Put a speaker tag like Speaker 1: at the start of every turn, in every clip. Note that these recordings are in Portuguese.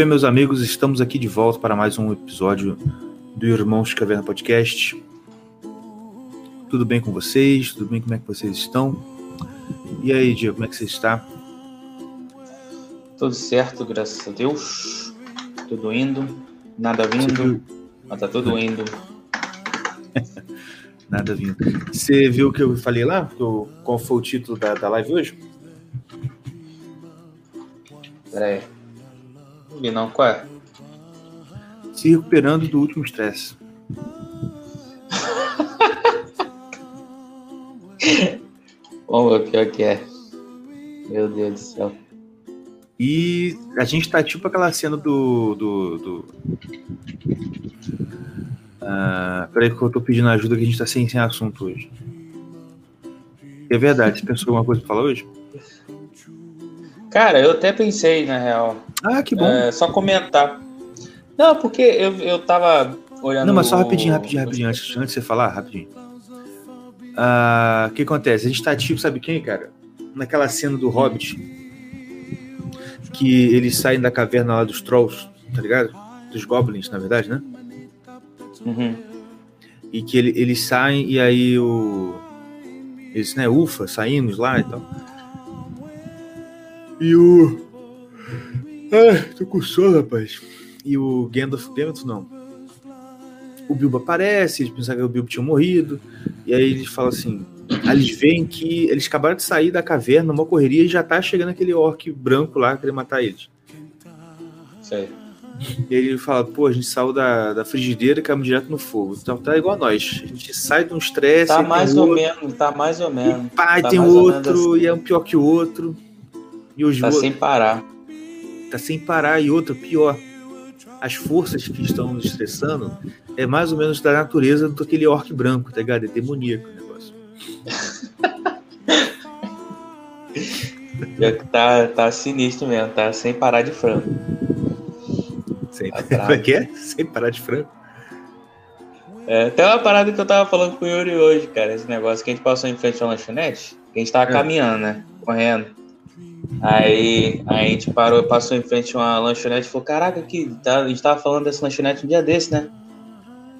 Speaker 1: bem, meus amigos? Estamos aqui de volta para mais um episódio do Irmãos Caverna Podcast. Tudo bem com vocês? Tudo bem? Como é que vocês estão? E aí, Diego, como é que você está?
Speaker 2: Tudo certo, graças a Deus. Tudo indo, nada vindo, mas tá tudo indo.
Speaker 1: nada vindo. Você viu o que eu falei lá? Qual foi o título da, da live hoje?
Speaker 2: Pera aí. E não, qual é?
Speaker 1: Se recuperando do último estresse.
Speaker 2: Ver o pior que é. Meu Deus do céu.
Speaker 1: E a gente tá tipo aquela cena do. do, do... Uh, peraí que eu tô pedindo ajuda que a gente tá sem, sem assunto hoje. É verdade, você pensou alguma coisa pra falar hoje?
Speaker 2: Cara, eu até pensei, na real.
Speaker 1: Ah, que bom.
Speaker 2: É, só comentar. Não, porque eu, eu tava olhando.
Speaker 1: Não, mas só rapidinho, rapidinho, rapidinho, antes, antes de você falar, rapidinho. Ah, o que acontece? A gente tá tipo, sabe quem, cara? Naquela cena do Hobbit. Que eles saem da caverna lá dos Trolls, tá ligado? Dos Goblins, na verdade, né?
Speaker 2: Uhum.
Speaker 1: E que ele, eles saem e aí o. Eles, né, ufa, saímos lá e tal. E o. Ai, tô com sono, rapaz. E o Gandalf, Gandalf não. O Bilbo aparece, eles pensaram que o Bilbo tinha morrido. E aí eles falam assim. Eles veem que eles acabaram de sair da caverna, uma correria, e já tá chegando aquele orc branco lá querer matar eles.
Speaker 2: Sei.
Speaker 1: E ele fala, pô, a gente saiu da, da frigideira e direto no fogo. Então tá igual a nós. A gente sai de um estresse.
Speaker 2: Tá mais ou outro, menos, tá mais ou menos.
Speaker 1: E pai,
Speaker 2: tá
Speaker 1: tem outro, assim. e é um pior que o outro.
Speaker 2: E os tá sem parar.
Speaker 1: Tá sem parar. E outro, pior. As forças que estão nos estressando é mais ou menos da natureza do aquele orc branco, tá ligado? É demoníaco o negócio.
Speaker 2: tá, tá sinistro mesmo, tá sem parar de frango.
Speaker 1: Sem, tá que é? Sem parar de frango?
Speaker 2: É, tem uma parada que eu tava falando com o Yuri hoje, cara. Esse negócio que a gente passou em frente à lanchonete, que a gente tava é. caminhando, né? Correndo. Aí a gente parou, passou em frente a uma lanchonete e falou: Caraca, que tá, a gente tava falando dessa lanchonete um dia desse, né?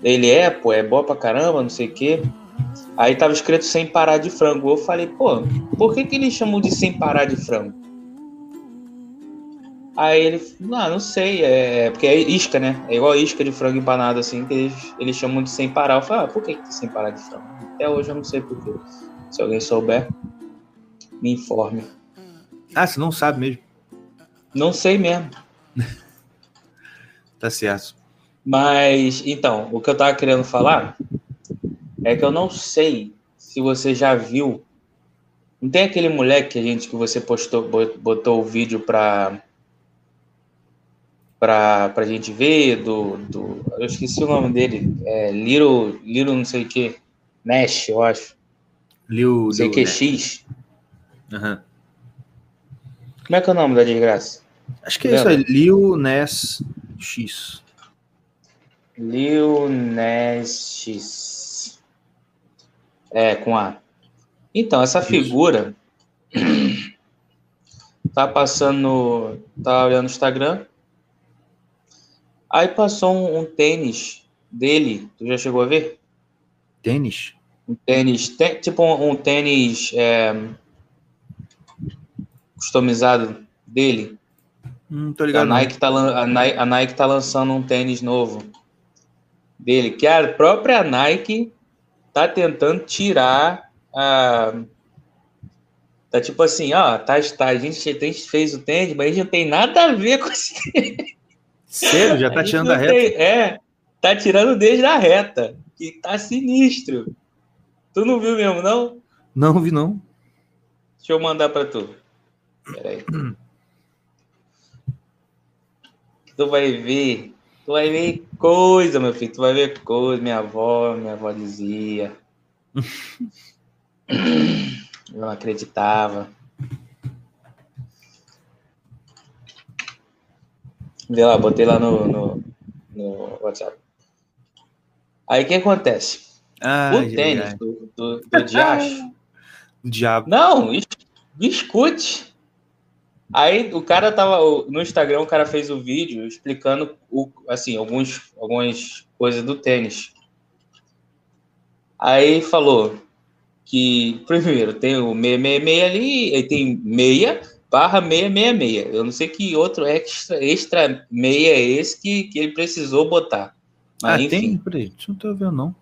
Speaker 2: Ele é, pô, é boa pra caramba, não sei o quê. Aí tava escrito sem parar de frango. Eu falei, pô, por que, que eles chamam de sem parar de frango? Aí ele, não, ah, não sei, é porque é isca, né? É igual isca de frango empanado, assim, que eles, eles chamam de sem parar. Eu falei, ah, por que, que sem parar de frango? Até hoje eu não sei porquê. Se alguém souber, me informe.
Speaker 1: Ah, você não sabe mesmo?
Speaker 2: Não sei mesmo.
Speaker 1: tá certo.
Speaker 2: Mas, então, o que eu tava querendo falar é que eu não sei se você já viu. Não tem aquele moleque que a gente que você postou, botou o vídeo pra. Pra, pra gente ver, do, do. Eu esqueci o nome dele. É Little. Little não sei o que. Nash, eu acho.
Speaker 1: Lil,
Speaker 2: sei o que, X.
Speaker 1: Aham. Uhum.
Speaker 2: Como é que é o nome da desgraça?
Speaker 1: Acho que é isso aí, Lil Ness X.
Speaker 2: Lil Ness X. É, com A. Então, essa figura tá passando, tá olhando no Instagram. Aí passou um, um, tênis dele, tu já chegou a ver?
Speaker 1: Tênis?
Speaker 2: Um tênis, tipo um, um tênis é, customizado dele.
Speaker 1: Hum, tô ligado.
Speaker 2: A Nike, tá, a, Nike, a Nike tá lançando um tênis novo dele, que a própria Nike tá tentando tirar a. Tá tipo assim, ó, tá, tá, a, gente, a gente fez o tênis, mas a gente não tem nada a ver com esse
Speaker 1: Sério? Já tá tirando a reta?
Speaker 2: Tem, é, tá tirando desde a reta, que tá sinistro. Tu não viu mesmo, não?
Speaker 1: Não vi, não.
Speaker 2: Deixa eu mandar pra tu. Peraí. Tu vai ver. Tu vai ver coisa, meu filho. Tu vai ver coisa. Minha avó, minha avó dizia. Eu não acreditava. Vê lá, botei lá no, no, no WhatsApp. Aí o que acontece?
Speaker 1: Ah,
Speaker 2: o tênis do, do, do, do diacho.
Speaker 1: diabo.
Speaker 2: Não, escute. Aí o cara tava no Instagram, o cara fez o vídeo explicando o, assim, alguns, algumas coisas do tênis. Aí falou que primeiro tem o 666 ali, aí tem meia barra 666. Eu não sei que outro extra, extra meia é esse que, que ele precisou botar.
Speaker 1: Mas, ah, enfim. tem? Peraí, não tô vendo não.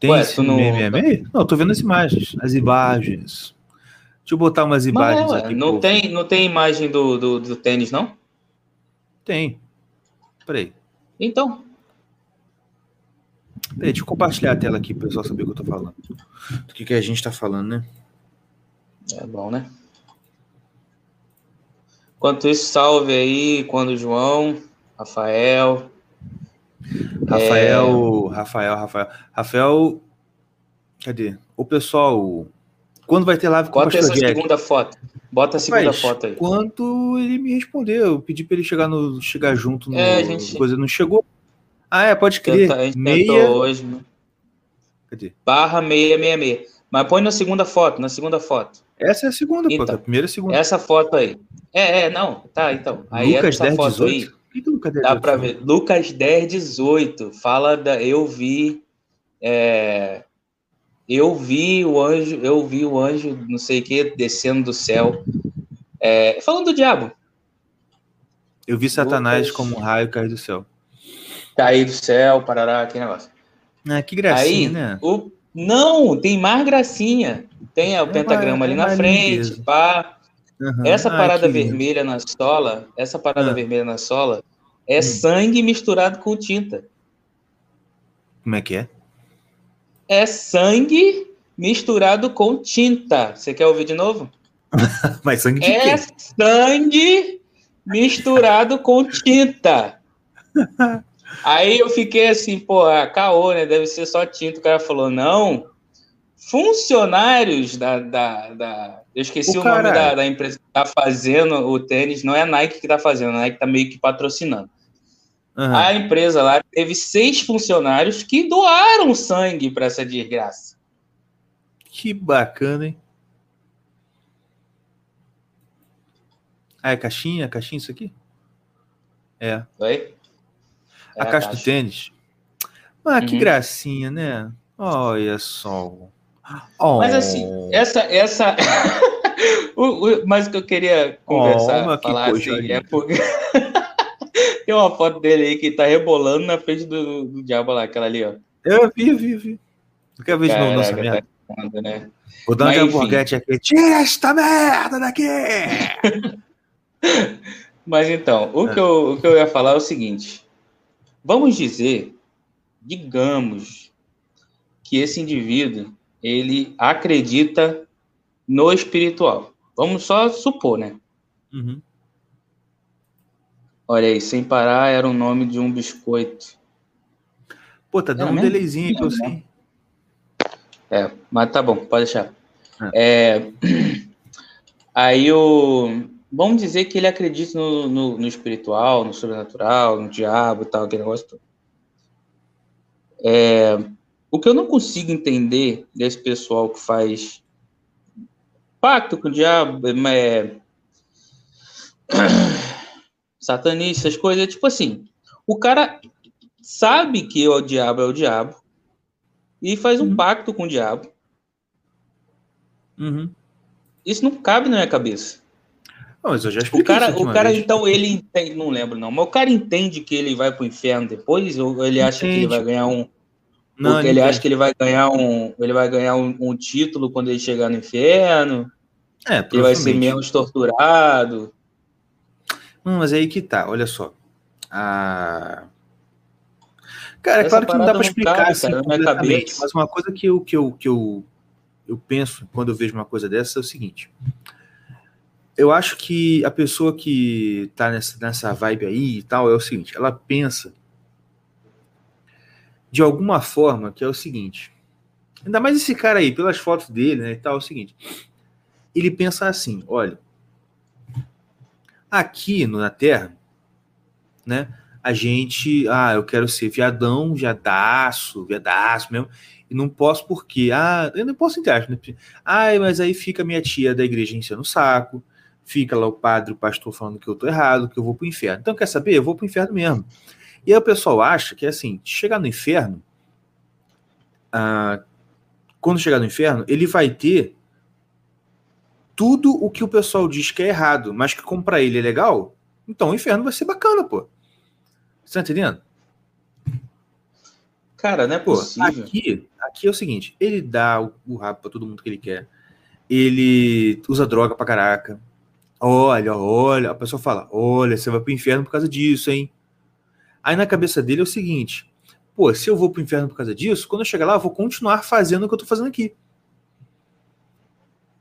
Speaker 1: Tem Ué, esse não... 666? Não, tô vendo as imagens, as imagens. Deixa eu botar umas imagens
Speaker 2: Mas,
Speaker 1: aqui.
Speaker 2: Não tem, não tem imagem do, do, do tênis, não?
Speaker 1: Tem. Peraí.
Speaker 2: Então.
Speaker 1: Peraí, deixa eu compartilhar a tela aqui para o pessoal saber o que eu tô falando. Do que, que a gente tá falando, né?
Speaker 2: É bom, né? Enquanto isso, salve aí, quando o João, Rafael.
Speaker 1: Rafael, é... Rafael, Rafael. Rafael. Cadê? O pessoal quando vai ter live
Speaker 2: com Bota o essa Jack? segunda foto. Bota a segunda
Speaker 1: Mas,
Speaker 2: foto aí.
Speaker 1: Quando ele me respondeu, eu pedi para ele chegar, no, chegar junto no é, gente... coisa, não chegou. Ah, é, pode crer.
Speaker 2: a gente meia... hoje. Né? Cadê? Barra 666. Mas põe na segunda foto, na segunda foto.
Speaker 1: Essa é a segunda,
Speaker 2: então,
Speaker 1: pô, a primeira e segunda.
Speaker 2: Essa foto aí. É, é, não, tá, então. Aí
Speaker 1: Lucas
Speaker 2: essa
Speaker 1: 10,
Speaker 2: foto
Speaker 1: 18?
Speaker 2: aí.
Speaker 1: Que que Lucas 10,
Speaker 2: dá para ver. Lucas 10, 18. Fala da. Eu vi. É, eu vi o anjo, eu vi o anjo, não sei o que, descendo do céu. É, falando do diabo.
Speaker 1: Eu vi Satanás como um raio cair do céu.
Speaker 2: Cair do céu, parará, que negócio.
Speaker 1: Ah, que gracinha,
Speaker 2: Aí,
Speaker 1: né?
Speaker 2: O, não, tem mais gracinha. Tem o é pentagrama ali na frente, pá. Uhum. Essa parada Ai, vermelha na sola, essa parada ah. vermelha na sola é hum. sangue misturado com tinta.
Speaker 1: Como é que é?
Speaker 2: É sangue misturado com tinta. Você quer ouvir de novo?
Speaker 1: Mas sangue de
Speaker 2: É
Speaker 1: quê?
Speaker 2: sangue misturado com tinta. Aí eu fiquei assim, pô, a caô, né? Deve ser só tinta. O cara falou, não. Funcionários da. da, da... Eu esqueci o, o nome da, da, empresa que tá fazendo o tênis. Não é a Nike que tá fazendo, a Nike tá meio que patrocinando. Uhum. A empresa lá teve seis funcionários que doaram sangue para essa desgraça.
Speaker 1: Que bacana, hein? Ah, é caixinha? Caixinha isso aqui? É.
Speaker 2: Oi?
Speaker 1: É a, a caixa, do tênis. Ah, que uhum. gracinha, né? Olha só.
Speaker 2: Oh. Mas assim, essa. essa... o, o, mas o que eu queria conversar, oh, falar assim, é porque. Tem uma foto dele aí que tá rebolando na frente do, do diabo lá, aquela ali, ó.
Speaker 1: Eu vi, vi, vi. Não quero ver de novo merda. Tá né? Vou dar um hamburguete aqui. Tira esta merda daqui!
Speaker 2: Mas então, o, é. que eu, o que eu ia falar é o seguinte. Vamos dizer, digamos, que esse indivíduo, ele acredita no espiritual. Vamos só supor, né? Uhum. Olha aí, sem parar era o nome de um biscoito.
Speaker 1: Pô, tá dando é um delayzinho aqui, assim.
Speaker 2: É, mas tá bom, pode deixar. É. é... Aí o. Vamos dizer que ele acredita no, no, no, espiritual, no sobrenatural, no diabo e tal, aquele negócio todo. É... O que eu não consigo entender desse pessoal que faz pacto com o diabo é satanista, essas coisas, tipo assim, o cara sabe que o diabo é o diabo e faz um uhum. pacto com o diabo.
Speaker 1: Uhum.
Speaker 2: Isso não cabe na minha cabeça.
Speaker 1: Não, mas eu já
Speaker 2: o cara, o cara então, ele entende, não lembro não, mas o cara entende que ele vai pro inferno depois ou ele acha entende. que ele vai ganhar um não, ele, ele acha que ele vai ganhar um ele vai ganhar um, um título quando ele chegar no inferno?
Speaker 1: É,
Speaker 2: ele vai ser menos torturado.
Speaker 1: Hum, mas aí que tá, olha só. Ah... Cara, é claro que não dá para explicar cabe, assim cara, completamente, mas uma coisa que eu, que, eu, que eu, eu penso quando eu vejo uma coisa dessa é o seguinte. Eu acho que a pessoa que tá nessa, nessa vibe aí e tal é o seguinte, ela pensa de alguma forma que é o seguinte. Ainda mais esse cara aí, pelas fotos dele, né, e tal, é o seguinte. Ele pensa assim, olha, Aqui na Terra, né? A gente, ah, eu quero ser viadão, viadaço, viadaço mesmo, e não posso porque, ah, eu não posso entrar, né? Ai, mas aí fica minha tia da igreja enchendo o saco, fica lá o padre, o pastor falando que eu tô errado, que eu vou pro inferno. Então, quer saber? Eu vou pro inferno mesmo. E aí o pessoal acha que, assim, chegar no inferno, ah, quando chegar no inferno, ele vai ter tudo o que o pessoal diz que é errado, mas que como pra ele é legal, então o inferno vai ser bacana, pô. Você tá entendendo?
Speaker 2: Cara, não é possível.
Speaker 1: Aqui, aqui é o seguinte: ele dá o, o rabo pra todo mundo que ele quer. Ele usa droga pra caraca. Olha, olha, a pessoa fala: olha, você vai pro inferno por causa disso, hein? Aí na cabeça dele é o seguinte: pô, se eu vou pro inferno por causa disso, quando eu chegar lá, eu vou continuar fazendo o que eu tô fazendo aqui.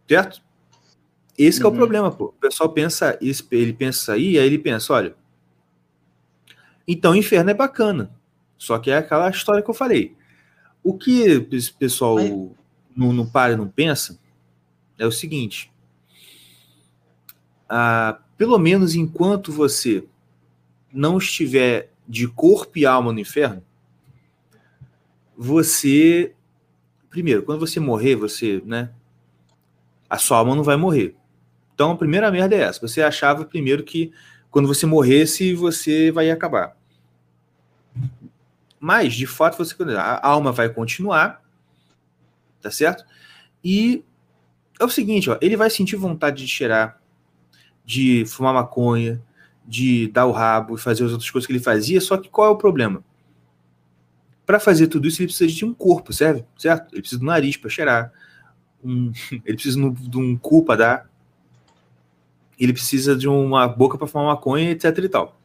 Speaker 1: Certo? Esse uhum. é o uhum. problema, pô. O pessoal pensa, ele pensa aí, aí ele pensa: olha, então o inferno é bacana. Só que é aquela história que eu falei. O que o pessoal não, não para e não pensa é o seguinte: ah, pelo menos enquanto você não estiver de corpo e alma no inferno, você. Primeiro, quando você morrer, você, né? A sua alma não vai morrer. Então, a primeira merda é essa. Você achava primeiro que quando você morresse, você vai acabar. Mas, de fato, você a alma vai continuar, tá certo? E é o seguinte, ó, ele vai sentir vontade de cheirar, de fumar maconha, de dar o rabo fazer as outras coisas que ele fazia, só que qual é o problema? Para fazer tudo isso, ele precisa de um corpo, serve? Certo? Ele precisa do nariz para cheirar, um, ele precisa de um cu para dar, ele precisa de uma boca para fumar maconha, etc e tal.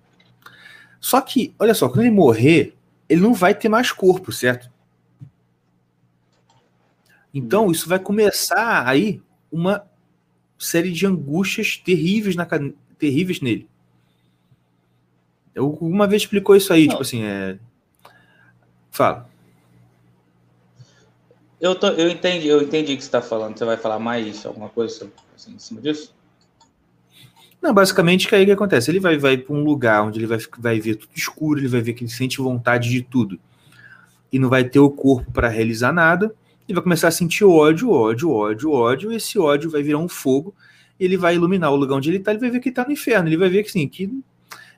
Speaker 1: Só que, olha só, quando ele morrer, ele não vai ter mais corpo, certo? Então, isso vai começar aí uma série de angústias terríveis, na, terríveis nele. Eu uma vez explicou isso aí, Não. tipo assim, é. Fala.
Speaker 2: Eu, tô, eu entendi, eu entendi o que você está falando. Você vai falar mais alguma coisa assim, em cima disso?
Speaker 1: Não, basicamente que aí que acontece? Ele vai, vai para um lugar onde ele vai, vai ver tudo escuro, ele vai ver que ele sente vontade de tudo. E não vai ter o corpo para realizar nada ele vai começar a sentir ódio, ódio, ódio, ódio, e esse ódio vai virar um fogo, ele vai iluminar o lugar onde ele está, ele vai ver que está no inferno, ele vai ver que sim, que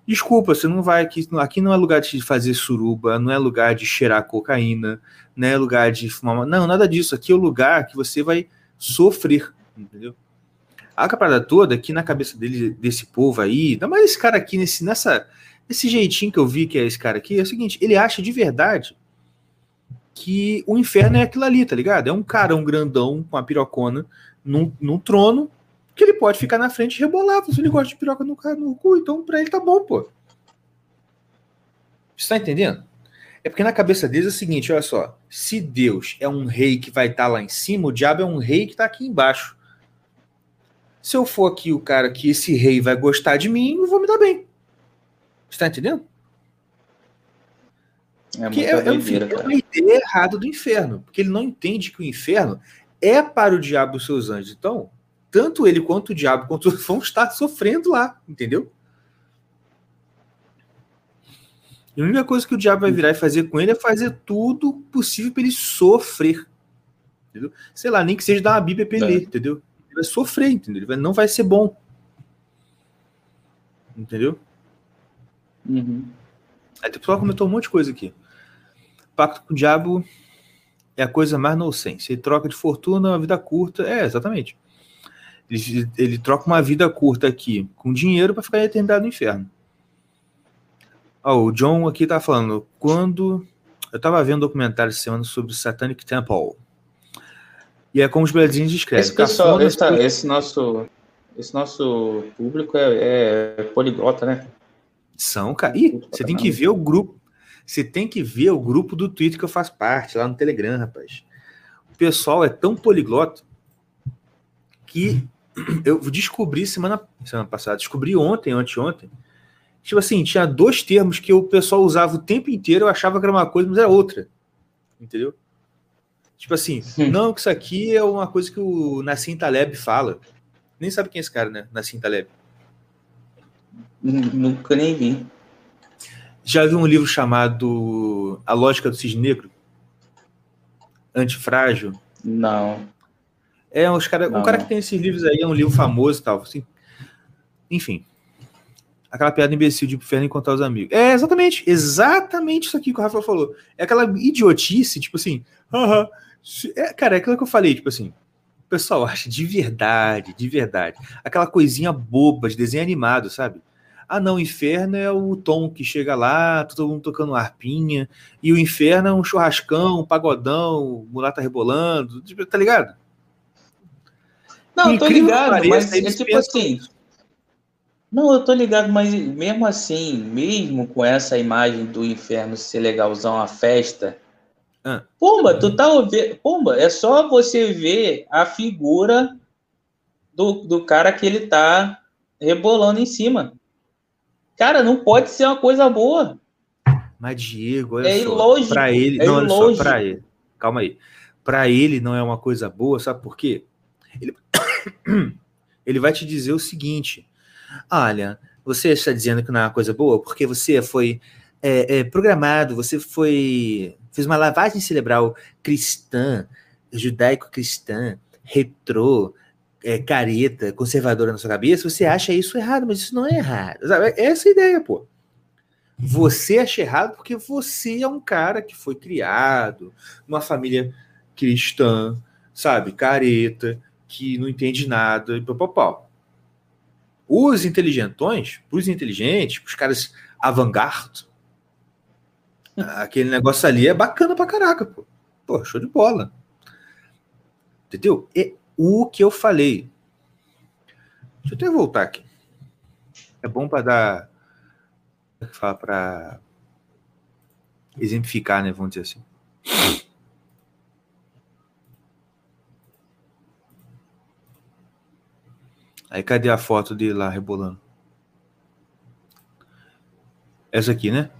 Speaker 1: desculpa, você não vai aqui, aqui não é lugar de fazer suruba, não é lugar de cheirar cocaína, não é lugar de fumar, não, nada disso, aqui é o lugar que você vai sofrer, entendeu? A caparada toda aqui na cabeça dele, desse povo aí, ainda mais esse cara aqui, nesse, nessa, esse jeitinho que eu vi que é esse cara aqui, é o seguinte, ele acha de verdade que o inferno é aquilo ali, tá ligado? É um cara, um grandão com a pirocona num, num trono que ele pode ficar na frente e rebolar. Se ele gosta de piroca no, no cu, então pra ele tá bom, pô. Você tá entendendo? É porque na cabeça deles é o seguinte, olha só. Se Deus é um rei que vai estar tá lá em cima, o diabo é um rei que tá aqui embaixo. Se eu for aqui o cara que esse rei vai gostar de mim, eu vou me dar bem. Você tá entendendo? É, que é, é, é uma ideia errada do inferno, porque ele não entende que o inferno é para o diabo e os seus anjos. Então, tanto ele quanto o diabo quanto vão estar sofrendo lá, entendeu? E a única coisa que o diabo vai virar e fazer com ele é fazer tudo possível para ele sofrer. Entendeu? Sei lá, nem que seja dar uma Bíblia para ele ler, entendeu? Ele vai sofrer, entendeu? Ele vai, não vai ser bom. Entendeu? Uhum. Aí o pessoal comentou um monte de coisa aqui. Pacto com o diabo é a coisa mais nonsense. Ele troca de fortuna uma vida curta. É, exatamente. Ele, ele troca uma vida curta aqui com dinheiro para ficar eternidade no inferno. Ó, o John aqui tá falando. Quando. Eu tava vendo um documentário esse ano sobre o Satanic Temple. E é como os belezinhos escrevem.
Speaker 2: Esse pessoal, esse, esse, nosso, esse nosso público é, é poliglota, né?
Speaker 1: São, cara. Ih, você tem que ver o grupo. Você tem que ver o grupo do Twitter que eu faço parte, lá no Telegram, rapaz. O pessoal é tão poliglota que eu descobri semana, semana passada, descobri ontem, anteontem. Tipo assim, tinha dois termos que o pessoal usava o tempo inteiro, eu achava que era uma coisa, mas era outra. Entendeu? Tipo assim, Sim. não, que isso aqui é uma coisa que o Nassim Taleb fala. Nem sabe quem é esse cara, né? Nassim Taleb.
Speaker 2: Nunca nem vi.
Speaker 1: Já viu um livro chamado A Lógica do Cisne Negro? Antifrágil?
Speaker 2: Não.
Speaker 1: É, uns cara, não, um cara que tem esses livros aí, é um livro famoso e tal. Assim, Enfim. Aquela piada imbecil de inferno encontrar os amigos. É exatamente, exatamente isso aqui que o Rafa falou. É aquela idiotice, tipo assim, haha. É, cara, é aquilo que eu falei, tipo assim. O pessoal acha de verdade, de verdade. Aquela coisinha boba de desenho animado, sabe? Ah, não, o inferno é o Tom que chega lá, todo mundo tocando arpinha, e o inferno é um churrascão, um pagodão, mulata rebolando, tipo, tá ligado?
Speaker 2: Não, eu tô ligado, mas é tipo assim. Não, eu tô ligado, mas mesmo assim, mesmo com essa imagem do inferno ser legalzão, a festa. Ah. Pumba, tu tá ouvindo. Pumba, é só você ver a figura do, do cara que ele tá rebolando em cima. Cara, não pode ser uma coisa boa.
Speaker 1: Mas, Diego, olha é só. Ilógico, pra ele, é não, olha ilógico. só, pra ele. Calma aí. Pra ele não é uma coisa boa, sabe por quê? Ele, ele vai te dizer o seguinte: olha, você está dizendo que não é uma coisa boa porque você foi é, é, programado, você foi. Fez uma lavagem cerebral cristã, judaico-cristã, retrô, é, careta, conservadora na sua cabeça, você acha isso errado, mas isso não é errado. Sabe? É essa a ideia, pô. Você acha errado porque você é um cara que foi criado numa família cristã, sabe, careta, que não entende nada, e papapau. Os inteligentões, os inteligentes, os caras avant-garde, aquele negócio ali é bacana pra caraca, pô. Pô, show de bola. Entendeu? É o que eu falei. Deixa eu até voltar aqui. É bom para dar. Para exemplificar, né? Vamos dizer assim. Aí cadê a foto dele lá rebolando? Essa aqui, né?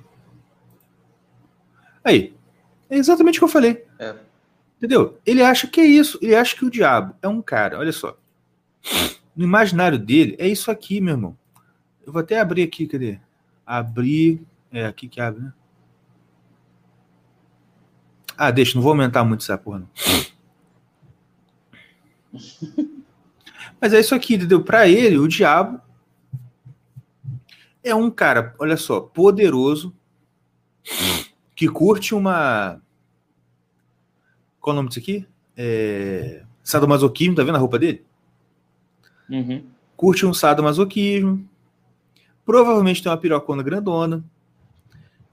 Speaker 1: Aí. É exatamente o que eu falei. É. Entendeu? Ele acha que é isso. Ele acha que o diabo é um cara. Olha só. No imaginário dele, é isso aqui, meu irmão. Eu vou até abrir aqui, cadê? Abrir. É aqui que abre, né? Ah, deixa, não vou aumentar muito essa porra, não. Mas é isso aqui, entendeu? Para ele, o diabo é um cara, olha só, poderoso, que curte uma qual o nome disso aqui? É... Sadomasoquismo, tá vendo a roupa dele?
Speaker 2: Uhum.
Speaker 1: Curte um sadomasoquismo. Provavelmente tem uma pirocona grandona.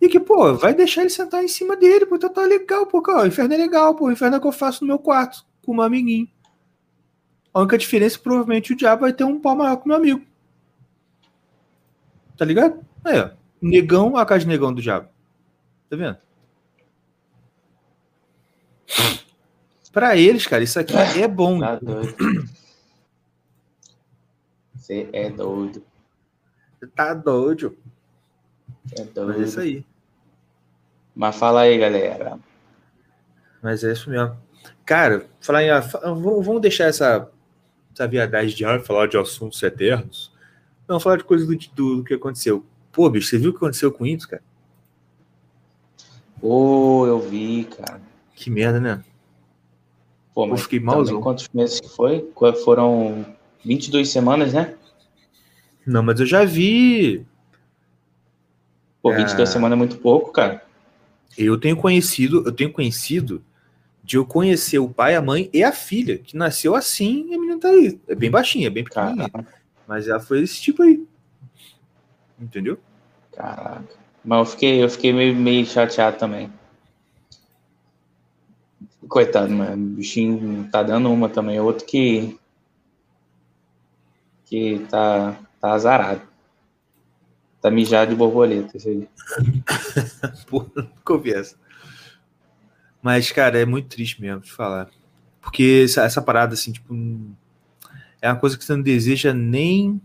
Speaker 1: E que, pô, vai deixar ele sentar em cima dele, pô, tá, tá legal, pô, cara, o inferno é legal, pô, o inferno é que eu faço no meu quarto, com um amiguinho. A única diferença é que provavelmente o diabo vai ter um pau maior que o meu amigo. Tá ligado? É, negão, a casa de negão do diabo. Tá vendo? Para eles, cara, isso aqui é bom.
Speaker 2: Tá doido. Você é doido.
Speaker 1: Você tá doido.
Speaker 2: É doido. Mas
Speaker 1: é isso aí.
Speaker 2: Mas fala aí, galera.
Speaker 1: Mas é isso mesmo. Cara, falar em, vamos deixar essa, essa viadagem de ah, falar de assuntos eternos. Não, falar de coisas do, do, do, que aconteceu. Pô, bicho, você viu o que aconteceu com isso, cara?
Speaker 2: Pô, oh, eu vi, cara.
Speaker 1: Que merda, né?
Speaker 2: Pô, mas fiquei malzão. Quantos meses que foi? Foram 22 semanas, né?
Speaker 1: Não, mas eu já vi.
Speaker 2: Pô, 22 é... semanas é muito pouco, cara.
Speaker 1: Eu tenho conhecido, eu tenho conhecido de eu conhecer o pai, a mãe e a filha, que nasceu assim e a menina tá aí. É bem baixinha, é bem pequenininha. Caraca. Mas ela foi esse tipo aí. Entendeu?
Speaker 2: Caraca. Mas eu fiquei, eu fiquei meio, meio chateado também. Coitado, mano. O bichinho tá dando uma também. Outro que. Que tá, tá azarado. Tá mijado de borboleta, isso aí.
Speaker 1: Não essa. Mas, cara, é muito triste mesmo de falar. Porque essa, essa parada, assim, tipo. É uma coisa que você não deseja nem.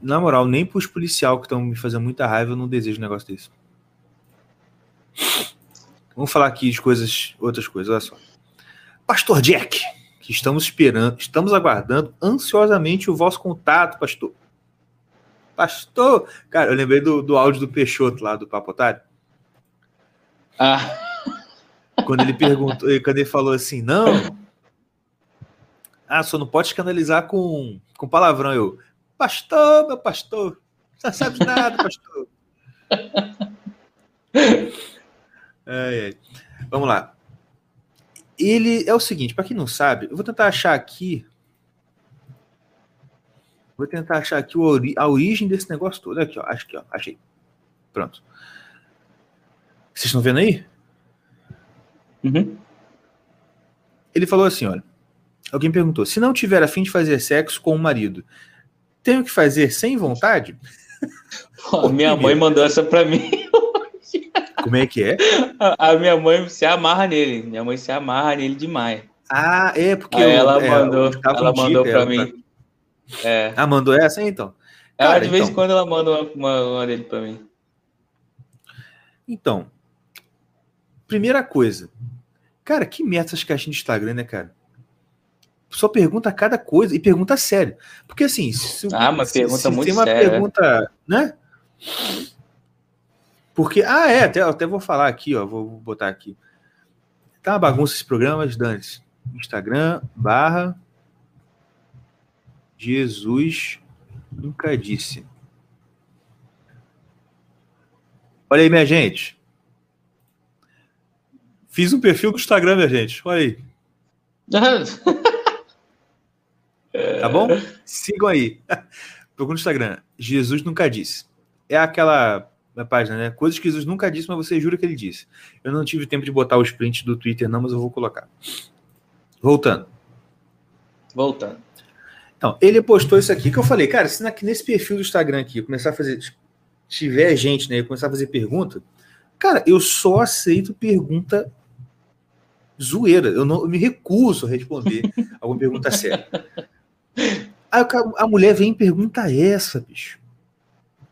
Speaker 1: Na moral, nem pros policial que estão me fazendo muita raiva, eu não desejo um negócio desse. Vamos falar aqui de coisas, outras coisas, olha só. Pastor Jack, que estamos esperando, estamos aguardando ansiosamente o vosso contato, pastor. Pastor, cara, eu lembrei do, do áudio do Peixoto lá do Papotário.
Speaker 2: Ah.
Speaker 1: Quando ele perguntou, quando ele falou assim, não. Ah, só não pode escandalizar com, com palavrão. Eu, pastor, meu pastor, não sabe nada, pastor. É, é. Vamos lá. Ele é o seguinte, para quem não sabe, eu vou tentar achar aqui. Vou tentar achar aqui a origem desse negócio todo. Aqui, ó. Acho que, ó. Achei. Pronto. Vocês estão vendo aí?
Speaker 2: Uhum.
Speaker 1: Ele falou assim: olha. Alguém perguntou: se não tiver a fim de fazer sexo com o marido, tenho que fazer sem vontade?
Speaker 2: Pô, minha mãe mandou essa para mim.
Speaker 1: Como é que é?
Speaker 2: A, a, minha mãe se amarra nele. Minha mãe se amarra nele demais.
Speaker 1: Ah, é porque
Speaker 2: eu, ela é, mandou, ela mandou para mim.
Speaker 1: É. Ah, mandou essa então?
Speaker 2: Cara, ela, de vez em então... quando ela manda uma, uma, uma dele para mim.
Speaker 1: Então, primeira coisa, cara, que merda essas caixinhas de Instagram, né, cara? Só pergunta cada coisa e pergunta sério. Porque assim,
Speaker 2: se, ah, uma pergunta se, muito
Speaker 1: tem uma
Speaker 2: séria.
Speaker 1: pergunta, né? Porque, ah, é, até, até vou falar aqui, ó, vou botar aqui. Tá uma bagunça esse programa, Dani. Instagram, barra Jesus nunca disse. Olha aí, minha gente. Fiz um perfil do Instagram, minha gente. Olha aí. tá bom? Sigam aí. Procura no Instagram. Jesus nunca disse. É aquela na página, né? Coisas que Jesus nunca disse, mas você jura que ele disse. Eu não tive tempo de botar os prints do Twitter, não, mas eu vou colocar. Voltando.
Speaker 2: Voltando.
Speaker 1: Então, ele postou isso aqui que eu falei, cara, se nesse perfil do Instagram aqui começar a fazer. Tiver gente, né? Começar a fazer pergunta, cara, eu só aceito pergunta zoeira. Eu, não, eu me recuso a responder alguma pergunta séria. Aí a mulher vem e pergunta essa, bicho.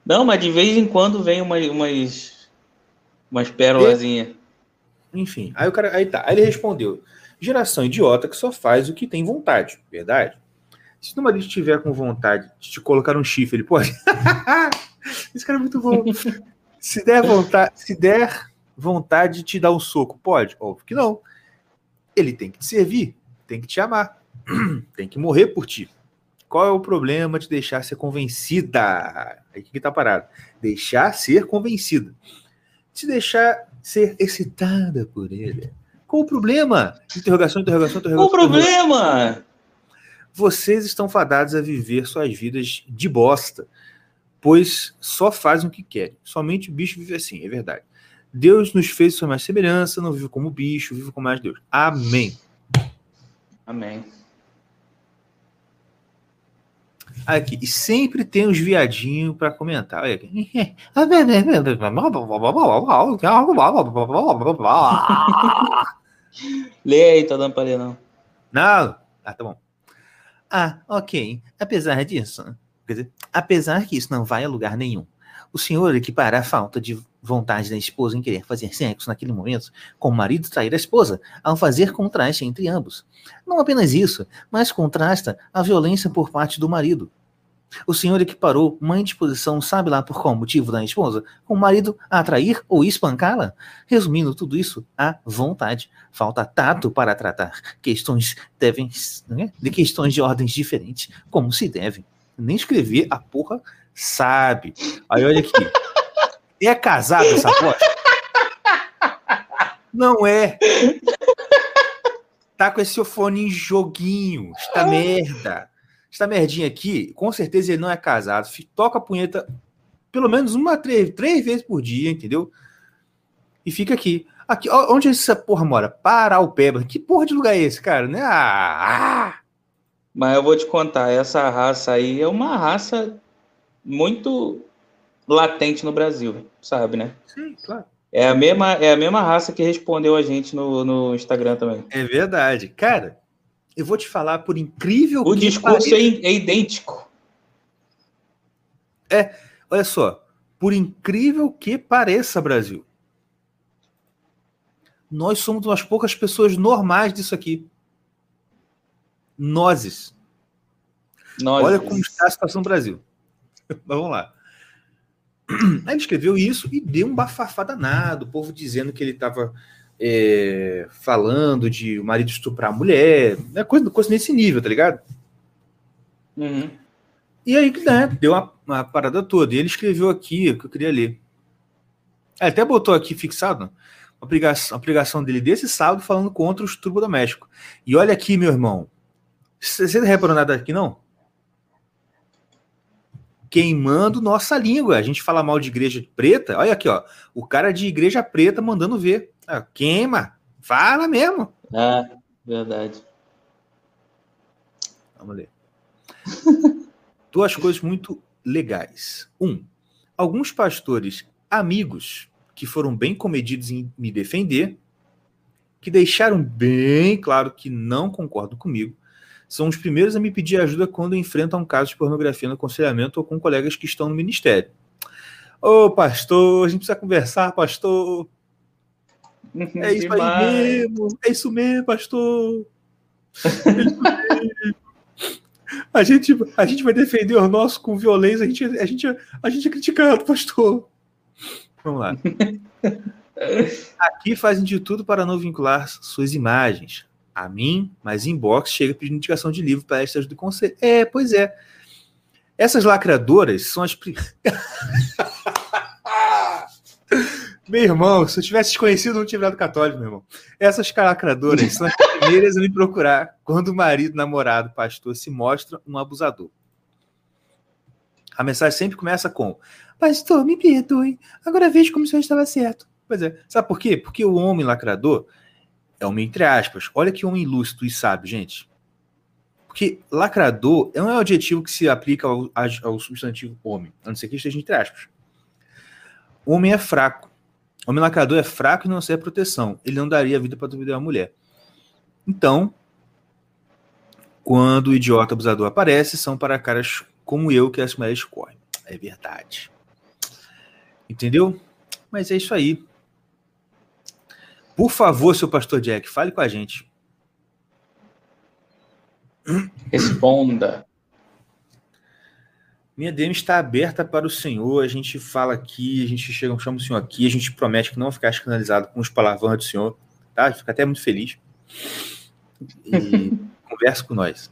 Speaker 2: Não, mas de vez em quando vem umas, umas, umas pérolazinhas.
Speaker 1: Enfim, aí o cara. Aí tá. Aí ele respondeu: geração idiota que só faz o que tem vontade, verdade? Se o marido estiver com vontade de te colocar um chifre, ele pode. Esse cara é muito bom. se der vontade, se der vontade de te dar um soco, pode? Óbvio que não. Ele tem que te servir, tem que te amar, tem que morrer por ti. Qual é o problema de deixar ser convencida? Aqui que tá parado. Deixar ser convencida. Se deixar ser excitada por ele. Qual o problema? Interrogação, interrogação, interrogação.
Speaker 2: Qual o problema?
Speaker 1: Vocês estão fadados a viver suas vidas de bosta, pois só fazem o que querem. Somente o bicho vive assim, é verdade. Deus nos fez sua mais semelhança, não vive como bicho, vive como mais Deus. Amém.
Speaker 2: Amém.
Speaker 1: Aqui, e sempre tem uns viadinhos para comentar. Olha aqui.
Speaker 2: Lê aí, tô dando pra ler, não.
Speaker 1: Não? Ah, tá bom. Ah, ok. Apesar disso, quer dizer, apesar que isso não vai a lugar nenhum, o senhor equipara a falta de vontade da esposa em querer fazer sexo naquele momento com o marido trair a esposa, ao fazer contraste entre ambos. Não apenas isso, mas contrasta a violência por parte do marido. O senhor equiparou uma indisposição, sabe lá por qual motivo da esposa, com o marido a atrair ou espancá-la? Resumindo tudo isso, a vontade. Falta tato para tratar questões devem, né, de questões de ordens diferentes, como se deve. Nem escrever a porra sabe. Aí olha aqui. É casado essa porra? Não é. Tá com esse fone em joguinho. Esta merda. Esta merdinha aqui, com certeza ele não é casado. Toca a punheta pelo menos uma, três, três vezes por dia, entendeu? E fica aqui. Aqui, onde essa porra mora? Paraupeba. Que porra de lugar é esse, cara? Né? Ah, ah!
Speaker 2: Mas eu vou te contar, essa raça aí é uma raça muito latente no Brasil, sabe, né?
Speaker 1: Sim, claro.
Speaker 2: É a mesma, é a mesma raça que respondeu a gente no, no Instagram também.
Speaker 1: É verdade. Cara, eu vou te falar, por incrível
Speaker 2: o que. O discurso pareça... é idêntico.
Speaker 1: É, olha só. Por incrível que pareça, Brasil, nós somos umas poucas pessoas normais disso aqui. Nozes. Nozes. Olha como está a situação do Brasil. Mas vamos lá. Aí ele escreveu isso e deu um bafafá danado, o povo dizendo que ele estava é, falando de o marido estuprar a mulher, né, coisa, coisa nesse nível, tá ligado?
Speaker 2: Uhum.
Speaker 1: E aí, né, deu uma, uma, parada toda. E ele escreveu aqui, que eu queria ler. Ele até botou aqui fixado uma pregação, uma pregação dele desse sábado falando contra o estupro doméstico. E olha aqui, meu irmão. Você não reparou nada aqui, não? Queimando nossa língua. A gente fala mal de igreja preta. Olha aqui, ó. O cara de igreja preta mandando ver. Ah, queima. Fala mesmo.
Speaker 2: Ah, verdade.
Speaker 1: Vamos ler. Duas coisas muito legais. Um, alguns pastores amigos que foram bem comedidos em me defender, que deixaram bem claro que não concordam comigo, são os primeiros a me pedir ajuda quando enfrentam um caso de pornografia no aconselhamento ou com colegas que estão no ministério. Ô, oh, pastor, a gente precisa conversar, pastor. É isso aí mesmo, é isso mesmo, pastor. É isso mesmo. A gente, a gente vai defender o nosso com violência, a gente, a, gente, a gente é criticado, pastor. Vamos lá. Aqui fazem de tudo para não vincular suas imagens a mim, mas inbox chega pedindo indicação de livro para extras do conselho. É, pois é. Essas lacradoras são as. Meu irmão, se eu tivesse desconhecido, não tinha virado católico, meu irmão. Essas lacradoras são as primeiras a me procurar quando o marido, namorado, pastor se mostra um abusador. A mensagem sempre começa com: Pastor, me perdoe, agora vejo como o senhor estava certo. Pois é. Sabe por quê? Porque o homem lacrador é homem entre aspas. Olha que homem lúcido e sábio, gente. Porque lacrador não é um adjetivo que se aplica ao, ao substantivo homem, a não ser que esteja entre aspas. Homem é fraco. Homem lacrador é fraco e não serve proteção. Ele não daria a vida para duvidar uma mulher. Então, quando o idiota abusador aparece, são para caras como eu que as mulheres correm. É verdade. Entendeu? Mas é isso aí. Por favor, seu pastor Jack, fale com a gente.
Speaker 2: Responda.
Speaker 1: Minha DM está aberta para o Senhor. A gente fala aqui, a gente chega, chama o Senhor aqui, a gente promete que não vai ficar escandalizado com os palavrões do Senhor, tá? Fica até muito feliz. E conversa com nós.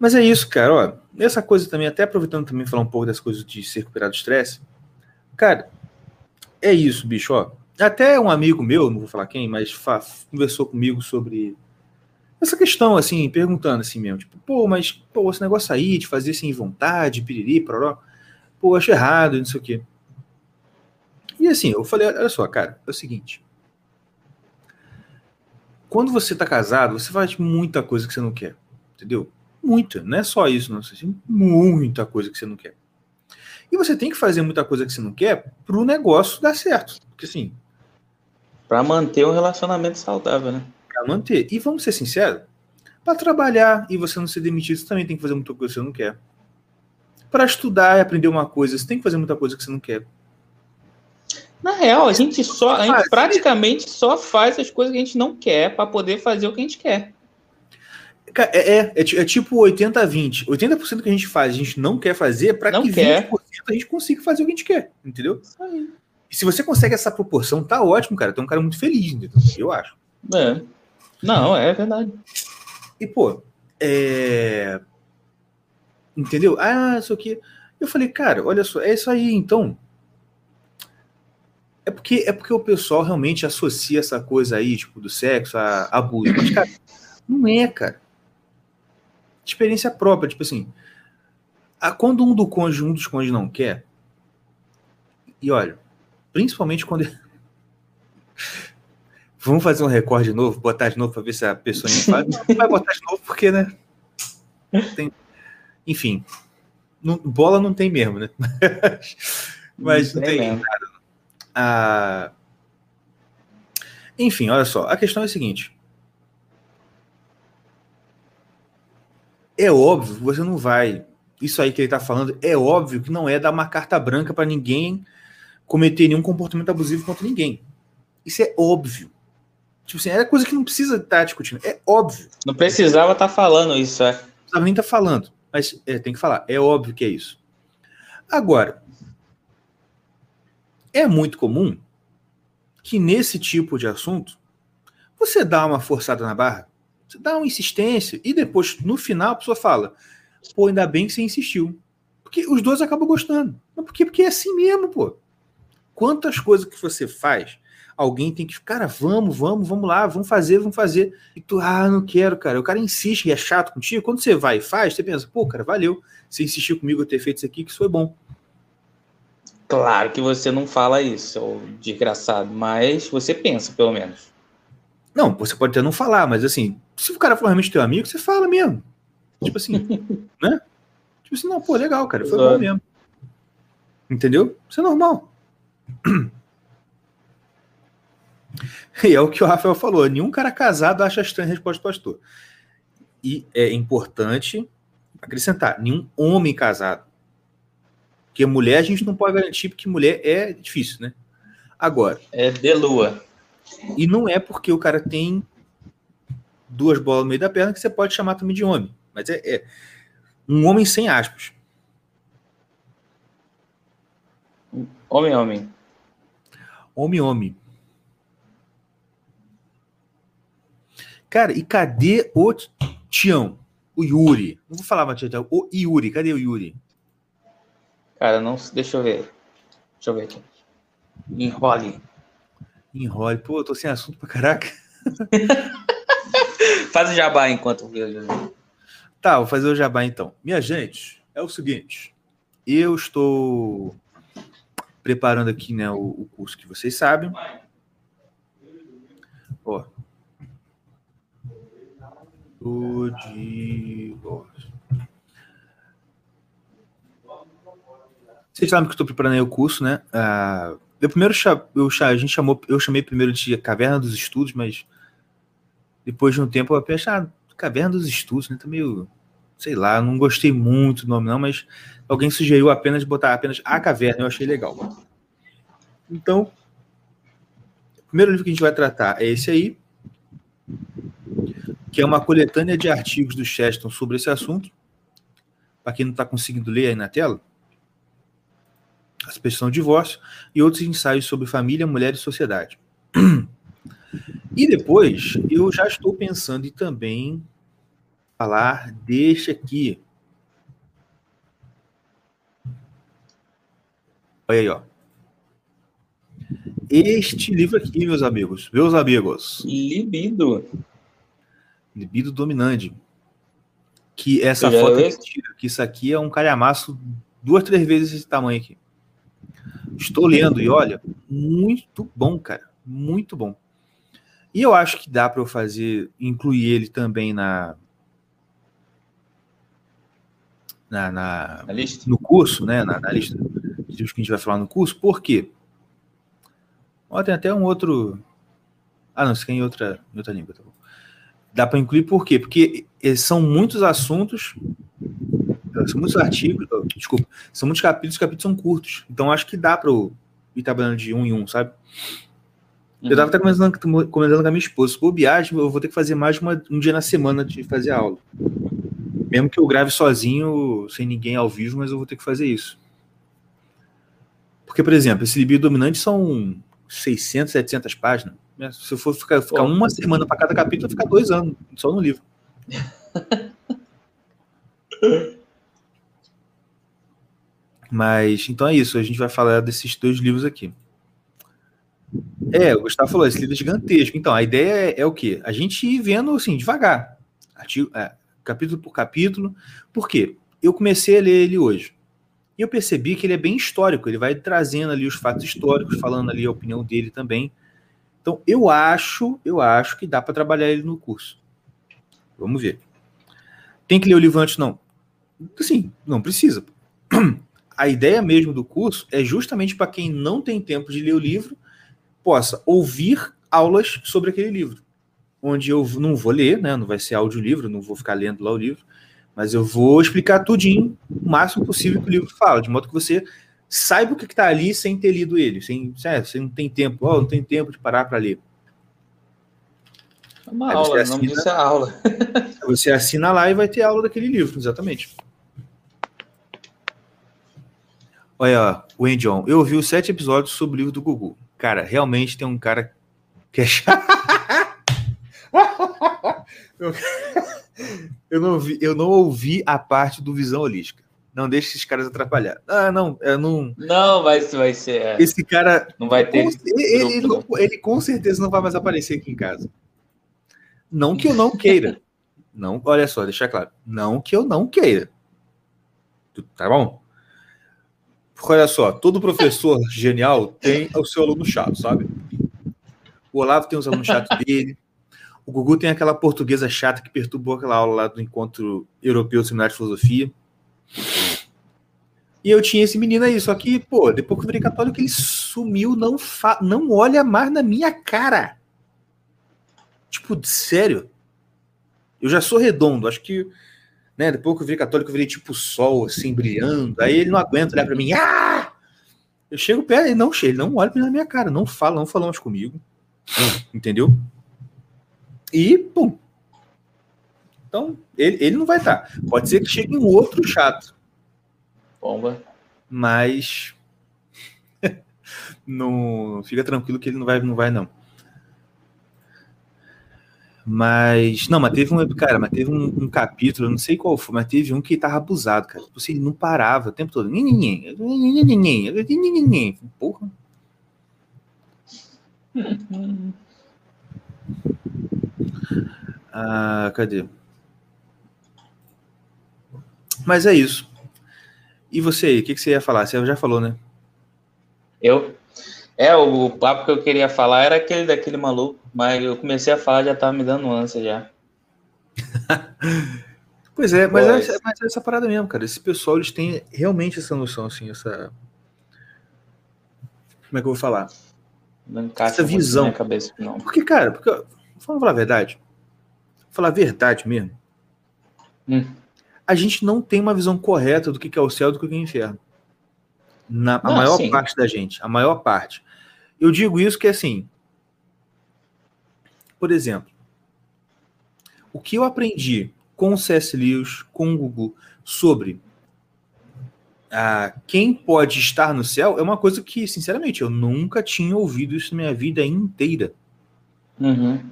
Speaker 1: Mas é isso, cara. Ó, essa coisa também, até aproveitando também falar um pouco das coisas de ser recuperado do estresse. Cara, é isso, bicho. Ó. Até um amigo meu, não vou falar quem, mas conversou comigo sobre essa questão, assim, perguntando assim mesmo, tipo, pô, mas, pô, esse negócio aí de fazer sem vontade, piriri, poró, pô, acho errado, não sei o quê. E assim, eu falei, olha só, cara, é o seguinte, quando você tá casado, você faz muita coisa que você não quer, entendeu? Muita, não é só isso, não, assim, muita coisa que você não quer. E você tem que fazer muita coisa que você não quer pro negócio dar certo, porque assim...
Speaker 2: Pra manter um relacionamento saudável, né?
Speaker 1: para manter. E vamos ser sinceros, para trabalhar e você não ser demitido, você também tem que fazer muita coisa que você não quer. Para estudar e aprender uma coisa, você tem que fazer muita coisa que você não quer.
Speaker 2: Na real, a gente só, a gente praticamente só faz as coisas que a gente não quer para poder fazer o que a gente quer.
Speaker 1: É, é, é, é tipo 80-20. 80%, que a gente faz, a gente não quer fazer, para que
Speaker 2: quer. 20%
Speaker 1: a gente consiga fazer o que a gente quer, entendeu? E se você consegue essa proporção, tá ótimo, cara. Tem um cara muito feliz, entendeu? Eu acho.
Speaker 2: É. Não, é verdade.
Speaker 1: E, pô, é... Entendeu? Ah, isso aqui. Eu falei, cara, olha só, é isso aí, então. É porque, é porque o pessoal realmente associa essa coisa aí, tipo, do sexo a abuso. Mas, cara, não é, cara. Experiência própria, tipo assim. A, quando um, do cônjuge, um dos cônjuges não quer, e olha, principalmente quando. Vamos fazer um recorde de novo, botar de novo para ver se a pessoa faz. Não vai botar de novo porque, né? Tem... Enfim, não, bola não tem mesmo, né? Mas não, tem nada. Ah... Enfim, olha só. A questão é a seguinte. É óbvio, você não vai. Isso aí que ele está falando, é óbvio que não é dar uma carta branca para ninguém cometer nenhum comportamento abusivo contra ninguém. Isso é óbvio. Tipo assim, é coisa que não precisa estar tá discutindo. É óbvio.
Speaker 2: Não precisava estar tá falando isso, é. Não
Speaker 1: precisava nem estar tá falando. Mas é, tem que falar. É óbvio que é isso. Agora, é muito comum que nesse tipo de assunto, você dá uma forçada na barra, você dá uma insistência, e depois, no final, a pessoa fala: pô, ainda bem que você insistiu. Porque os dois acabam gostando. Mas por quê? Porque é assim mesmo, pô. Quantas coisas que você faz, alguém tem que, cara, vamos, vamos, vamos lá, vamos fazer, vamos fazer. E tu, ah, não quero, cara. O cara insiste e é chato contigo. Quando você vai e faz, você pensa, pô, cara, valeu. Você insistiu comigo a ter feito isso aqui, que isso foi bom.
Speaker 2: Claro que você não fala isso, seu desgraçado, mas você pensa, pelo menos.
Speaker 1: Não, você pode até não falar, mas assim, se o cara for realmente teu amigo, você fala mesmo. Tipo assim, né? Tipo assim, não, pô, legal, cara, foi bom mesmo. Entendeu? Isso é normal. E é o que o Rafael falou: nenhum cara casado acha estranha a resposta do pastor. E é importante acrescentar: nenhum homem casado. Porque mulher a gente não pode garantir, porque mulher é difícil, né? Agora.
Speaker 2: É de lua.
Speaker 1: E não é porque o cara tem duas bolas no meio da perna que você pode chamar também de homem. Mas é, é um homem sem aspas.
Speaker 2: Homem, homem.
Speaker 1: Homem, homem. Cara, e cadê o Tião? O Yuri? Não vou falar mais Tião, o Yuri. Cadê o Yuri?
Speaker 2: Cara, não. Deixa eu ver. Deixa eu ver aqui. Enrole.
Speaker 1: Enrole. Pô, eu tô sem assunto pra caraca.
Speaker 2: Faz o jabá enquanto.
Speaker 1: Tá, vou fazer o jabá então. Minha gente, é o seguinte. Eu estou preparando aqui né, o, o curso que vocês sabem. Ó. Divórcio. Vocês sabem que eu estou preparando aí o curso, né? Uh, eu primeiro eu, a gente chamou, eu chamei primeiro de Caverna dos Estudos, mas depois de um tempo eu pensei, ah, Caverna dos Estudos, né? Tá meio, sei lá, não gostei muito do nome não, mas alguém sugeriu apenas botar apenas a caverna, eu achei legal. Então, o primeiro livro que a gente vai tratar é esse aí, que é uma coletânea de artigos do Cheston sobre esse assunto. Para quem não está conseguindo ler aí na tela, a expressão divórcio e outros ensaios sobre família, mulher e sociedade. E depois, eu já estou pensando em também falar deste aqui. Olha aí, ó. Este livro aqui, meus amigos, meus amigos.
Speaker 2: Libido.
Speaker 1: Libido dominante. Que essa foto é mentira, que isso aqui é um calhamaço duas, três vezes esse tamanho aqui. Estou lendo e olha, muito bom, cara, muito bom. E eu acho que dá para eu fazer, incluir ele também na, na, na, na no curso, né? Na, na lista de que a gente vai falar no curso. Por quê? Ó, tem até um outro. Ah, não, isso aqui é em outra, em outra língua, tá bom. Dá para incluir por quê? Porque são muitos assuntos são muitos artigos, desculpa, são muitos capítulos, os capítulos são curtos. Então acho que dá para eu ir trabalhando de um em um, sabe? Uhum. Eu tava até comentando, comentando com a minha esposa, se viagem, eu vou ter que fazer mais de uma, um dia na semana de fazer aula. Mesmo que eu grave sozinho, sem ninguém ao vivo, mas eu vou ter que fazer isso. Porque, por exemplo, esse libido dominante são 600, 700 páginas. Se eu for ficar, ficar uma semana para cada capítulo, ficar dois anos só no livro. Mas, então é isso. A gente vai falar desses dois livros aqui. É, o Gustavo falou, esse livro é gigantesco. Então, a ideia é, é o quê? A gente ir vendo, assim, devagar. Artigo, é, capítulo por capítulo. Por quê? Eu comecei a ler ele hoje. E eu percebi que ele é bem histórico. Ele vai trazendo ali os fatos históricos, falando ali a opinião dele também. Então, eu acho, eu acho que dá para trabalhar ele no curso. Vamos ver. Tem que ler o livro antes? Não. Sim, não precisa. A ideia mesmo do curso é justamente para quem não tem tempo de ler o livro, possa ouvir aulas sobre aquele livro. Onde eu não vou ler, né? Não vai ser audiolivro, não vou ficar lendo lá o livro, mas eu vou explicar tudinho, o máximo possível que o livro fala, de modo que você saiba o que está ali sem ter lido ele, sem, é, você não tem tempo, oh, não tem tempo de parar para ler.
Speaker 2: É uma Aí aula, assina, não é aula.
Speaker 1: você assina lá e vai ter aula daquele livro, exatamente. Olha, o John, eu ouvi os sete episódios sobre o livro do Gugu. cara, realmente tem um cara que é chato. eu, não vi, eu não ouvi a parte do visão holística. Não deixe esses caras atrapalhar. Ah, não, eu não.
Speaker 2: Não, vai, vai ser. É.
Speaker 1: Esse cara.
Speaker 2: Não vai ter.
Speaker 1: Ele, ele, não, ele, com certeza não vai mais aparecer aqui em casa. Não que eu não queira. Não, olha só, deixar claro. Não que eu não queira. Tá bom? Porque olha só, todo professor genial tem o seu aluno chato, sabe? O Olavo tem os alunos chatos dele. O Gugu tem aquela portuguesa chata que perturbou aquela aula lá do encontro europeu seminário de filosofia. E eu tinha esse menino aí, só que, pô, depois que eu virei católico, ele sumiu, não, fa não olha mais na minha cara. Tipo, sério. Eu já sou redondo, acho que, né, depois que eu virei católico, eu virei tipo sol, assim, brilhando. Aí ele não aguenta olhar pra mim, ah! Eu chego perto, ele não chega, ele não olha na minha cara, não fala, não fala mais comigo. Entendeu? E, pum. Então, ele, ele não vai estar. Pode ser que chegue um outro chato.
Speaker 2: Bomba.
Speaker 1: Mas. não, fica tranquilo que ele não vai, não vai, não. Mas. Não, mas teve um. Cara, mas teve um, um capítulo, não sei qual foi, mas teve um que tava abusado, cara. Tipo, assim, ele não parava o tempo todo. Porra. Ah, cadê? Mas é isso. E você aí, o que, que, você ia falar? Você já falou, né?
Speaker 2: Eu? É, o papo que eu queria falar era aquele daquele maluco, mas eu comecei a falar já tava me dando ânsia já.
Speaker 1: pois é, mas, pois. É, mas é essa parada mesmo, cara. Esse pessoal, eles têm realmente essa noção, assim, essa... Como é que eu vou falar?
Speaker 2: Não essa visão. Cabeça, não.
Speaker 1: Porque, cara, porque, vamos falar a verdade, falar a verdade mesmo, hum. a gente não tem uma visão correta do que é o céu e do que é o inferno. Na, a maior sim. parte da gente, a maior parte. Eu digo isso que é assim, por exemplo, o que eu aprendi com o C.S. Lewis, com o Google, sobre ah, quem pode estar no céu, é uma coisa que, sinceramente, eu nunca tinha ouvido isso na minha vida inteira.
Speaker 2: Uhum.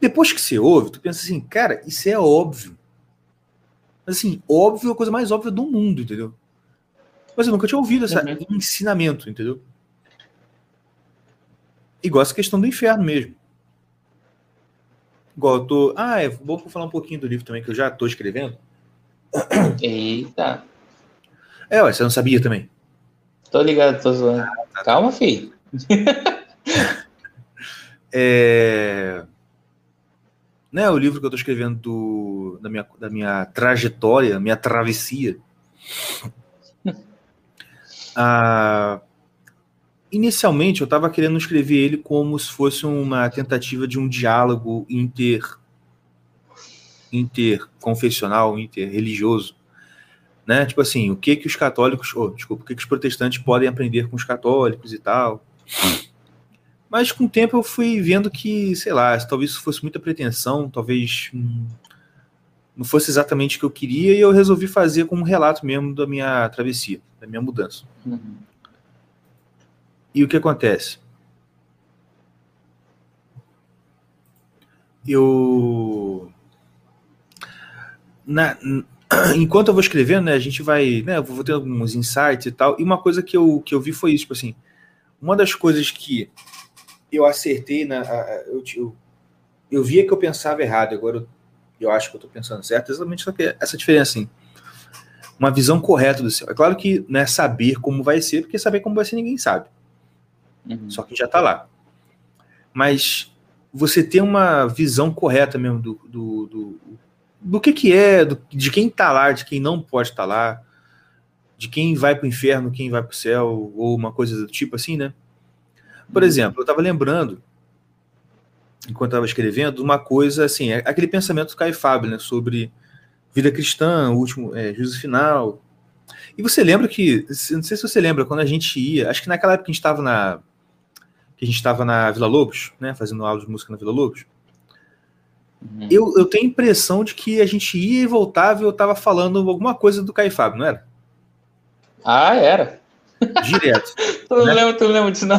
Speaker 1: Depois que você ouve, tu pensa assim, cara, isso é óbvio. Assim, óbvio é a coisa mais óbvia do mundo, entendeu? Mas eu nunca tinha ouvido esse uhum. ensinamento, entendeu? Igual essa questão do inferno mesmo. Igual eu tô. Ah, é bom falar um pouquinho do livro também, que eu já tô escrevendo.
Speaker 2: Eita.
Speaker 1: É, ué, você não sabia também.
Speaker 2: Tô ligado, tô zoando. Ah, tá. Calma, filho.
Speaker 1: é né, o livro que eu estou escrevendo do, da, minha, da minha trajetória, minha travessia. ah, inicialmente eu estava querendo escrever ele como se fosse uma tentativa de um diálogo inter interconfessional, interreligioso, né? Tipo assim, o que que os católicos, oh, desculpa, o que que os protestantes podem aprender com os católicos e tal. Mas com o tempo eu fui vendo que, sei lá, talvez isso fosse muita pretensão, talvez hum, não fosse exatamente o que eu queria, e eu resolvi fazer como um relato mesmo da minha travessia, da minha mudança. Uhum. E o que acontece? Eu. Na, enquanto eu vou escrevendo, né, a gente vai, né, eu vou ter alguns insights e tal, e uma coisa que eu, que eu vi foi isso, tipo assim, uma das coisas que eu acertei na. Eu, eu, eu via que eu pensava errado, agora eu, eu acho que eu estou pensando certo, exatamente só que essa diferença, assim. Uma visão correta do céu. É claro que não é saber como vai ser, porque saber como vai ser ninguém sabe. Uhum. Só que já está lá. Mas você ter uma visão correta mesmo do, do, do, do que, que é, do, de quem está lá, de quem não pode estar tá lá, de quem vai para o inferno, quem vai para o céu, ou uma coisa do tipo assim, né? Por exemplo, eu estava lembrando, enquanto estava escrevendo, uma coisa assim, é aquele pensamento do Caio Fábio, né, sobre vida cristã, o último é, juízo final. E você lembra que, não sei se você lembra, quando a gente ia, acho que naquela época que a gente estava na que a gente estava na Vila Lobos, né, fazendo aula de música na Vila Lobos, uhum. eu, eu tenho a impressão de que a gente ia e voltava e eu estava falando alguma coisa do Caio Fábio, não era?
Speaker 2: Ah, era.
Speaker 1: Direto.
Speaker 2: tu, não né? lembra, tu não lembra disso, não?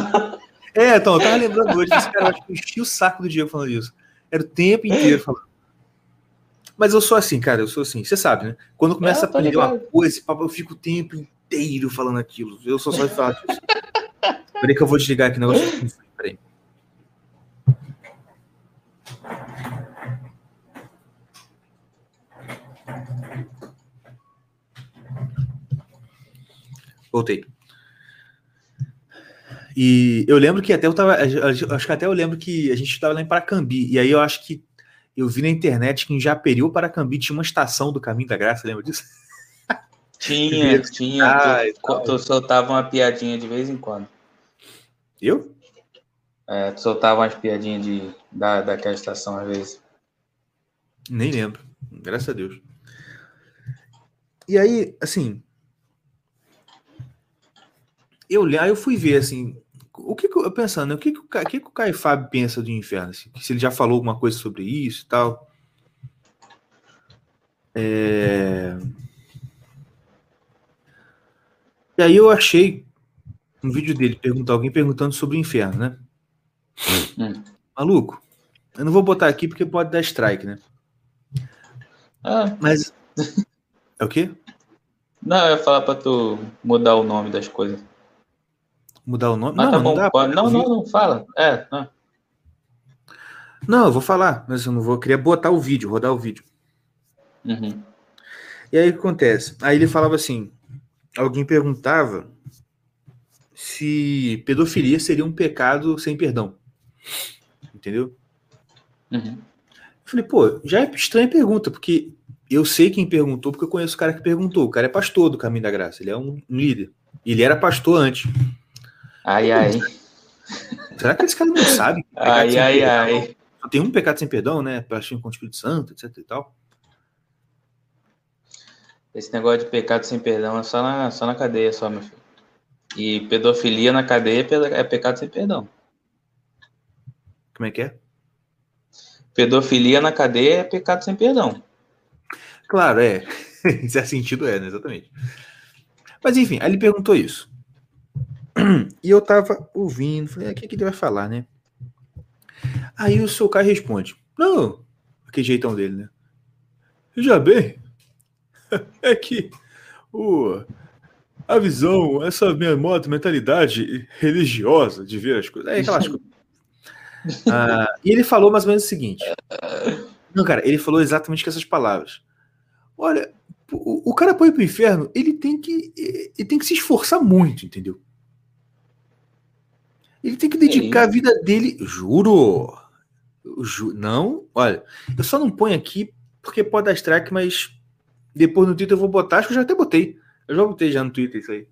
Speaker 1: É, então, eu tava lembrando hoje, esse cara, eu acho que enchi o saco do Diego falando isso. Era o tempo inteiro falando. Mas eu sou assim, cara, eu sou assim. Você sabe, né? Quando começa
Speaker 2: É,
Speaker 1: a aprender uma
Speaker 2: ligado.
Speaker 1: coisa, esse papo, eu fico o tempo inteiro falando aquilo. Eu sou só de falar disso. Peraí que eu vou desligar aqui o negócio. Peraí. Voltei. E eu lembro que até eu tava. Acho que até eu lembro que a gente estava lá em Paracambi. E aí eu acho que eu vi na internet que em Japeri ou Paracambi tinha uma estação do Caminho da Graça, lembra disso?
Speaker 2: Tinha, tinha.
Speaker 1: Ah,
Speaker 2: tu, tu soltava uma piadinha de vez em quando.
Speaker 1: Eu?
Speaker 2: É, tu soltava umas piadinhas de, da, daquela estação às vezes.
Speaker 1: Nem lembro. Graças a Deus. E aí, assim. Eu, aí eu fui ver, assim. O que, que eu pensando, né, o que, que, o, Ca- que, que o Caio Fábio pensa do inferno? assim, se ele já falou alguma coisa sobre isso e tal. É... E aí eu achei um vídeo dele perguntar alguém perguntando sobre o inferno, né?
Speaker 2: Hum.
Speaker 1: Maluco, eu não vou botar aqui porque pode dar strike, né?
Speaker 2: Ah,
Speaker 1: Mas. É o quê?
Speaker 2: não, eu ia falar pra tu mudar o nome das coisas.
Speaker 1: Mudar o nome?
Speaker 2: Mas
Speaker 1: não,
Speaker 2: tá
Speaker 1: não dá.
Speaker 2: pode. Não, não, não, fala. É, não.
Speaker 1: Não, eu vou falar, mas eu não vou. Eu queria botar o vídeo, rodar o vídeo.
Speaker 2: Uhum.
Speaker 1: E aí o que acontece? Aí ele falava assim: alguém perguntava se pedofilia seria um pecado sem perdão. Entendeu?
Speaker 2: Uhum.
Speaker 1: Eu falei, pô, já é estranha a pergunta, porque eu sei quem perguntou, porque eu conheço o cara que perguntou. O cara é pastor do Caminho da Graça, ele é um líder. Ele era pastor antes.
Speaker 2: Ai, ai.
Speaker 1: Será que esse cara não sabe?
Speaker 2: Ai, ai,
Speaker 1: perdão-
Speaker 2: ai.
Speaker 1: Só tem um pecado sem perdão, né? Paixão com o Espírito Santo, etc e tal.
Speaker 2: Esse negócio de pecado sem perdão é só na, só na cadeia, só, meu filho. E pedofilia na cadeia é é pecado sem perdão.
Speaker 1: Como é que é?
Speaker 2: Pedofilia na cadeia é pecado sem perdão.
Speaker 1: Claro, é. em certo sentido é, né? Exatamente. Mas enfim, aí ele perguntou isso. E eu tava ouvindo, falei, "Ah, o que, que ele vai falar, né? Aí o seu Caio responde: Não, aquele jeitão dele, né? Veja bem, é que o, a visão, essa minha modo, mentalidade religiosa de ver as coisas, é aquelas coisas. Ah, e ele falou mais ou menos o seguinte: Não, cara, ele falou exatamente com essas palavras. Olha, o, o cara ir pro inferno, ele tem que ele tem que se esforçar muito, entendeu? Ele tem que dedicar a vida dele, juro. Ju- não, olha, eu só não ponho aqui porque pode dar strike, mas depois no Twitter eu vou botar, acho que eu já até botei. Eu já botei já no Twitter isso aí.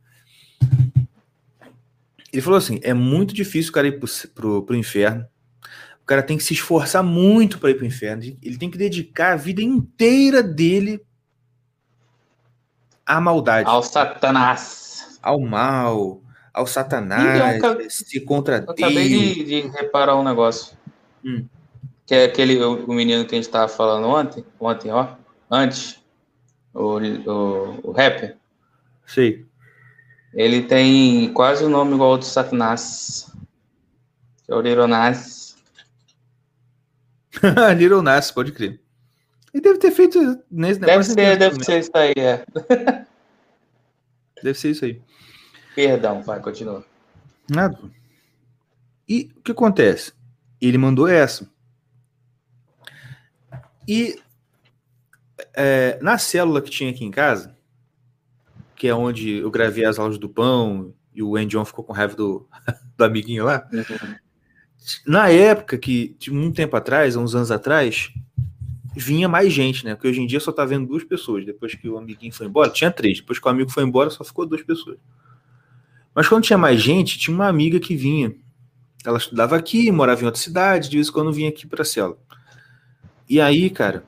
Speaker 1: Ele falou assim: é muito difícil o cara ir pro, pro, pro inferno. O cara tem que se esforçar muito para ir pro inferno. Ele tem que dedicar a vida inteira dele à maldade,
Speaker 2: Ao Satanás.
Speaker 1: ao mal, ao satanás,
Speaker 2: acabei-
Speaker 1: se contra
Speaker 2: Eu acabei
Speaker 1: Deus.
Speaker 2: de, de reparar um negócio.
Speaker 1: Hum.
Speaker 2: Que é aquele o, menino que a gente tava falando ontem, ontem, ó, antes, o, o, o rapper,
Speaker 1: Sei.
Speaker 2: ele tem quase o nome igual ao do Satanás. Que é o Lironás.
Speaker 1: Little Nas, pode crer. Ele deve ter feito nesse
Speaker 2: Deve
Speaker 1: negócio.
Speaker 2: ser,
Speaker 1: mesmo,
Speaker 2: deve ser isso aí, é.
Speaker 1: Deve ser isso aí.
Speaker 2: Perdão, vai, continua.
Speaker 1: Nada. E o que acontece? Ele mandou essa. E é, na célula que tinha aqui em casa, que é onde eu gravei as aulas do pão e o Andy John ficou com raiva do, do amiguinho lá. Na época que, de um tempo atrás, uns anos atrás, vinha mais gente, né? Porque hoje em dia só tá vendo duas pessoas. Depois que o amiguinho foi embora, tinha três. Depois que o amigo foi embora, só ficou duas pessoas. Mas quando tinha mais gente, tinha uma amiga que vinha. Ela estudava aqui, morava em outra cidade, de vez em quando vinha aqui pra cela. E aí, cara,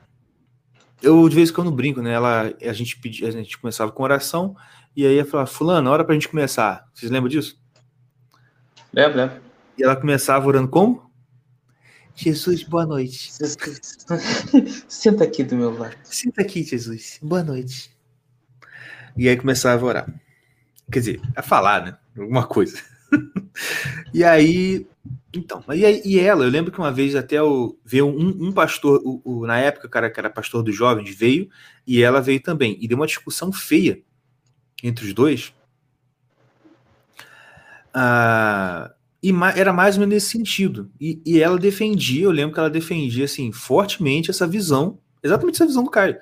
Speaker 1: eu de vez em quando brinco, né? Ela, a gente pedia, a gente começava com oração, e aí ia falar, fulano, hora pra gente começar. Vocês lembram disso?
Speaker 2: Lembra, lembra?
Speaker 1: E ela começava orando como? Jesus, boa noite.
Speaker 2: Senta aqui do meu lado.
Speaker 1: Senta aqui, Jesus. Boa noite. E aí começava a orar. Quer dizer, a falar, né? Alguma coisa. e aí, então, e, e ela, eu lembro que uma vez até o, veio um, um pastor, o, o, na época o cara que era pastor dos jovens veio, e ela veio também, e deu uma discussão feia entre os dois. Ah, e era mais ou menos nesse sentido. E, e ela defendia, eu lembro que ela defendia assim, fortemente essa visão, exatamente essa visão do Caio,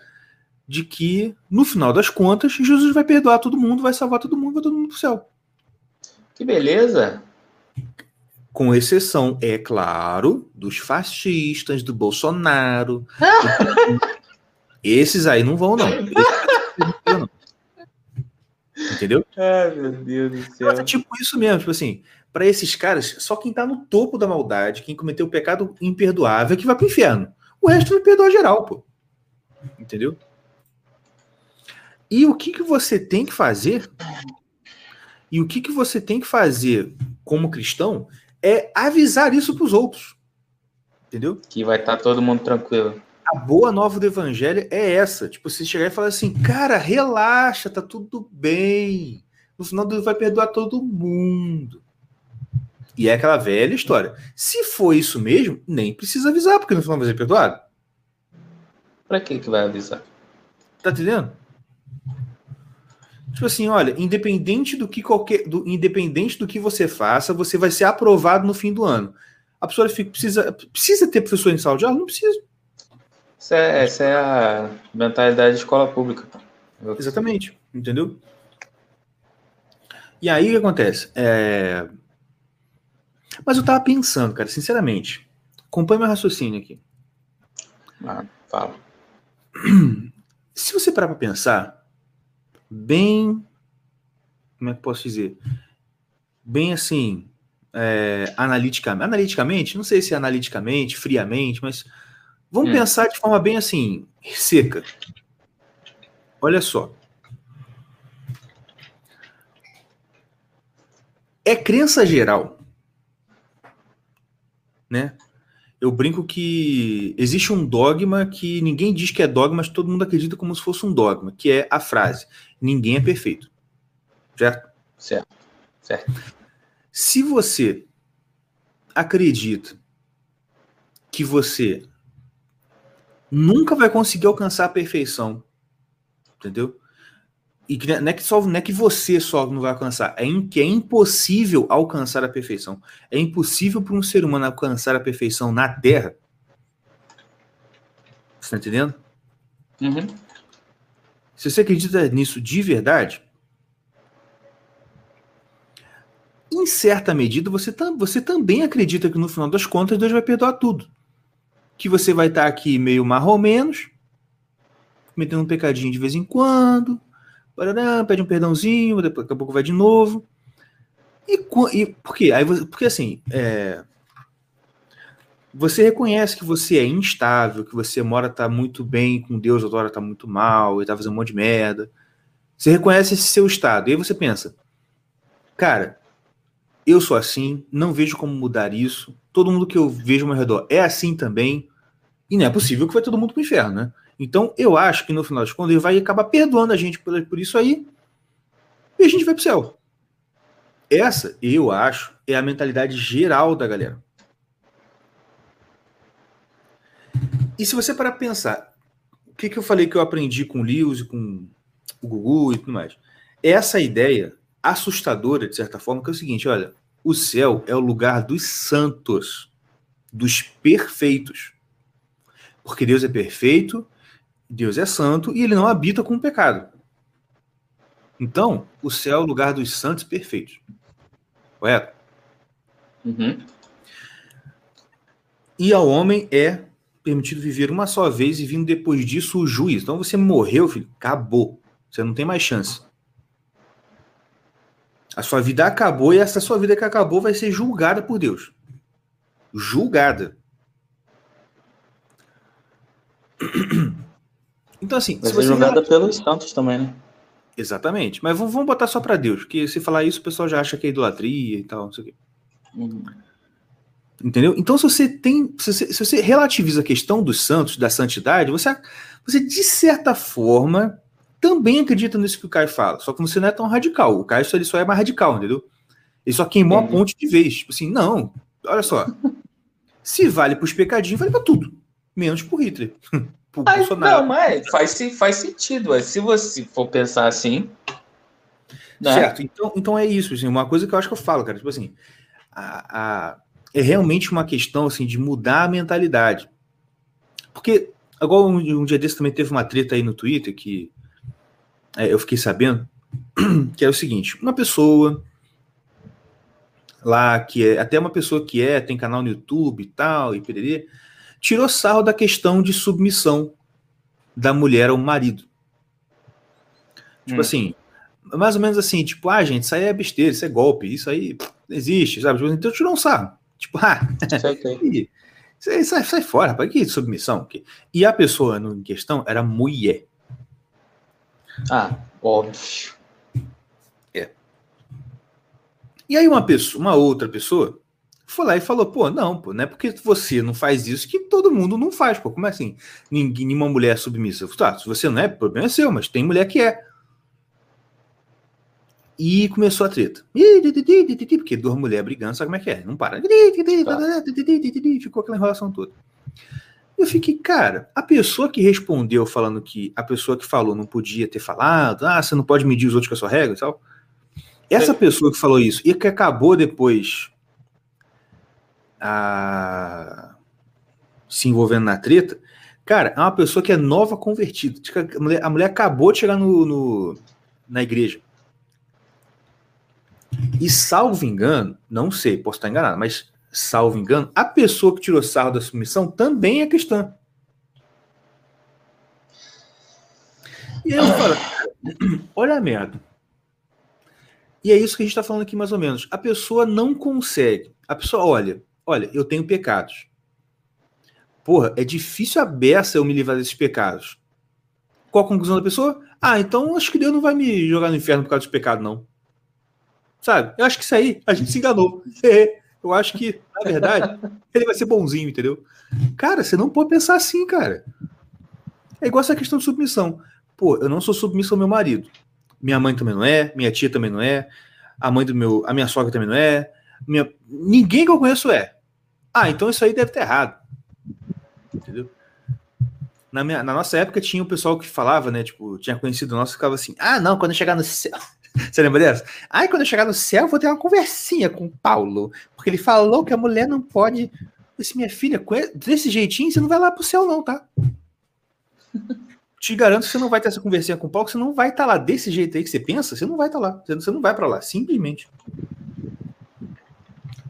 Speaker 1: de que, no final das contas, Jesus vai perdoar todo mundo, vai salvar todo mundo, vai todo mundo pro céu.
Speaker 2: Que beleza!
Speaker 1: Com exceção, é claro, dos fascistas, do Bolsonaro. Esses aí não vão, não. não. Entendeu?
Speaker 2: Ai, meu Deus do céu. Mas é
Speaker 1: tipo isso mesmo, tipo assim, para esses caras, só quem tá no topo da maldade, quem cometeu o pecado imperdoável, é que vai pro inferno. O resto vai perdoar geral, pô. Entendeu? E o que, que você tem que fazer? E o que, que você tem que fazer como cristão é avisar isso para os outros. Entendeu?
Speaker 2: Que vai estar tá todo mundo tranquilo.
Speaker 1: A boa nova do evangelho é essa. Tipo, você chegar e falar assim, cara, relaxa, tá tudo bem. No final Deus vai perdoar todo mundo. E é aquela velha história. Se for isso mesmo, nem precisa avisar, porque no final vai ser perdoado.
Speaker 2: Pra que que vai avisar?
Speaker 1: Tá entendendo? Tipo assim, olha, independente do que qualquer, do, independente do que você faça, você vai ser aprovado no fim do ano. A pessoa fica, precisa, precisa ter professor em sala de aula? Não precisa.
Speaker 2: Essa é, essa é a mentalidade de escola pública.
Speaker 1: Exatamente, entendeu? E aí o que acontece? É... Mas eu tava pensando, cara, sinceramente. Acompanhe meu raciocínio aqui.
Speaker 2: Ah, fala.
Speaker 1: Se você parar pra pensar, bem. Como é que posso dizer? Bem assim, é, analiticamente. Analiticamente, não sei se é analiticamente, friamente, mas vamos hum. pensar de forma bem assim, seca. Olha só. É crença geral, né? eu brinco que existe um dogma que ninguém diz que é dogma, mas todo mundo acredita como se fosse um dogma, que é a frase: ninguém é perfeito. Certo?
Speaker 2: Certo. Certo.
Speaker 1: Se você acredita que você nunca vai conseguir alcançar a perfeição, entendeu? E que não é que, só, não é que você só não vai alcançar, é em, que é impossível alcançar a perfeição. É impossível para um ser humano alcançar a perfeição na Terra. Você está entendendo?
Speaker 2: Uhum.
Speaker 1: Se você acredita nisso de verdade, em certa medida, você, tam, você também acredita que no final das contas Deus vai perdoar tudo. Que você vai estar aqui meio menos, cometendo um pecadinho de vez em quando, Barará, pede um perdãozinho, daqui a pouco vai de novo. E, e por quê? Aí, porque assim, é, você reconhece que você é instável, que você mora tá muito bem com Deus, hora tá muito mal, e tá fazendo um monte de merda. Você reconhece esse seu estado. E aí você pensa, cara, eu sou assim, não vejo como mudar isso. Todo mundo que eu vejo ao meu redor é assim também. E não é possível que vai todo mundo pro inferno, né? Então, eu acho que no final das contas ele vai acabar perdoando a gente por, por isso aí e a gente vai pro céu. Essa, eu acho, é a mentalidade geral da galera. E se você parar para pensar, o que, que eu falei que eu aprendi com o Lewis e com o Gugu e tudo mais? Essa ideia assustadora, de certa forma, que é o seguinte: olha, o céu é o lugar dos santos, dos perfeitos. Porque Deus é perfeito Deus é santo e ele não habita com o pecado. Então, o céu é o lugar dos santos perfeitos. Correto?
Speaker 2: Uhum.
Speaker 1: E ao homem é permitido viver uma só vez e vindo depois disso o juiz. Então você morreu, filho, acabou. Você não tem mais chance. A sua vida acabou e essa sua vida que acabou vai ser julgada por Deus. Julgada. Então, assim.
Speaker 2: Vai ser julgada pelos santos também, né?
Speaker 1: Exatamente. Mas vamos botar só para Deus, porque se falar isso, o pessoal já acha que é idolatria e tal, não sei o quê.
Speaker 2: Uhum.
Speaker 1: Entendeu? Então, se você tem. Se você, se você, relativiza a questão dos santos, da santidade, você, você, de certa forma, também acredita nisso que o Caio fala. Só que você não é tão radical. O Caio ele só é mais radical, entendeu? Ele só queimou a ponte de vez. Tipo assim, não, olha só. Se vale para os pecadinhos, vale para tudo. Menos pro Hitler.
Speaker 2: pro Ai, Bolsonaro. Não, mas faz, faz sentido. Mas se você for pensar assim.
Speaker 1: Né? Certo, então, então é isso. Assim, uma coisa que eu acho que eu falo, cara. Tipo assim, a, a, é realmente uma questão assim, de mudar a mentalidade. Porque, agora um, um dia desse também teve uma treta aí no Twitter que é, eu fiquei sabendo, que é o seguinte: uma pessoa lá, que é até uma pessoa que é, tem canal no YouTube e tal, e pererê, tirou sarro da questão de submissão da mulher ao marido. Tipo hum. assim, mais ou menos assim, tipo, ah, gente, isso aí é besteira, isso é golpe, isso aí não existe, sabe? Tipo, então tirou um sarro. Tipo, ah, sai, sai, sai fora, para que submissão? E a pessoa em questão era mulher.
Speaker 2: Ah, óbvio.
Speaker 1: E aí uma pessoa, uma outra pessoa foi lá e falou, pô, não, pô, não é porque você não faz isso que todo mundo não faz, pô. Como é assim? Ninguém, nenhuma mulher é submissa. Tá, se você não é, problema é seu, mas tem mulher que é. E começou a treta. Porque duas mulheres brigando, sabe como é que é? Não para. Ficou aquela enrolação toda. Eu fiquei, cara, a pessoa que respondeu falando que a pessoa que falou não podia ter falado, ah, você não pode medir os outros com a sua regra e tal. Essa pessoa que falou isso e que acabou depois a... se envolvendo na treta, cara, é uma pessoa que é nova convertida. A mulher, a mulher acabou de chegar no, no, na igreja. E salvo engano, não sei, posso estar enganado, mas salvo engano, a pessoa que tirou sarro da submissão também é cristã. E eu falo, olha a merda. E é isso que a gente está falando aqui mais ou menos. A pessoa não consegue. A pessoa, olha, olha, eu tenho pecados. Porra, é difícil a beça eu me livrar desses pecados. Qual a conclusão da pessoa? Ah, então acho que Deus não vai me jogar no inferno por causa dos pecados, não. Sabe? Eu acho que isso aí a gente se enganou. eu acho que, na verdade, ele vai ser bonzinho, entendeu? Cara, você não pode pensar assim, cara. É igual essa questão de submissão. Pô, eu não sou submisso ao meu marido. Minha mãe também não é, minha tia também não é, a mãe do meu, a minha sogra também não é, minha, ninguém que eu conheço é. Ah, então isso aí deve estar errado. Entendeu? Na, minha, na nossa época tinha o pessoal que falava, né? Tipo, tinha conhecido nosso ficava assim: ah, não, quando chegar no céu. Você lembra dessa? Ah, quando eu chegar no céu, eu vou ter uma conversinha com o Paulo. Porque ele falou que a mulher não pode. Disse, minha filha, desse jeitinho, você não vai lá pro céu, não, tá? te garanto que você não vai ter essa conversinha com o Paulo, que você não vai estar tá lá desse jeito aí que você pensa, você não vai estar tá lá. Você não vai para lá, simplesmente.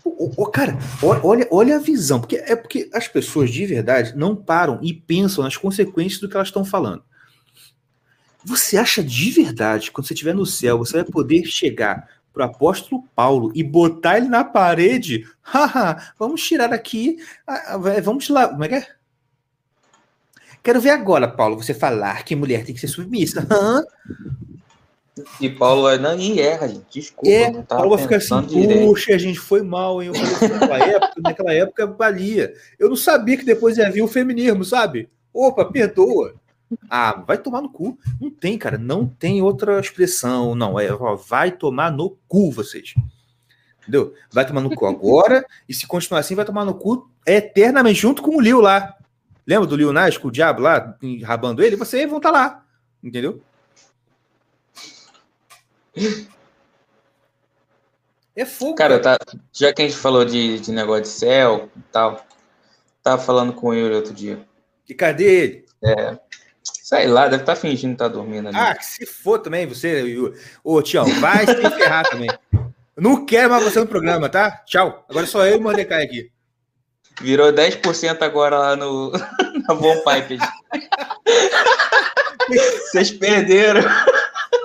Speaker 1: O, o, cara, olha, olha a visão, porque é porque as pessoas de verdade não param e pensam nas consequências do que elas estão falando. Você acha de verdade, quando você estiver no céu, você vai poder chegar para o apóstolo Paulo e botar ele na parede? Haha, vamos tirar aqui, vamos lá, como é que é? Quero ver agora, Paulo, você falar que mulher tem que ser submissa.
Speaker 2: E Paulo não, e erra, gente. Desculpa.
Speaker 1: É, não Paulo vai ficar assim, puxa, a gente foi mal, hein? Eu falei, naquela, época, naquela época valia. Eu não sabia que depois ia vir o feminismo, sabe? Opa, perdoa. Ah, vai tomar no cu. Não tem, cara, não tem outra expressão. Não, é, ó, vai tomar no cu vocês. Entendeu? Vai tomar no cu agora, e se continuar assim, vai tomar no cu eternamente, junto com o Lio lá. Lembra do Lil Nas com o diabo lá, rabando ele? Vocês vão estar tá lá, entendeu?
Speaker 2: É fogo. Cara, tá, já que a gente falou de, de negócio de céu e tal, tava falando com ele outro dia.
Speaker 1: Que cadê ele?
Speaker 2: É. Sei lá, deve estar tá fingindo que tá dormindo ali.
Speaker 1: Ah, que se for também, você. Ô, Tião, vai se ferrar também. não quero mais você no programa, tá? Tchau. Agora só eu e o Mordecai aqui.
Speaker 2: Virou 10% agora lá no na Bom Pipe. Vocês perderam.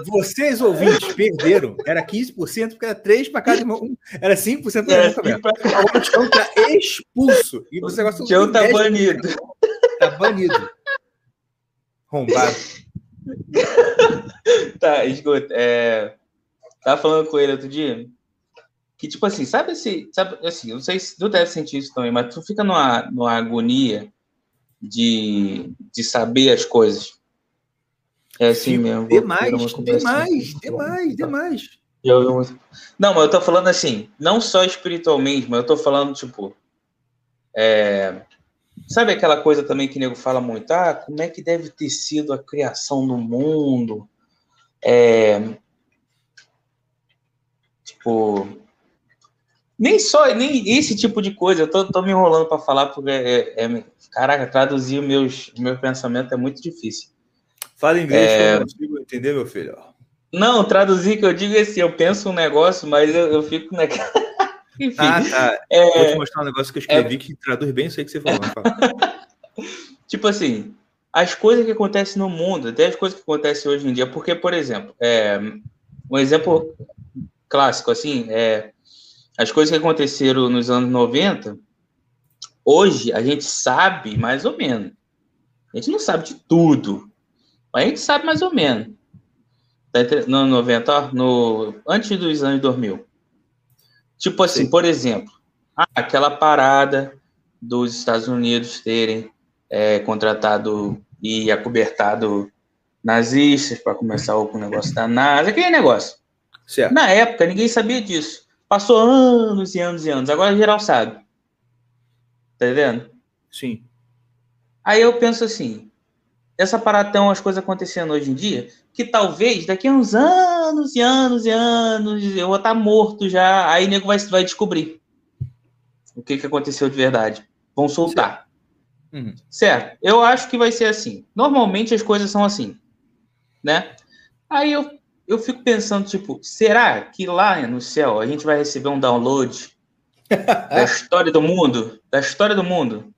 Speaker 1: Vocês ouvintes perderam. Era 15%, porque era 3 para cada um. Era 5% para cada um. Agora o Tião está expulso.
Speaker 2: E você o Tião está banido.
Speaker 1: Está banido. Rombado.
Speaker 2: tá, escuta. É... Tava falando com ele outro dia que, tipo assim, sabe se. Sabe, assim, eu não sei se tu deve sentir isso também, mas tu fica numa, numa agonia de, de saber as coisas. É assim mesmo.
Speaker 1: Demais, demais, demais, demais.
Speaker 2: Eu, não, mas eu tô falando assim, não só espiritualmente, mas eu tô falando, tipo. É, sabe aquela coisa também que o nego fala muito? Ah, como é que deve ter sido a criação do mundo? É, tipo. Nem só, nem esse tipo de coisa, eu tô, tô me enrolando para falar, porque, é, é, caraca, traduzir meus, meu pensamento é muito difícil.
Speaker 1: Fala inglês, é... eu não consigo entender, meu filho.
Speaker 2: Não, traduzir que eu digo é assim, eu penso um negócio, mas eu, eu fico naquela.
Speaker 1: Enfim, ah, tá. É... Vou te mostrar um negócio que eu escrevi é... que traduz bem isso aí que você falou.
Speaker 2: tipo assim, as coisas que acontecem no mundo, até as coisas que acontecem hoje em dia, porque, por exemplo, é, um exemplo clássico, assim, é as coisas que aconteceram nos anos 90, hoje a gente sabe mais ou menos. A gente não sabe de tudo, mas a gente sabe mais ou menos. Tá no 90, ó, no, antes dos anos 2000. Tipo assim, Sim. por exemplo, ah, aquela parada dos Estados Unidos terem é, contratado e acobertado nazistas para começar o negócio da NASA, aquele negócio. Certo. Na época, ninguém sabia disso. Passou anos e anos e anos. Agora geral sabe. Tá entendendo?
Speaker 1: Sim.
Speaker 2: Aí eu penso assim, essa parada tem umas coisas acontecendo hoje em dia que talvez daqui a uns anos e anos e anos eu vou estar morto já, aí o nego vai, vai descobrir o que, que aconteceu de verdade. Vão soltar. Certo. Uhum. certo. Eu acho que vai ser assim. Normalmente as coisas são assim, né? Aí eu, eu fico pensando, tipo, será que lá no céu a gente vai receber um download da história do mundo? Da história do mundo?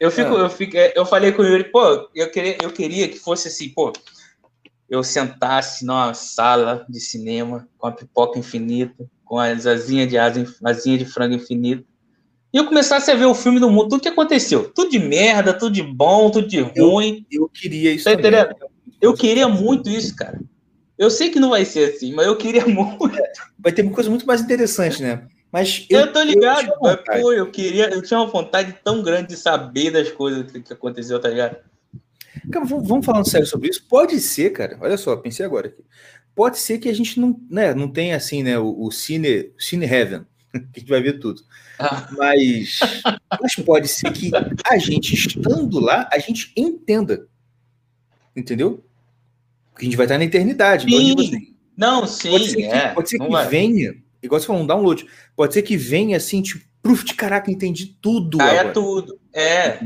Speaker 2: Eu fico, é. eu fico, é, eu falei com o Yuri, pô, eu queria, eu queria que fosse assim, pô, eu sentasse numa sala de cinema com a pipoca infinita, com as asinhas de asa, asinha de frango infinita, e eu começasse a ver o filme do mundo, tudo que aconteceu, tudo de merda, tudo de bom, tudo de ruim.
Speaker 1: Eu, eu queria isso.
Speaker 2: Tá entendendo? Eu queria muito isso, cara. Eu sei que não vai ser assim, mas eu queria muito.
Speaker 1: Vai ter uma coisa muito mais interessante, né? Mas
Speaker 2: eu, eu tô ligado, eu mas, pô, eu queria, eu tinha uma vontade tão grande de saber das coisas que, que aconteceu, tá ligado?
Speaker 1: Cara, vamos falando sério sobre isso. Pode ser, cara. Olha só, pensei agora aqui. Pode ser que a gente não, né, não tenha assim, né, o, o cine, cine heaven, que a gente vai ver tudo. Ah. Mas, mas pode ser que a gente estando lá, a gente entenda. Entendeu? Que a gente vai estar na eternidade.
Speaker 2: Sim. Não, sim.
Speaker 1: Pode ser que, é, pode ser que venha igual você falou, um download. Pode ser que venha assim, tipo, proof de caraca, entendi tudo.
Speaker 2: Ah, é tudo. É.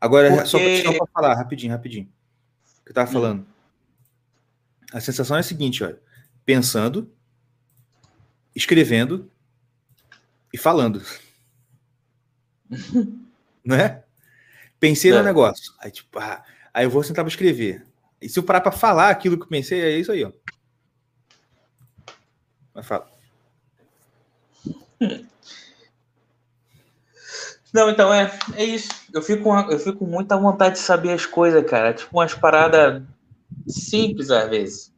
Speaker 1: Agora, Porque... só, para falar, rapidinho, rapidinho. O que eu tava hum. falando. A sensação é a seguinte, olha. Pensando, escrevendo e falando. Não é? Pensei é. no negócio. Aí, tipo, ah, aí eu vou sentar para escrever. E se eu parar para falar aquilo que eu pensei, é isso aí, ó. Mas fala.
Speaker 2: Não, então é, é isso. Eu fico, eu fico com muita vontade de saber as coisas, cara. Tipo umas paradas simples às vezes.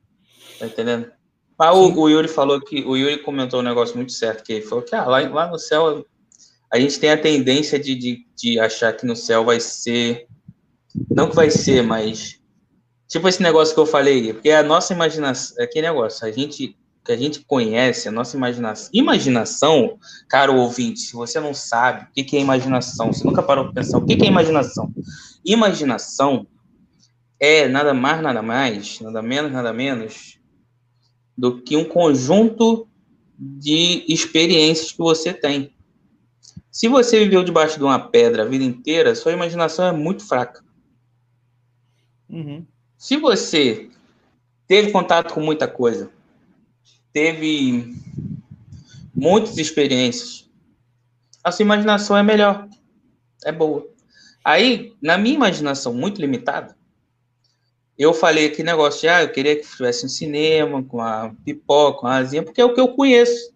Speaker 2: Tá entendendo? Mas o, o, Yuri falou que. O Yuri comentou um negócio muito certo, que ele falou que ah, lá, lá no céu a gente tem a tendência de, de, de achar que no céu vai ser. Não que vai ser, mas. Tipo esse negócio que eu falei, porque a nossa imaginação. É que negócio, a gente que a gente conhece, a nossa imaginação. Imaginação, caro ouvinte, se você não sabe o que é imaginação, você nunca parou para pensar o que é imaginação. Imaginação é nada mais, nada mais, nada menos, nada menos do que um conjunto de experiências que você tem. Se você viveu debaixo de uma pedra a vida inteira, sua imaginação é muito fraca. Uhum. Se você teve contato com muita coisa, teve muitas experiências, a sua imaginação é melhor, é boa. Aí, na minha imaginação muito limitada, eu falei que negócio de, ah, eu queria que tivesse um cinema com a pipoca, com a asinha, porque é o que eu conheço.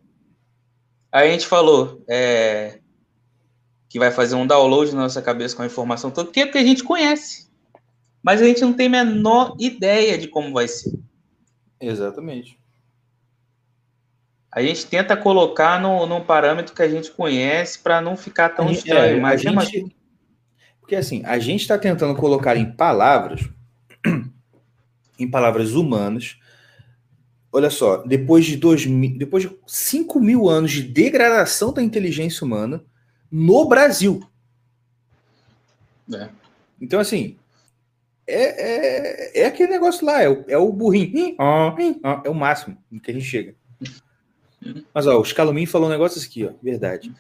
Speaker 2: Aí a gente falou é, que vai fazer um download na nossa cabeça com a informação toda, porque é porque a gente conhece. Mas a gente não tem a menor ideia de como vai ser.
Speaker 1: Exatamente
Speaker 2: a gente tenta colocar no, num parâmetro que a gente conhece para não ficar tão gente, estranho. É, mas
Speaker 1: gente, assim... Porque assim, a gente está tentando colocar em palavras, em palavras humanas, olha só, depois de, dois, depois de 5 mil anos de degradação da inteligência humana no Brasil. É. Então, assim, é, é, é, aquele negócio lá, é o, é o burrinho. É o máximo que a gente chega. Mas, ó, o Scalumim falou um negócio aqui, ó, verdade.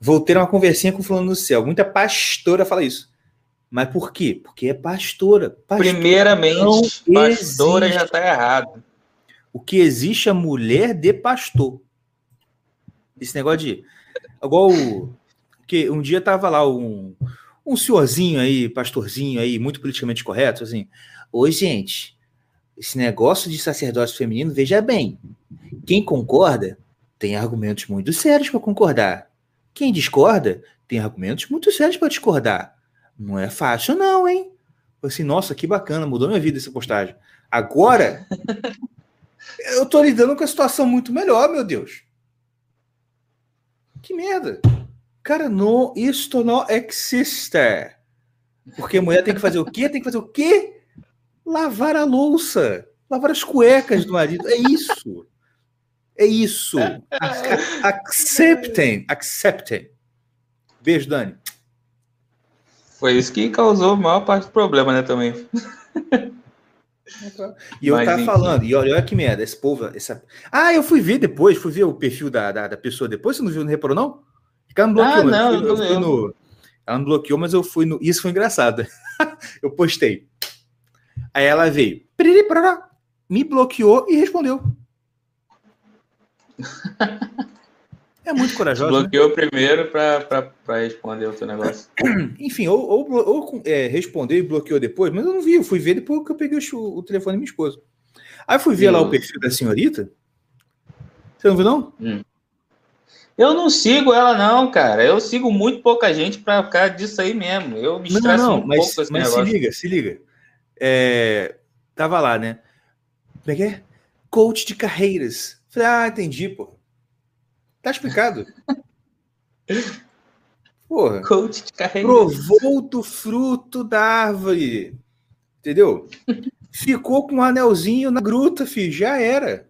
Speaker 1: Vou ter uma conversinha com o fulano do céu. Muita pastora fala isso. Mas por quê? Porque é pastora. pastora
Speaker 2: Primeiramente, pastora existe. já está errado.
Speaker 1: O que existe é mulher de pastor. Esse negócio de. Igual. Que um dia tava lá um, um senhorzinho aí, pastorzinho aí, muito politicamente correto, assim. Oi, gente. Esse negócio de sacerdócio feminino, veja bem. Quem concorda tem argumentos muito sérios para concordar. Quem discorda tem argumentos muito sérios para discordar. Não é fácil, não, hein? Assim, nossa, que bacana, mudou minha vida essa postagem. Agora, eu tô lidando com a situação muito melhor, meu Deus. Que merda. Cara, não, isto não existe. Porque a mulher tem que fazer o quê? Tem que fazer o quê? Lavar a louça. Lavar as cuecas do marido. É isso. É isso. Acceptem. Acceptem. Beijo, Dani.
Speaker 2: Foi isso que causou a maior parte do problema, né, também.
Speaker 1: E eu Mas, tava enfim. falando, e olha, olha que merda, esse povo. Essa... Ah, eu fui ver depois, fui ver o perfil da, da, da pessoa depois. Você não viu, não reparou, não? Ela me bloqueou, ah, não, eu fui, eu fui no. Ela me bloqueou, mas eu fui no. Isso foi engraçado. eu postei. Aí ela veio, me bloqueou e respondeu. É muito corajoso.
Speaker 2: Né? Bloqueou né? primeiro para responder o teu negócio.
Speaker 1: Enfim, ou, ou, ou é, respondeu e bloqueou depois, mas eu não vi, eu fui ver depois que eu peguei o, o telefone da minha esposa. Aí fui ver lá o perfil da senhorita. Você não viu, não? Hum.
Speaker 2: Eu não sigo ela, não, cara. Eu sigo muito pouca gente para ficar disso aí mesmo. Eu me estresso não, não, um
Speaker 1: mas, pouco com esse mas negócio. se liga, se liga. É, tava lá, né? Como é que é? Coach de carreiras. Falei, ah, entendi, pô. Tá explicado. Porra. Coach de carreira. Provou do fruto da árvore. Entendeu? Ficou com um anelzinho na gruta, filho. Já era.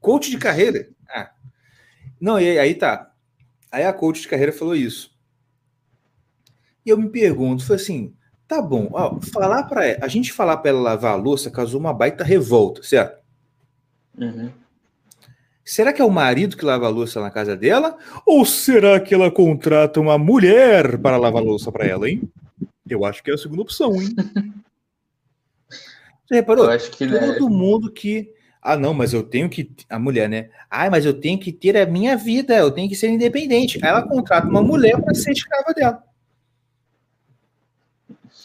Speaker 1: Coach de carreira. Ah. Não, e aí tá. Aí a coach de carreira falou isso. E eu me pergunto, foi assim, tá bom, ó, falar para a gente falar para ela lavar a louça causou uma baita revolta, certo? Uhum. Será que é o marido que lava a louça na casa dela? Ou será que ela contrata uma mulher para lavar a louça para ela, hein? Eu acho que é a segunda opção, hein? Você reparou? Que Todo mundo que. Ah, não, mas eu tenho que. A mulher, né? Ah, mas eu tenho que ter a minha vida, eu tenho que ser independente. Aí ela contrata uma mulher para ser escrava dela.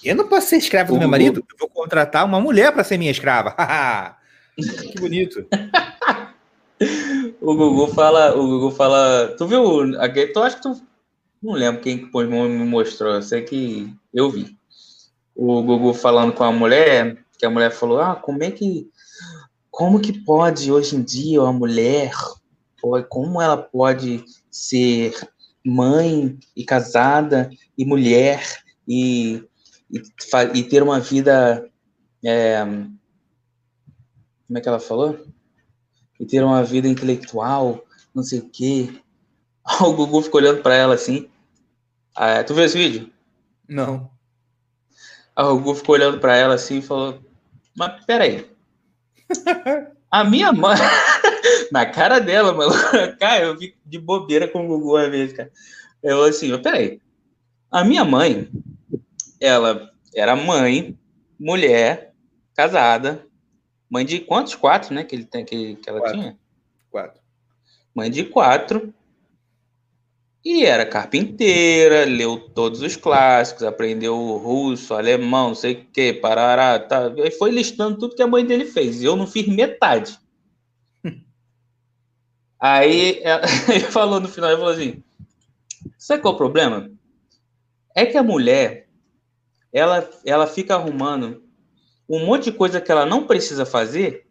Speaker 1: Eu não posso ser escravo do meu marido, eu vou contratar uma mulher para ser minha escrava. que bonito.
Speaker 2: o Gugu fala, o Gugu fala, tu viu, tu acho que tu não lembro quem me mostrou, eu sei que eu vi. O Gugu falando com a mulher, que a mulher falou: "Ah, como é que como que pode hoje em dia a mulher, como ela pode ser mãe e casada e mulher e, e, e ter uma vida é, como é que ela falou? E ter uma vida intelectual, não sei o quê. O Gugu ficou olhando para ela assim. Ah, tu viu esse vídeo?
Speaker 1: Não.
Speaker 2: Aí o Gugu ficou olhando para ela assim e falou: Mas peraí. A minha mãe. Na cara dela, mano. Cara, eu fico de bobeira com o Gugu às vezes, cara. Eu assim, peraí. A minha mãe, ela era mãe, mulher, casada, Mãe de quantos? Quatro, né? Que, ele tem, que, que ela quatro. tinha?
Speaker 1: Quatro.
Speaker 2: Mãe de quatro. E era carpinteira, leu todos os clássicos, aprendeu russo, alemão, sei o que, parará, tá. E foi listando tudo que a mãe dele fez. Eu não fiz metade. Aí ele falou no final, ele falou assim: sabe qual é o problema? É que a mulher ela, ela fica arrumando um monte de coisa que ela não precisa fazer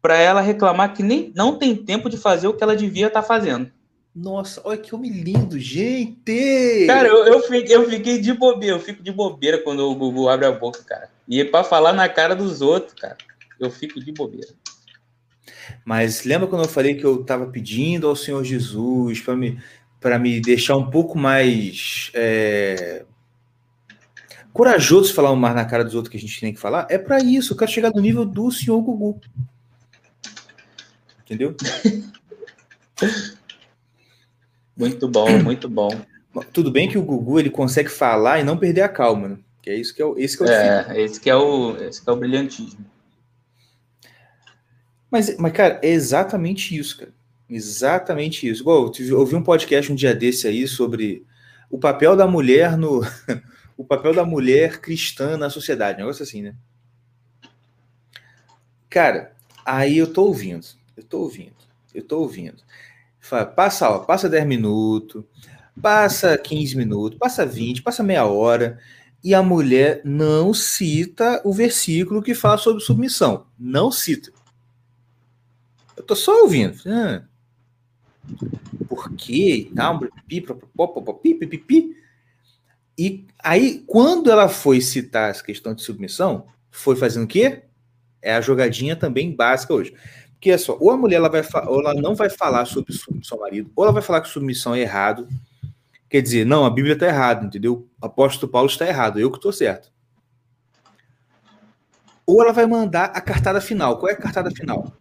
Speaker 2: para ela reclamar que nem não tem tempo de fazer o que ela devia estar tá fazendo.
Speaker 1: Nossa, olha que homem lindo, gente!
Speaker 2: Cara, eu, eu, fiquei, eu fiquei de bobeira, eu fico de bobeira quando o Gugu abre a boca, cara. E é para falar na cara dos outros, cara, eu fico de bobeira.
Speaker 1: Mas lembra quando eu falei que eu estava pedindo ao Senhor Jesus para me, me deixar um pouco mais é, corajoso falar um mais na cara dos outros que a gente tem que falar? É para isso, eu quero chegar no nível do Senhor Gugu. Entendeu?
Speaker 2: Muito bom, muito bom.
Speaker 1: Tudo bem que o Gugu ele consegue falar e não perder a calma, né? Que é isso que é o, esse que é o
Speaker 2: é, esse que é o, esse que é o brilhantismo.
Speaker 1: Mas, mas, cara, é exatamente isso, cara. Exatamente isso. Igual, eu ouvi um podcast um dia desse aí sobre o papel da mulher no. o papel da mulher cristã na sociedade. Um negócio assim, né? Cara, aí eu tô ouvindo. Eu tô ouvindo. Eu tô ouvindo. Fala, passa, ó, passa 10 minutos, passa 15 minutos, passa 20, passa meia hora, e a mulher não cita o versículo que fala sobre submissão. Não cita. Eu tô só ouvindo. Ah, por quê? E aí, quando ela foi citar essa questão de submissão, foi fazendo o quê? É a jogadinha também básica hoje. Porque é só, ou a mulher ela vai, ou ela não vai falar sobre submissão ao marido, ou ela vai falar que submissão é errado. Quer dizer, não, a Bíblia está errada, entendeu? O apóstolo Paulo está errado, eu que estou certo. Ou ela vai mandar a cartada final. Qual é a cartada final?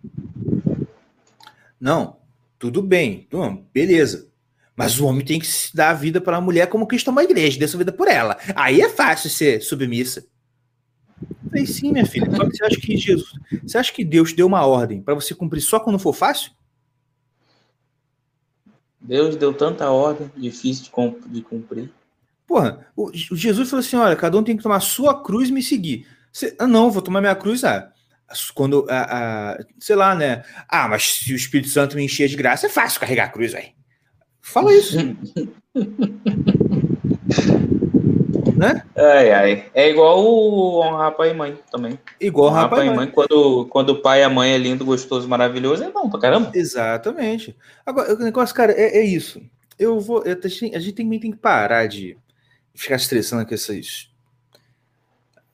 Speaker 1: Não, tudo bem, beleza. Mas o homem tem que se dar a vida para a mulher como Cristo ama a igreja, dê sua vida por ela. Aí é fácil ser submissa. Falei, sim, minha filha. Só que você acha que Jesus. Você acha que Deus deu uma ordem para você cumprir só quando for fácil?
Speaker 2: Deus deu tanta ordem difícil de cumprir.
Speaker 1: Porra, o, Jesus falou assim: olha, cada um tem que tomar sua cruz e me seguir. Você, ah, não, vou tomar minha cruz. Ah, quando, ah, ah, sei lá, né? Ah, mas se o Espírito Santo me encher de graça, é fácil carregar a cruz, velho. Fala isso. né?
Speaker 2: Ai, ai. É igual o honrar pai e mãe também.
Speaker 1: Igual honrar pai e mãe. mãe.
Speaker 2: Quando, quando o pai e a mãe é lindo, gostoso, maravilhoso, é bom pra caramba.
Speaker 1: Exatamente. Agora, o negócio, cara, é, é isso. Eu vou. Eu, a gente também tem que parar de ficar estressando com esses.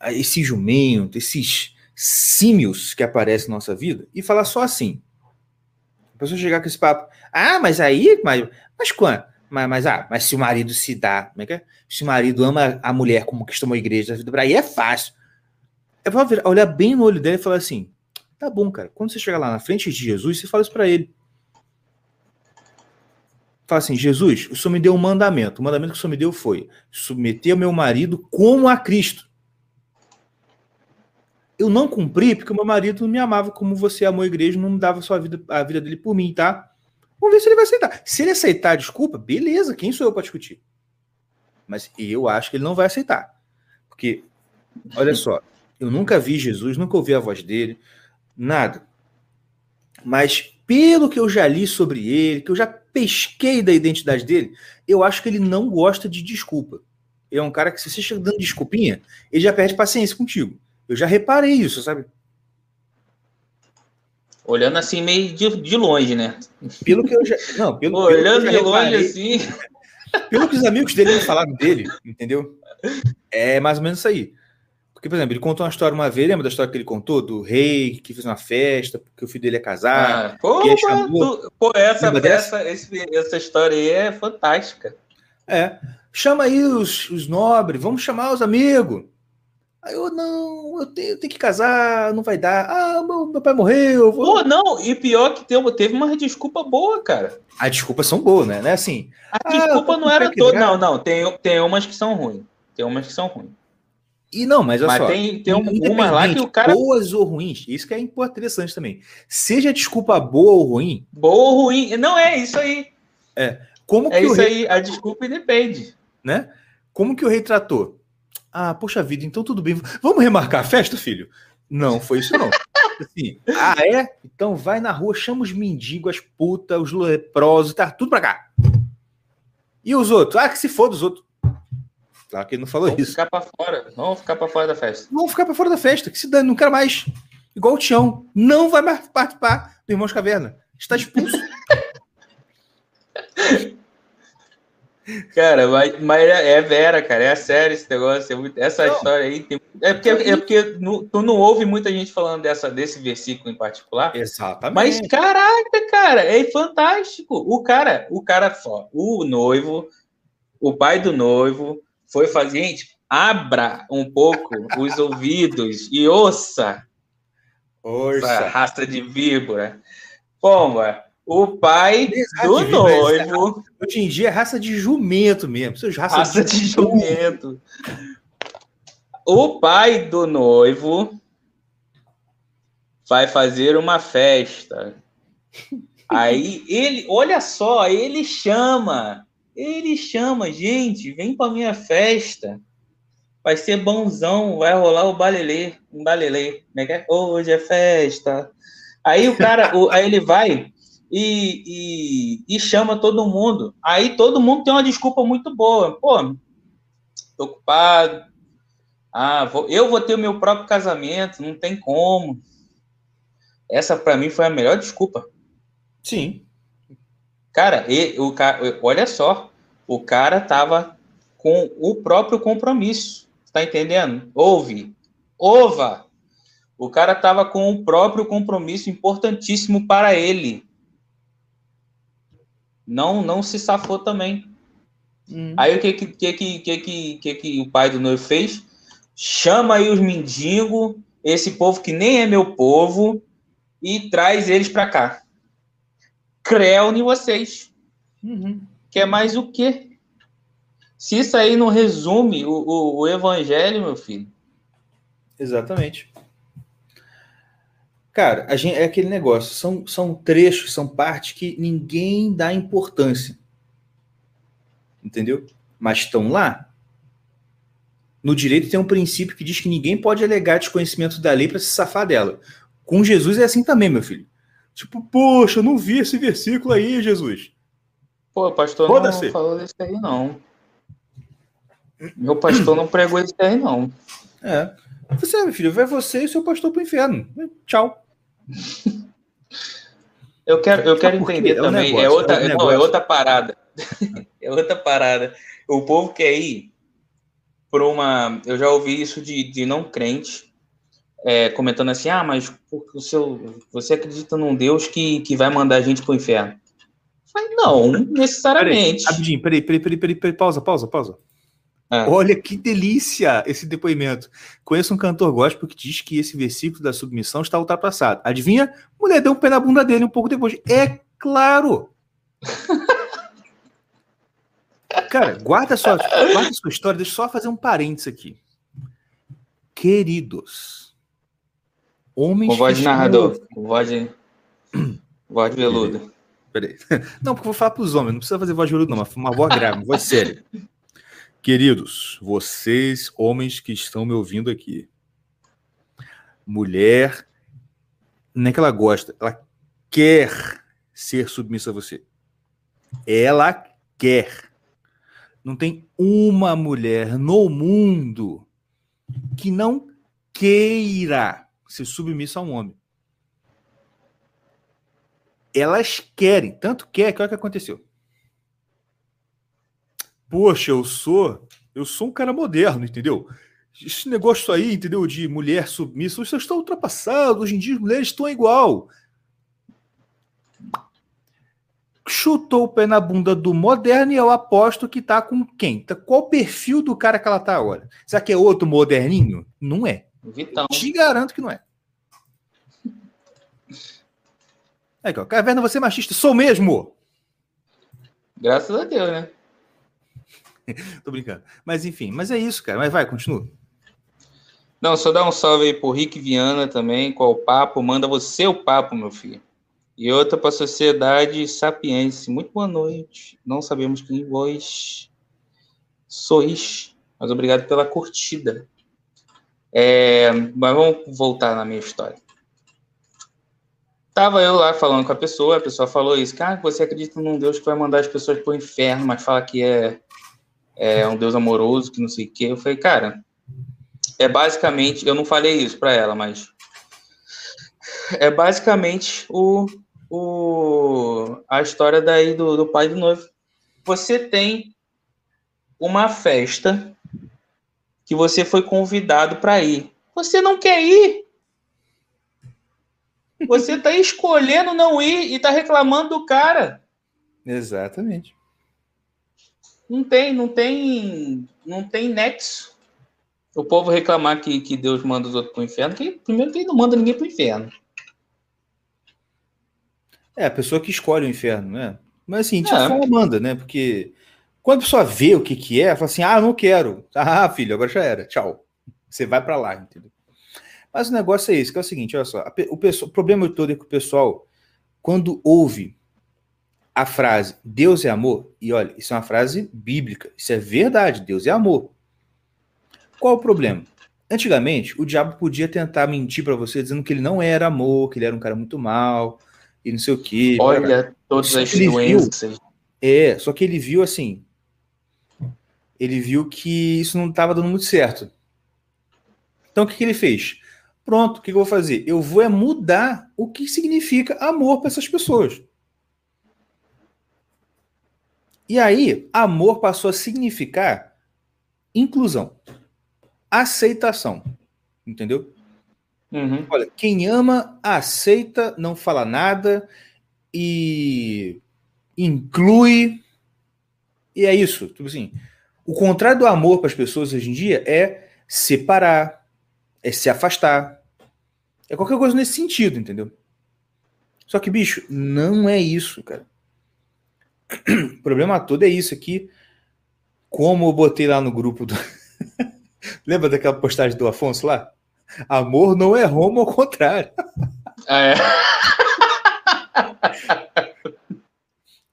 Speaker 1: Esse jumento, esses símios que aparecem na nossa vida e falar só assim. A pessoa chegar com esse papo. Ah, mas aí. Mas, mas quando? Mas, mas, ah, mas se o marido se dá. Como é que é? Se o marido ama a mulher como que tomou a igreja da vida para aí é fácil. É pra olhar bem no olho dele e falar assim: tá bom, cara. Quando você chegar lá na frente de Jesus, você fala isso para ele. Fala assim: Jesus, o senhor me deu um mandamento. O mandamento que o senhor me deu foi submeter o meu marido como a Cristo eu não cumpri porque o meu marido não me amava como você amou a igreja, não dava sua vida, a vida dele por mim, tá? Vamos ver se ele vai aceitar. Se ele aceitar a desculpa, beleza, quem sou eu para discutir? Mas eu acho que ele não vai aceitar. Porque, olha só, eu nunca vi Jesus, nunca ouvi a voz dele, nada. Mas pelo que eu já li sobre ele, que eu já pesquei da identidade dele, eu acho que ele não gosta de desculpa. Ele é um cara que, se você chega dando desculpinha, ele já perde paciência contigo. Eu já reparei isso, sabe?
Speaker 2: Olhando assim meio de, de longe, né?
Speaker 1: Pelo que eu já. Não, pelo,
Speaker 2: Olhando pelo de longe assim.
Speaker 1: Pelo que os amigos dele falaram dele, entendeu? É mais ou menos isso aí. Porque, por exemplo, ele contou uma história uma vez, lembra da história que ele contou? Do rei que fez uma festa, porque o filho dele é casado. Ah,
Speaker 2: pô, chamou... pô, essa, essa, essa história aí é fantástica.
Speaker 1: É. Chama aí os, os nobres, vamos chamar os amigos. Aí eu, não, eu tenho, eu tenho, que casar, não vai dar. Ah, meu, meu pai morreu.
Speaker 2: Vou... Pô, não, e pior que teve, teve uma desculpa boa, cara.
Speaker 1: As desculpas são boas, né? Não é assim.
Speaker 2: A ah, desculpa não era toda. Não, não, tem, tem umas que são ruins. Tem umas que são ruins.
Speaker 1: E não, mas olha
Speaker 2: mas
Speaker 1: só.
Speaker 2: Tem, tem uma lá que o cara.
Speaker 1: Boas ou ruins, isso que é interessante também. Seja desculpa boa ou ruim.
Speaker 2: Boa ou ruim. Não é isso aí.
Speaker 1: É. Como
Speaker 2: é que isso rei... aí, a desculpa depende.
Speaker 1: Né? Como que o rei tratou? Ah, poxa vida, então tudo bem. Vamos remarcar a festa, filho? Não, foi isso não. Assim, ah, é? Então vai na rua, chama os mendigos, as putas, os leprosos, tá tudo pra cá. E os outros? Ah, que se for dos outros. Claro que ele não falou
Speaker 2: Vamos
Speaker 1: isso.
Speaker 2: Ficar pra fora. Vamos ficar pra fora da festa.
Speaker 1: Vamos ficar pra fora da festa, que se dane, não quero mais. Igual o Tião. Não vai mais participar do Irmãos Caverna. Está expulso.
Speaker 2: Cara, mas, mas é, é Vera, cara, é sério esse negócio. É muito, essa não. história aí tem, é porque, é porque no, tu não ouve muita gente falando dessa, desse versículo em particular.
Speaker 1: Exatamente.
Speaker 2: Mas caraca, cara, é fantástico. O cara, o cara, o noivo, o pai do noivo foi fazer, gente, abra um pouco os ouvidos e ouça. Essa raça de víbora. Pomba, o pai do noivo.
Speaker 1: Hoje em dia é raça de jumento mesmo.
Speaker 2: Raça, raça de, de jumento. O pai do noivo vai fazer uma festa. Aí ele, olha só, ele chama, ele chama, gente, vem para minha festa. Vai ser bonzão, vai rolar o balelê, um balelê. É Hoje é festa. Aí o cara, o, aí ele vai e, e, e, chama todo mundo. Aí todo mundo tem uma desculpa muito boa. Pô, tô ocupado. Ah, vou, eu vou ter o meu próprio casamento, não tem como. Essa para mim foi a melhor desculpa.
Speaker 1: Sim.
Speaker 2: Cara, e, o, olha só, o cara tava com o próprio compromisso. Tá entendendo? Ouve. Ova. O cara tava com o próprio compromisso importantíssimo para ele não não se safou também. Hum. Aí o que que, que, que, que, que, que o pai do noivo fez? Chama aí os mendigos, esse povo que nem é meu povo, e traz eles para cá. Creu em vocês. Uhum. Quer mais o quê? Se isso aí não resume o, o, o evangelho, meu filho.
Speaker 1: Exatamente. Cara, a gente, é aquele negócio, são, são trechos, são partes que ninguém dá importância. Entendeu? Mas estão lá. No direito tem um princípio que diz que ninguém pode alegar desconhecimento da lei para se safar dela. Com Jesus é assim também, meu filho. Tipo, poxa, eu não vi esse versículo aí, Jesus.
Speaker 2: Pô, o pastor não falou desse aí, não. Meu pastor não pregou isso aí, não.
Speaker 1: É. Você, meu filho, vai você e seu pastor pro inferno. Tchau.
Speaker 2: Eu quero, eu quero entender é também. Negócio, é, outra, é, não, é outra parada. é outra parada. O povo quer ir por uma. Eu já ouvi isso de, de não crente é, comentando assim: ah, mas o seu, você acredita num Deus que, que vai mandar a gente pro inferno? Mas não, necessariamente.
Speaker 1: Peraí, rapidinho, peraí, peraí, peraí, peraí, peraí, pausa, pausa, pausa. Ah. Olha que delícia esse depoimento. Conheço um cantor gospel que diz que esse versículo da submissão está ultrapassado. Adivinha? Mulher deu um pé na bunda dele um pouco depois. É claro! Cara, guarda sua, guarda sua história. Deixa eu só fazer um parênteses aqui. Queridos,
Speaker 2: homens. Com voz de narrador, com voz de. voz de veludo.
Speaker 1: Peraí. Não, porque eu vou falar para os homens, não precisa fazer voz de veludo, não, uma voz grave, uma voz séria. Queridos, vocês, homens que estão me ouvindo aqui, mulher, não é que ela gosta, ela quer ser submissa a você. Ela quer. Não tem uma mulher no mundo que não queira ser submissa a um homem. Elas querem, tanto quer que olha o que aconteceu. Poxa, eu sou, eu sou um cara moderno, entendeu? Esse negócio aí, entendeu, de mulher submissa, isso está ultrapassado. Hoje em dia as mulheres estão igual. Chutou o pé na bunda do moderno e eu aposto que tá com quem? Tá, qual o perfil do cara que ela tá agora? Será que é outro moderninho? Não é.
Speaker 2: Vitão.
Speaker 1: Te garanto que não é. É, Caverna, você é machista? Sou mesmo!
Speaker 2: Graças a Deus, né?
Speaker 1: Tô brincando. Mas enfim, mas é isso, cara. Mas vai, continua.
Speaker 2: Não, só dá um salve aí pro Rick Viana também, qual o papo. Manda você o papo, meu filho. E outra para a Sociedade Sapiense. Muito boa noite. Não sabemos quem vós sois, mas obrigado pela curtida. É, mas vamos voltar na minha história. Tava eu lá falando com a pessoa, a pessoa falou isso, cara, você acredita num Deus que vai mandar as pessoas pro inferno, mas fala que é é um Deus amoroso, que não sei o quê. Eu falei, cara, é basicamente, eu não falei isso para ela, mas é basicamente o, o, a história daí do, do pai do noivo. Você tem uma festa que você foi convidado para ir. Você não quer ir. Você está escolhendo não ir e está reclamando do cara.
Speaker 1: Exatamente.
Speaker 2: Não tem, não tem, não tem nexo. O povo reclamar que, que Deus manda os outros para o inferno, que primeiro que ele não manda ninguém para o inferno.
Speaker 1: É, a pessoa que escolhe o inferno, né? Mas assim, de é. manda, né? Porque quando a pessoa vê o que que é, fala assim, ah, não quero. Ah, filho, agora já era, tchau. Você vai para lá, entendeu? Mas o negócio é esse, que é o seguinte, olha só, o, pessoal, o problema todo é que o pessoal, quando ouve a frase Deus é amor, e olha, isso é uma frase bíblica, isso é verdade, Deus é amor. Qual o problema? Antigamente, o diabo podia tentar mentir para você dizendo que ele não era amor, que ele era um cara muito mal, e não sei o quê.
Speaker 2: Olha, cara. todas as doenças.
Speaker 1: Viu, é, só que ele viu assim. Ele viu que isso não estava dando muito certo. Então o que, que ele fez? Pronto, o que, que eu vou fazer? Eu vou é mudar o que significa amor para essas pessoas. E aí, amor passou a significar inclusão, aceitação. Entendeu? Uhum. Olha, quem ama, aceita, não fala nada e inclui. E é isso. Tipo assim, o contrário do amor para as pessoas hoje em dia é separar, é se afastar. É qualquer coisa nesse sentido, entendeu? Só que, bicho, não é isso, cara. O problema todo é isso aqui. Como eu botei lá no grupo do. Lembra daquela postagem do Afonso lá? Amor não é Roma, ao contrário. Ah, é.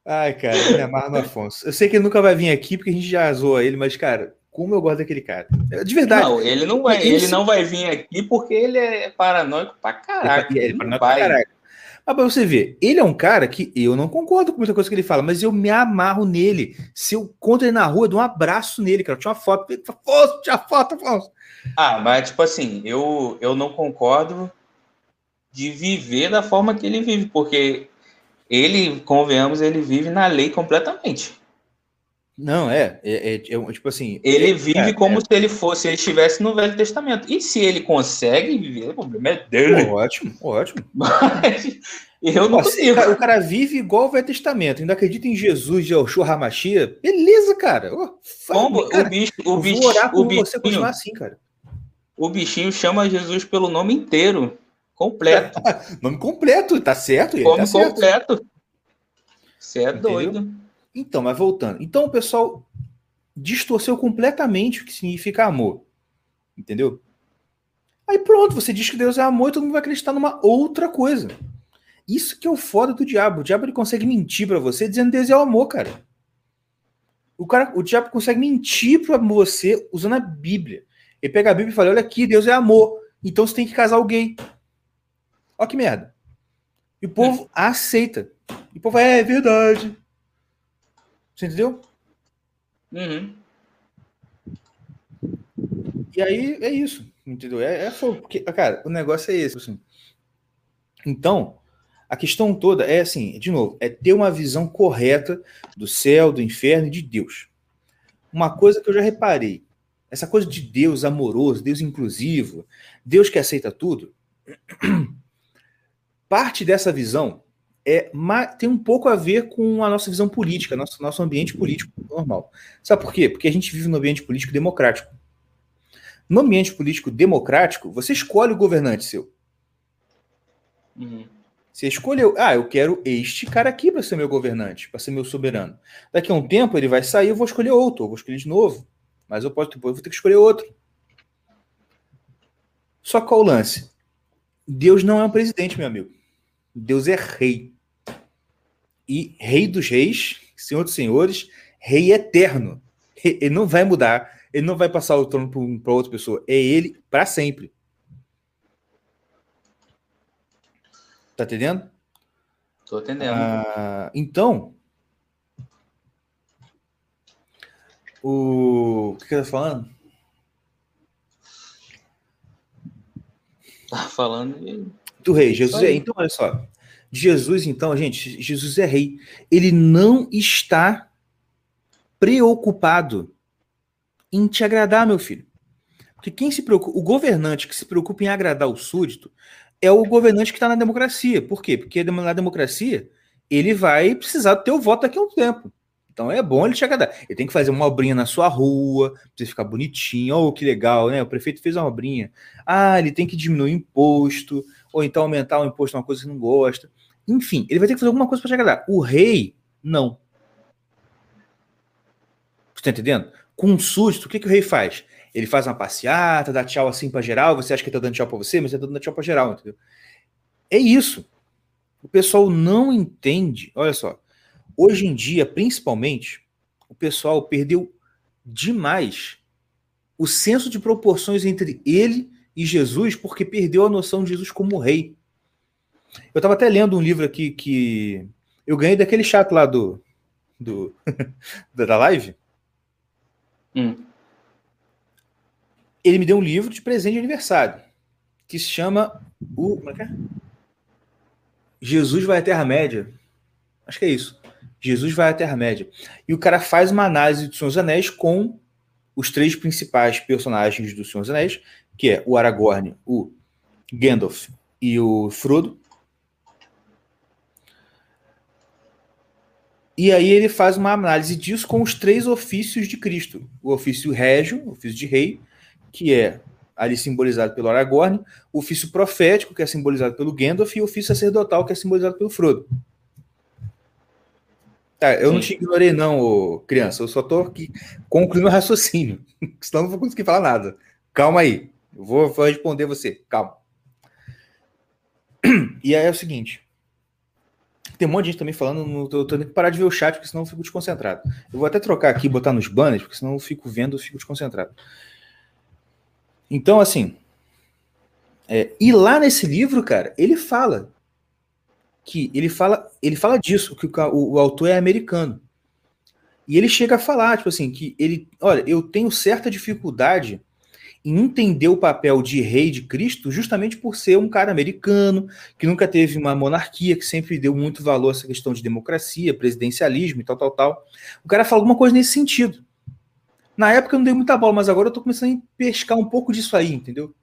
Speaker 1: Ai, cara, me amarro no Afonso. Eu sei que ele nunca vai vir aqui porque a gente já zoa ele, mas, cara, como eu gosto daquele cara. De verdade.
Speaker 2: Não, ele não vai, ele não vai vir aqui porque ele é paranoico pra caraca. Ele, é paranoico pra caraca.
Speaker 1: Pra você ver, ele é um cara que eu não concordo com muita coisa que ele fala, mas eu me amarro nele. Se eu encontro ele na rua, eu dou um abraço nele, cara. Tinha uma foto. Afonso, tinha foto, Afonso.
Speaker 2: Ah, mas tipo assim, eu, eu não concordo de viver da forma que ele vive, porque ele, convenhamos, ele vive na lei completamente.
Speaker 1: Não, é, é, é, é tipo assim.
Speaker 2: Ele vive é, como é. se ele fosse, ele estivesse no Velho Testamento. E se ele consegue viver, o problema é dele.
Speaker 1: Ótimo, ótimo. Mas eu não consigo. O cara, o cara, vive igual o Velho Testamento, ainda acredita em Jesus de Oshua Hamashia. Beleza, cara. Oh,
Speaker 2: como, cara. O bicho, o bicho, vou orar por o bichinho, você continuar assim, cara. O bichinho chama Jesus pelo nome inteiro. Completo.
Speaker 1: nome completo, tá certo?
Speaker 2: Nome
Speaker 1: tá
Speaker 2: certo. completo. Você é doido.
Speaker 1: Então, mas voltando. Então o pessoal distorceu completamente o que significa amor. Entendeu? Aí pronto, você diz que Deus é amor e todo mundo vai acreditar numa outra coisa. Isso que é o foda do diabo. O diabo ele consegue mentir para você dizendo que Deus é o amor, cara. O, cara. o diabo consegue mentir para você usando a Bíblia. Ele pega a Bíblia e fala: olha aqui, Deus é amor. Então você tem que casar alguém. Olha que merda. E o povo é. aceita. E o povo é, é verdade. Você entendeu? Uhum. E aí é isso. Entendeu? É, é porque, cara, o negócio é esse. Assim. Então, a questão toda é assim, de novo, é ter uma visão correta do céu, do inferno e de Deus. Uma coisa que eu já reparei, essa coisa de Deus amoroso, Deus inclusivo, Deus que aceita tudo, parte dessa visão é, tem um pouco a ver com a nossa visão política, nosso, nosso ambiente político normal. Sabe por quê? Porque a gente vive num ambiente político democrático. No ambiente político democrático, você escolhe o governante seu. Uhum. Você escolheu, ah, eu quero este cara aqui para ser meu governante, para ser meu soberano. Daqui a um tempo ele vai sair, eu vou escolher outro, eu vou escolher de novo. Mas eu posso depois vou ter que escolher outro. Só qual o lance? Deus não é um presidente, meu amigo. Deus é rei. E rei dos reis, senhor dos senhores, rei eterno. Ele não vai mudar, ele não vai passar o trono para outra pessoa. É ele para sempre. Tá entendendo?
Speaker 2: Tô entendendo.
Speaker 1: Ah, então, o... que, que eu tô falando?
Speaker 2: Tá falando de...
Speaker 1: do rei. Jesus. Então, olha só. Jesus, então, gente, Jesus é rei. Ele não está preocupado em te agradar, meu filho. Porque quem se preocupa, o governante que se preocupa em agradar o súdito é o governante que está na democracia. Por quê? Porque na democracia ele vai precisar do teu voto daqui a um tempo. Então é bom ele te agradar. Ele tem que fazer uma obrinha na sua rua, precisa ficar bonitinho. Oh, que legal, né? O prefeito fez uma obrinha. Ah, ele tem que diminuir o imposto, ou então aumentar o imposto, uma coisa que não gosta. Enfim, ele vai ter que fazer alguma coisa para te agradar. O rei, não. Você tá entendendo? Com um susto, o que, que o rei faz? Ele faz uma passeata, dá tchau assim para geral. Você acha que ele tá dando tchau para você, mas ele tá dando tchau para geral, entendeu? É isso. O pessoal não entende. Olha só. Hoje em dia, principalmente, o pessoal perdeu demais o senso de proporções entre ele e Jesus, porque perdeu a noção de Jesus como rei. Eu estava até lendo um livro aqui que eu ganhei daquele chato lá do, do da live. Hum ele me deu um livro de presente de aniversário que se chama o como é que é? Jesus vai à Terra Média. Acho que é isso. Jesus vai à Terra Média. E o cara faz uma análise do Senhor dos Anéis com os três principais personagens do Senhor dos Anéis, que é o Aragorn, o Gandalf e o Frodo. E aí ele faz uma análise disso com os três ofícios de Cristo: o ofício régio, o ofício de rei, que é ali simbolizado pelo Aragorn, o ofício profético, que é simbolizado pelo Gandalf, e o ofício sacerdotal, que é simbolizado pelo Frodo. Tá, eu Sim. não te ignorei, não, criança. Eu só tô aqui concluindo o raciocínio. Senão não vou conseguir falar nada. Calma aí. Eu vou, vou responder você. Calma. E aí é o seguinte. Tem um monte de gente também falando. No, eu tô tendo que parar de ver o chat, porque senão eu fico desconcentrado. Eu vou até trocar aqui, botar nos banners, porque senão eu fico vendo, eu fico desconcentrado. Então, assim. É, e lá nesse livro, cara, ele fala que ele fala, ele fala disso, que o, o, autor é americano. E ele chega a falar, tipo assim, que ele, olha, eu tenho certa dificuldade entender o papel de rei de Cristo, justamente por ser um cara americano, que nunca teve uma monarquia, que sempre deu muito valor a essa questão de democracia, presidencialismo e tal, tal, tal. O cara fala alguma coisa nesse sentido. Na época eu não dei muita bola, mas agora eu tô começando a pescar um pouco disso aí, entendeu?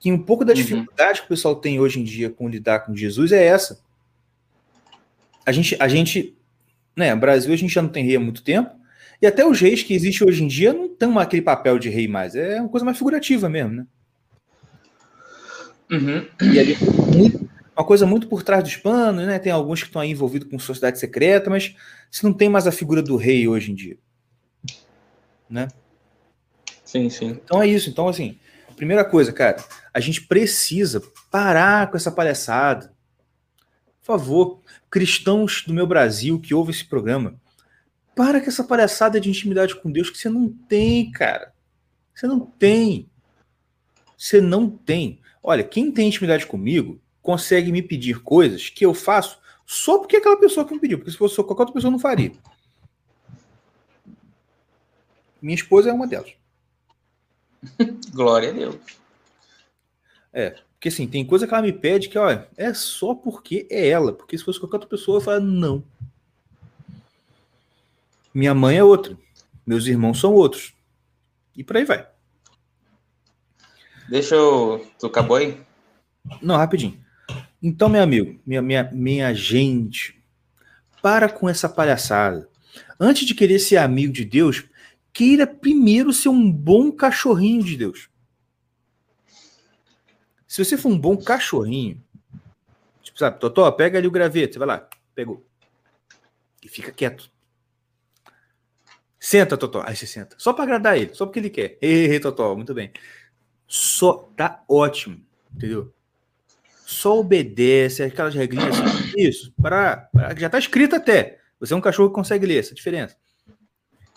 Speaker 1: Que um pouco da uhum. dificuldade que o pessoal tem hoje em dia com lidar com Jesus é essa. A gente, a gente, né, Brasil a gente já não tem rei há muito tempo, e até os reis que existem hoje em dia não têm aquele papel de rei mais, é uma coisa mais figurativa mesmo, né? Uhum. E ali, uma coisa muito por trás dos panos, né? Tem alguns que estão aí envolvidos com sociedade secreta, mas você não tem mais a figura do rei hoje em dia né?
Speaker 2: Sim, sim.
Speaker 1: Então é isso. Então, assim, primeira coisa, cara, a gente precisa parar com essa palhaçada. Por favor, cristãos do meu Brasil que ouvem esse programa, para com essa palhaçada de intimidade com Deus que você não tem, cara. Você não tem. Você não tem. Olha, quem tem intimidade comigo consegue me pedir coisas que eu faço só porque aquela pessoa que me pediu, porque se fosse qualquer outra pessoa não faria. Minha esposa é uma delas.
Speaker 2: Glória a Deus.
Speaker 1: É, porque assim, tem coisa que ela me pede que, olha, é só porque é ela. Porque se fosse qualquer outra pessoa, eu falo, não. Minha mãe é outra. Meus irmãos são outros. E por aí vai.
Speaker 2: Deixa eu. Tu acabou aí?
Speaker 1: Não, rapidinho. Então, meu amigo, minha, minha, minha gente, para com essa palhaçada. Antes de querer ser amigo de Deus, queira primeiro ser um bom cachorrinho de Deus. Se você for um bom cachorrinho, tipo, sabe, Totó, pega ali o graveto, vai lá, pegou. E fica quieto. Senta, Totó. Aí você senta. Só para agradar ele, só porque ele quer. Ei, Totó, muito bem. Só tá ótimo, entendeu? Só obedece aquelas regrinhas. Assim, isso, para, já tá escrito até. Você é um cachorro que consegue ler essa diferença.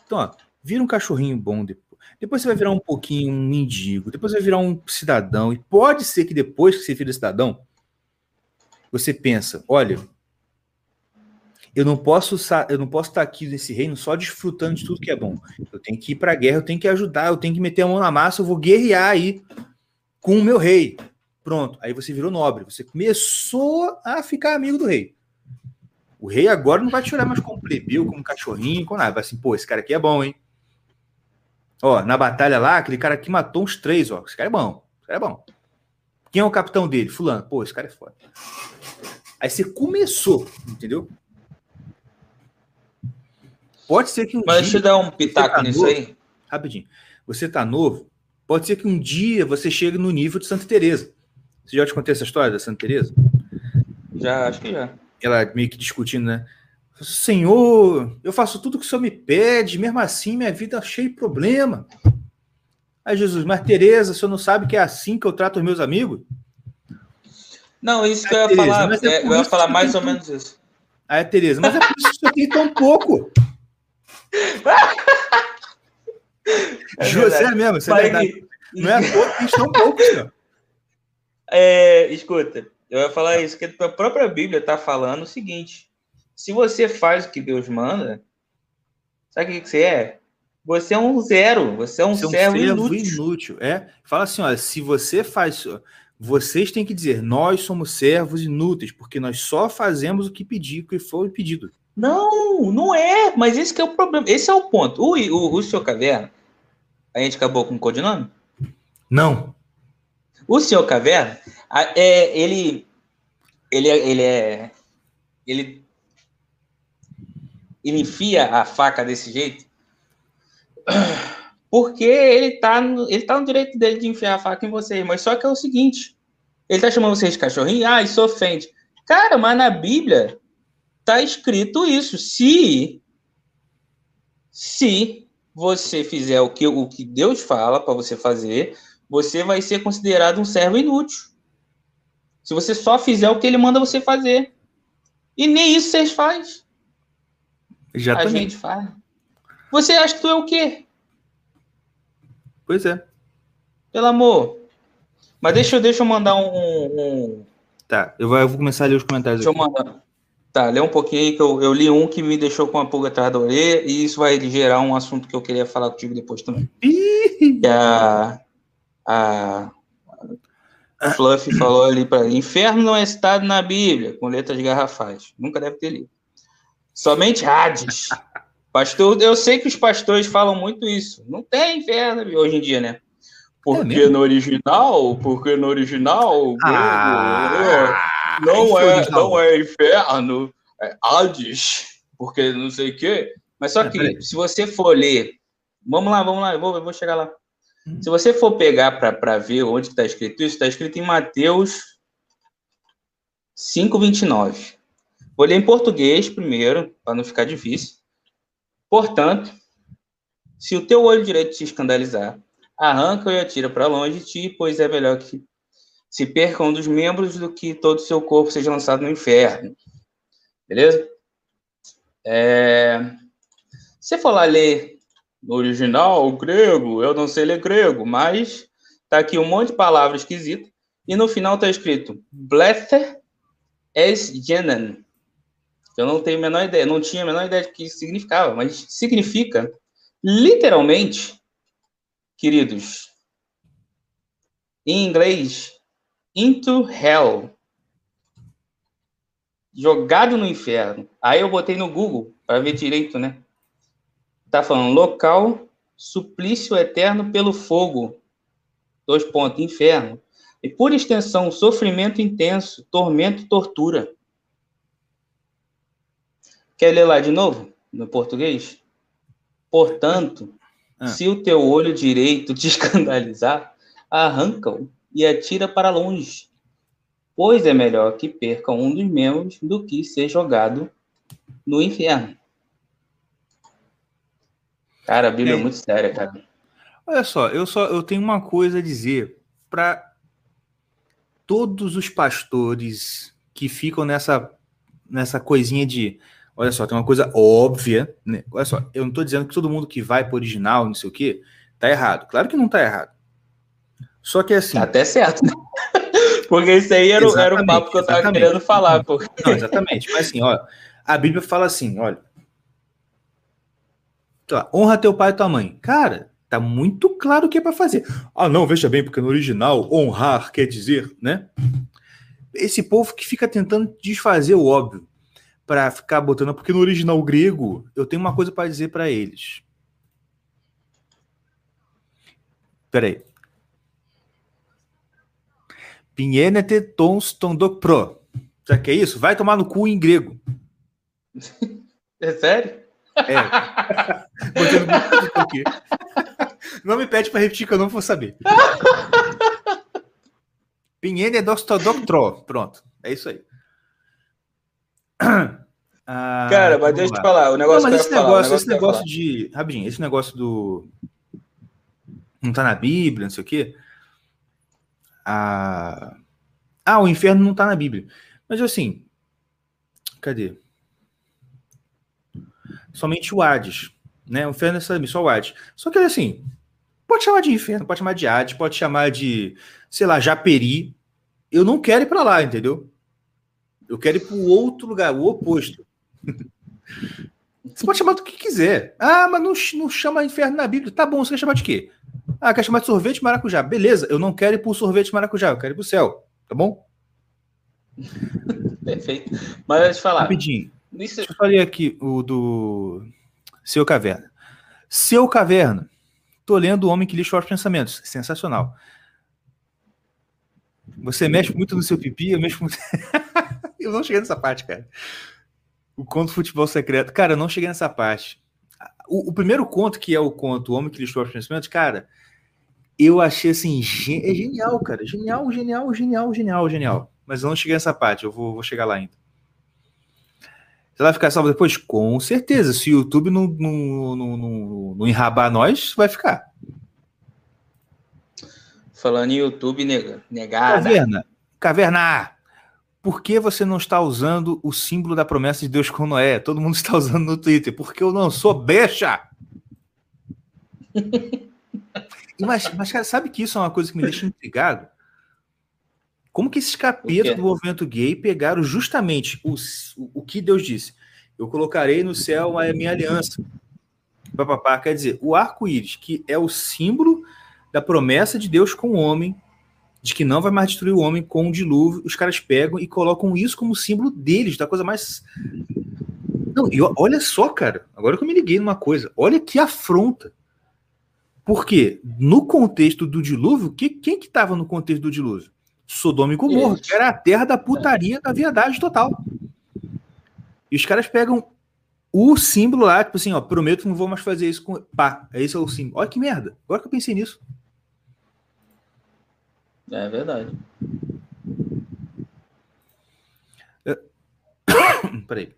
Speaker 1: Então, ó, vira um cachorrinho bom depois. Depois você vai virar um pouquinho um mendigo, depois vai virar um cidadão. E pode ser que depois que você vira cidadão, você pensa, olha, eu não posso eu não posso estar aqui nesse reino só desfrutando de tudo que é bom. Eu tenho que ir para a guerra, eu tenho que ajudar, eu tenho que meter a mão na massa, eu vou guerrear aí com o meu rei. Pronto, aí você virou nobre, você começou a ficar amigo do rei. O rei agora não vai te olhar mais como plebeu, como cachorrinho, com nada. Vai assim, pô, esse cara aqui é bom, hein? Ó, na batalha lá, aquele cara que matou uns três, ó. Esse cara é bom. Esse cara é bom. Quem é o capitão dele? Fulano. Pô, esse cara é foda. Aí você começou, entendeu? Pode ser que um
Speaker 2: Mas deixa eu dar um pitaco
Speaker 1: tá
Speaker 2: nisso
Speaker 1: novo,
Speaker 2: aí.
Speaker 1: Rapidinho. Você tá novo, pode ser que um dia você chegue no nível de Santa Teresa. Você já te contei essa história da Santa Teresa?
Speaker 2: Já, acho que já.
Speaker 1: Ela meio que discutindo, né? Senhor, eu faço tudo que o Senhor me pede, mesmo assim minha vida é cheia de problema. Aí Jesus, mas Teresa, o senhor não sabe que é assim que eu trato os meus amigos?
Speaker 2: Não, isso que eu
Speaker 1: É,
Speaker 2: ia
Speaker 1: Tereza,
Speaker 2: falar,
Speaker 1: é
Speaker 2: é, eu ia falar mais ou menos isso.
Speaker 1: Aí a Tereza, mas é por isso que o senhor tem tão pouco.
Speaker 2: É
Speaker 1: sério mesmo, é
Speaker 2: Mas
Speaker 1: verdade.
Speaker 2: que-
Speaker 1: Não é eles estão poucos.
Speaker 2: É, escuta, eu ia falar isso, que a própria Bíblia está falando o seguinte: se você faz o que Deus manda, sabe o que você é? Você é um zero, você é um
Speaker 1: Você é um
Speaker 2: servo
Speaker 1: servo
Speaker 2: inútil.
Speaker 1: inútil. É, fala assim, olha, se você faz, vocês têm que dizer, nós somos servos inúteis, porque nós só fazemos o que pedir, o que foi pedido.
Speaker 2: Não, não é, mas esse que é o problema, esse é o ponto. O, o, o Senhor Caverna, a gente acabou com o codinome?
Speaker 1: Não.
Speaker 2: O Senhor Caverna, é, ele, ele, é- ele é, ele, ele enfia a faca desse jeito, porque ele tá, no, ele tá no direito dele de enfiar a faca em vocês, mas só que é o seguinte, ele tá chamando vocês de cachorrinho, ah, isso ofende. Cara, mas na Bíblia tá escrito isso, se, se você fizer o que, o que Deus fala para você fazer, você vai ser considerado um servo inútil. Se você só fizer o que ele manda você fazer. E nem isso vocês fazem.
Speaker 1: Já
Speaker 2: A
Speaker 1: também.
Speaker 2: gente faz. Você acha que tu é o quê?
Speaker 1: Pois é.
Speaker 2: Pelo amor. Mas deixa, eu- deixa eu mandar um. um- um-
Speaker 1: Tá, eu vou, eu vou começar a ler os comentários
Speaker 2: deixa eu
Speaker 1: aqui.
Speaker 2: mandar. Tá, lê um pouquinho aí que eu, eu li um que me deixou com a pulga atrás da orelha e isso vai gerar um assunto que eu queria falar contigo depois também. Que a, a Fluff falou ali para inferno não é citado na Bíblia, com letras garrafais. Nunca deve ter lido. Somente Hades. Pastor, eu sei que os pastores falam muito isso. Não tem inferno hoje em dia, né? Porque
Speaker 1: mesmo?
Speaker 2: no original, porque no original,
Speaker 1: Ah,
Speaker 2: não
Speaker 1: isso foi
Speaker 2: é,
Speaker 1: original.
Speaker 2: não é inferno, é Hades, porque não sei o quê. Mas só
Speaker 1: É,
Speaker 2: que
Speaker 1: peraí.
Speaker 2: se você for ler, vamos lá, vamos lá, eu vou, eu vou chegar lá.
Speaker 1: Hum.
Speaker 2: Se você for pegar para ver onde está escrito isso, está escrito em Mateus 5:29. Vou ler em português primeiro, para não ficar difícil. Portanto, se o teu olho direito te escandalizar, arranca e atira para longe de ti, pois é melhor que se perca um dos membros do que todo o seu corpo seja lançado no inferno. Beleza? É... Se for lá ler no original, o grego, eu não sei ler grego, mas tá aqui um monte de palavra esquisita, e no final tá escrito Blether es genen. Eu não tenho a menor ideia, não tinha a menor ideia de que isso significava, mas significa literalmente, queridos, em inglês, into hell. Jogado no inferno. Aí eu botei no Google para ver direito, né? Tá falando local, suplício eterno pelo fogo. Dois pontos, inferno. E por extensão, sofrimento intenso, tormento, tortura. Quer ler lá de novo, no português? Portanto,
Speaker 1: Ah.
Speaker 2: se o teu olho direito te escandalizar, arranca-o e atira para longe. Pois é melhor que perca um dos membros do que ser jogado no inferno. Cara, a Bíblia é,
Speaker 1: É.
Speaker 2: muito séria, cara.
Speaker 1: Olha só, eu só eu tenho uma coisa a dizer para todos os pastores que ficam nessa nessa coisinha de, olha só, tem uma coisa óbvia, né? Olha só, eu não estou dizendo que todo mundo que vai para original, não sei o quê, tá errado. Claro que não tá errado. Só que assim,
Speaker 2: Tá até certo, né? Porque isso aí era, o- era o papo que eu tava
Speaker 1: exatamente.
Speaker 2: querendo falar, pô.
Speaker 1: Não, exatamente. Mas assim, ó, a Bíblia fala assim, olha. Tá, honra teu pai e tua mãe. Cara, tá muito claro o que é para fazer. Ah, não, veja bem, porque no original honrar quer dizer, né? Esse povo que fica tentando desfazer o óbvio para ficar botando, porque no original grego eu tenho uma coisa para dizer para eles. Peraí. Pinhenete tons tondok pro. Sabe o que é isso? Vai tomar no cu em grego.
Speaker 2: É sério?
Speaker 1: É. não me pede para repetir que eu não vou saber. Pinhene dostodoctro. Pronto. É isso aí.
Speaker 2: Ah, Cara, mas deixa eu te falar. O negócio
Speaker 1: não, mas esse negócio, falar, negócio, esse negócio de. Rapidinho, esse negócio do. Não tá na Bíblia, não sei o quê. Ah, ah o inferno não tá na Bíblia. Mas assim. Cadê? somente o Hades. Né? O inferno é só o Hades. Só que assim, pode chamar de inferno, pode chamar de Hades, pode chamar de, sei lá, Japeri. Eu não quero ir para lá, entendeu? Eu quero ir para outro lugar, o oposto. Você pode chamar do que quiser. Ah, mas não, não chama inferno na Bíblia. Tá bom, você quer chamar de quê? Ah, quer chamar de sorvete maracujá. Beleza, eu não quero ir pro sorvete maracujá, eu quero ir pro céu. Tá bom?
Speaker 2: Perfeito. Mas eu te falar.
Speaker 1: Rapidinho. Isso... Deixa eu falar aqui o do Seu Caverna. Seu Caverna. Tô lendo O Homem que Lixa os Pensamentos. Sensacional. Você mexe muito no seu pipi, eu mexo muito. eu não cheguei nessa parte, cara. O conto Futebol Secreto. Cara, eu não cheguei nessa parte. O, o primeiro conto, que é o conto O Homem que Lixa os Pensamentos, cara, eu achei assim, é genial, cara. Genial, genial, genial, genial, genial. Mas eu não cheguei nessa parte, eu vou, vou chegar lá ainda. Você vai ficar salvo depois? Com certeza. Se o YouTube não, não, não, não, não enrabar nós, vai ficar.
Speaker 2: Falando em YouTube, nega, negada.
Speaker 1: Caverna. Caverna. Por que você não está usando o símbolo da promessa de Deus com Noé? Todo mundo está usando no Twitter. Porque eu não sou becha. mas, mas, cara, sabe que isso é uma coisa que me deixa intrigado? Como que esses capetas do movimento gay pegaram justamente o, o que Deus disse? Eu colocarei no céu a minha aliança. Papapá, quer dizer, o arco-íris, que é o símbolo da promessa de Deus com o homem, de que não vai mais destruir o homem com o dilúvio, os caras pegam e colocam isso como símbolo deles, da coisa mais. Não, e olha só, cara, agora que eu me liguei numa coisa, olha que afronta. Porque no contexto do dilúvio, que, quem que estava no contexto do dilúvio? Sodoma e Gomorra, que era a terra da putaria, da viadagem total. E os caras pegam o símbolo lá, tipo assim, ó, prometo que não vou mais fazer isso com. Pá, esse é o símbolo. Olha que merda. Agora que eu pensei nisso.
Speaker 2: É verdade.
Speaker 1: É... Peraí.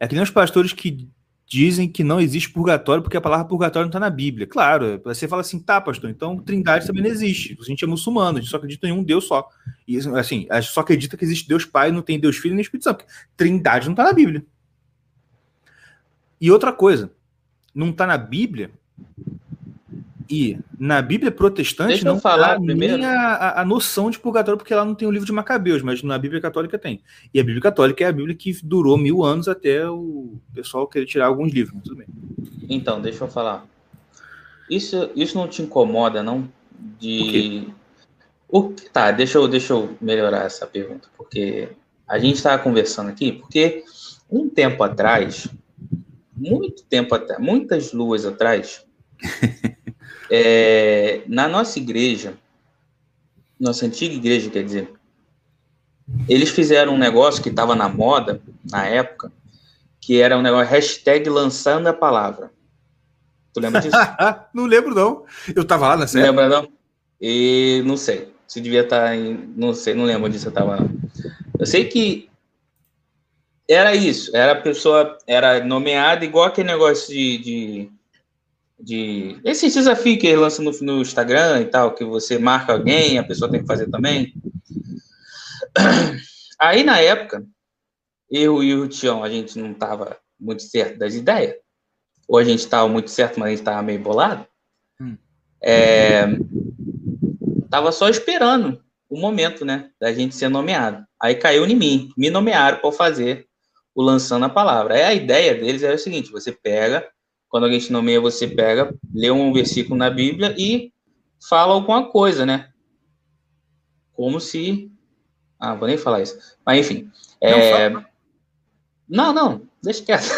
Speaker 1: É que nem os pastores que dizem que não existe purgatório porque a palavra purgatório não está na Bíblia. Claro, você fala assim, tá, pastor, então trindade também não existe. A gente é muçulmano, a gente só acredita em um Deus só. E assim, a gente só acredita que existe Deus Pai, não tem Deus Filho nem Espírito Santo. Trindade não está na Bíblia. E outra coisa, não está na Bíblia e na Bíblia protestante
Speaker 2: Deixa
Speaker 1: não
Speaker 2: falar
Speaker 1: nem a, a, a, noção de purgatório, porque lá não tem o livro de Macabeus, mas na Bíblia católica tem. E a Bíblia católica é a Bíblia que durou mil anos até o pessoal querer tirar alguns livros, mas tudo bem.
Speaker 2: Então, deixa eu falar. Isso, isso não te incomoda, não? De. O, tá, deixa eu, deixa eu melhorar essa pergunta, porque a gente estava conversando aqui, porque um tempo atrás, muito tempo atrás, muitas luas atrás, É, na nossa igreja, nossa antiga igreja, quer dizer, eles fizeram um negócio que estava na moda na época, que era um negócio hashtag lançando a palavra. Tu lembra disso?
Speaker 1: não lembro, não. Eu tava lá na série.
Speaker 2: Não lembra, não? E não sei. Se devia estar tá em. Não sei, não lembro disso eu tava lá. Eu sei que era isso. Era a pessoa, era nomeada igual aquele negócio de, de de esse desafio que ele lança no, no, Instagram e tal, que você marca alguém, a pessoa tem que fazer também. Aí na época, eu e o Tião, a gente não estava muito certo das ideias, ou a gente estava muito certo, mas a gente estava meio bolado. Hum. É, tava só esperando o momento, né, da gente ser nomeado. Aí caiu em mim, me nomearam para fazer o lançando a palavra. Aí a ideia deles era o seguinte: você pega quando alguém te nomeia, você pega, lê um versículo na Bíblia e fala alguma coisa, né? Como se. Ah, vou nem falar isso. Mas enfim. É... Não, não, deixa quieto.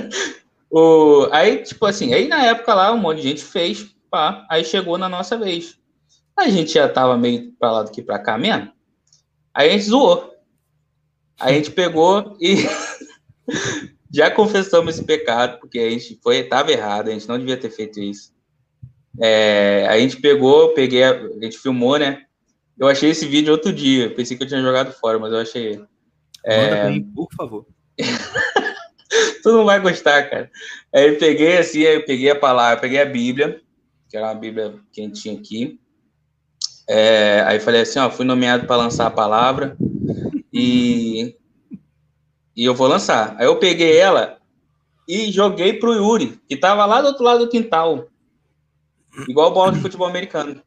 Speaker 2: o... Aí, tipo assim, aí na época lá, um monte de gente fez pá. Aí chegou na nossa vez. A gente já tava meio pra lá do que pra cá mesmo. Aí a gente zoou. Aí a gente pegou e já confessamos esse pecado, porque a gente foi, tava errado, a gente não devia ter feito isso. É, a gente pegou, peguei, a, a gente filmou, né? Eu achei esse vídeo outro dia. Pensei que eu tinha jogado fora, mas eu achei.
Speaker 1: É... Mim, por favor.
Speaker 2: tu não vai gostar, cara. Aí eu peguei assim, eu peguei a palavra, peguei a Bíblia, que era uma Bíblia que a gente tinha aqui. É, aí falei assim, ó, fui nomeado para lançar a palavra e e eu vou lançar. Aí eu peguei ela e joguei pro Yuri, que tava lá do outro lado do quintal, igual bola de futebol americano.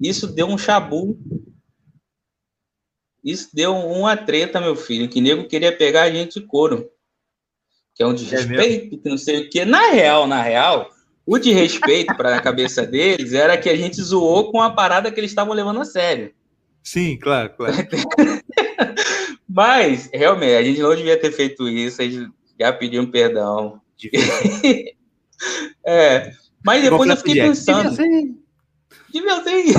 Speaker 2: Isso deu um chabu. Isso deu uma treta, meu filho, que nego queria pegar a gente de couro. Que é um desrespeito, é que não sei o que. Na real, na real, o de respeito para a cabeça deles era que a gente zoou com a parada que eles estavam levando a sério.
Speaker 1: Sim, claro, claro.
Speaker 2: Mas, realmente, a gente não devia ter feito isso, a gente já pediu um perdão. é, mas depois eu fiquei pensando. Devia ser.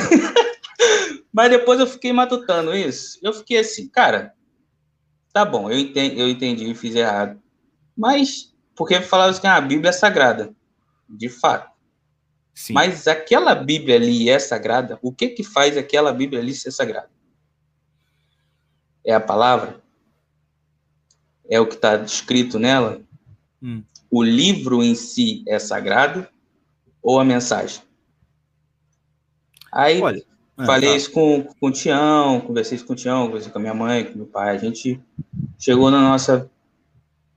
Speaker 2: mas depois eu fiquei matutando isso. Eu fiquei assim, cara, tá bom, eu entendi, eu entendi fiz errado. Mas, porque falaram que ah, a Bíblia é sagrada de fato. Sim. Mas aquela Bíblia ali é sagrada? O que que faz aquela Bíblia ali ser sagrada? É a palavra? É o que está escrito nela? Hum. O livro em si é sagrado ou a mensagem? Aí Olha, é, falei tá. isso com, com o Tião, conversei isso com o Tião, conversei com a minha mãe, com meu pai. A gente chegou na nossa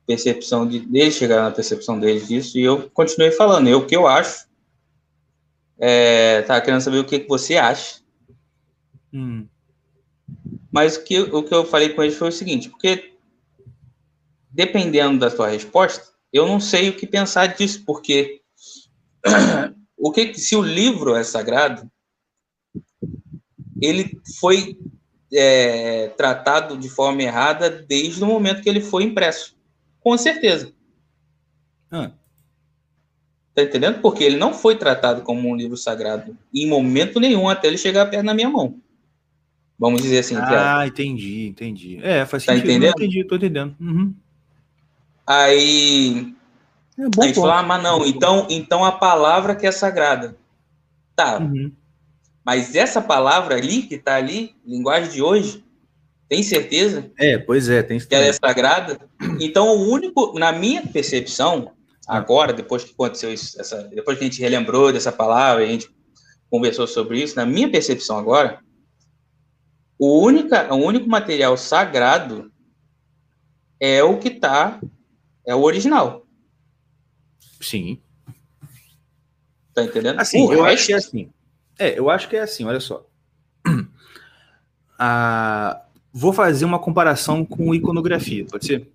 Speaker 2: percepção de, deles, chegaram na percepção deles disso, e eu continuei falando, eu o que eu acho, é, tá querendo saber o que, que você acha. Hum. Mas o que, o que eu falei com eles foi o seguinte, porque dependendo da sua resposta, eu não sei o que pensar disso, porque o que se o livro é sagrado, ele foi é, tratado de forma errada desde o momento que ele foi impresso. Com certeza. Ah. Tá entendendo? Porque ele não foi tratado como um livro sagrado em momento nenhum até ele chegar perto na minha mão. Vamos dizer assim.
Speaker 1: Ah, é. entendi, entendi. É, faz
Speaker 2: tá
Speaker 1: sentido.
Speaker 2: Entendendo?
Speaker 1: Entendi, tô entendendo. Uhum.
Speaker 2: Aí. É bom aí falar, ah, mas não, então, então a palavra que é sagrada. Tá. Uhum. Mas essa palavra ali, que tá ali, linguagem de hoje, tem certeza?
Speaker 1: É, pois é, tem
Speaker 2: certeza. Que ela é sagrada? Então, o único, na minha percepção, agora, depois que aconteceu isso, essa, depois que a gente relembrou dessa palavra, a gente conversou sobre isso, na minha percepção agora, o, única, o único material sagrado é o que está, é o original.
Speaker 1: Sim.
Speaker 2: Tá entendendo?
Speaker 1: Assim, o eu resto... acho que é assim. É, eu acho que é assim, olha só. A, Vou fazer uma comparação com iconografia, pode ser?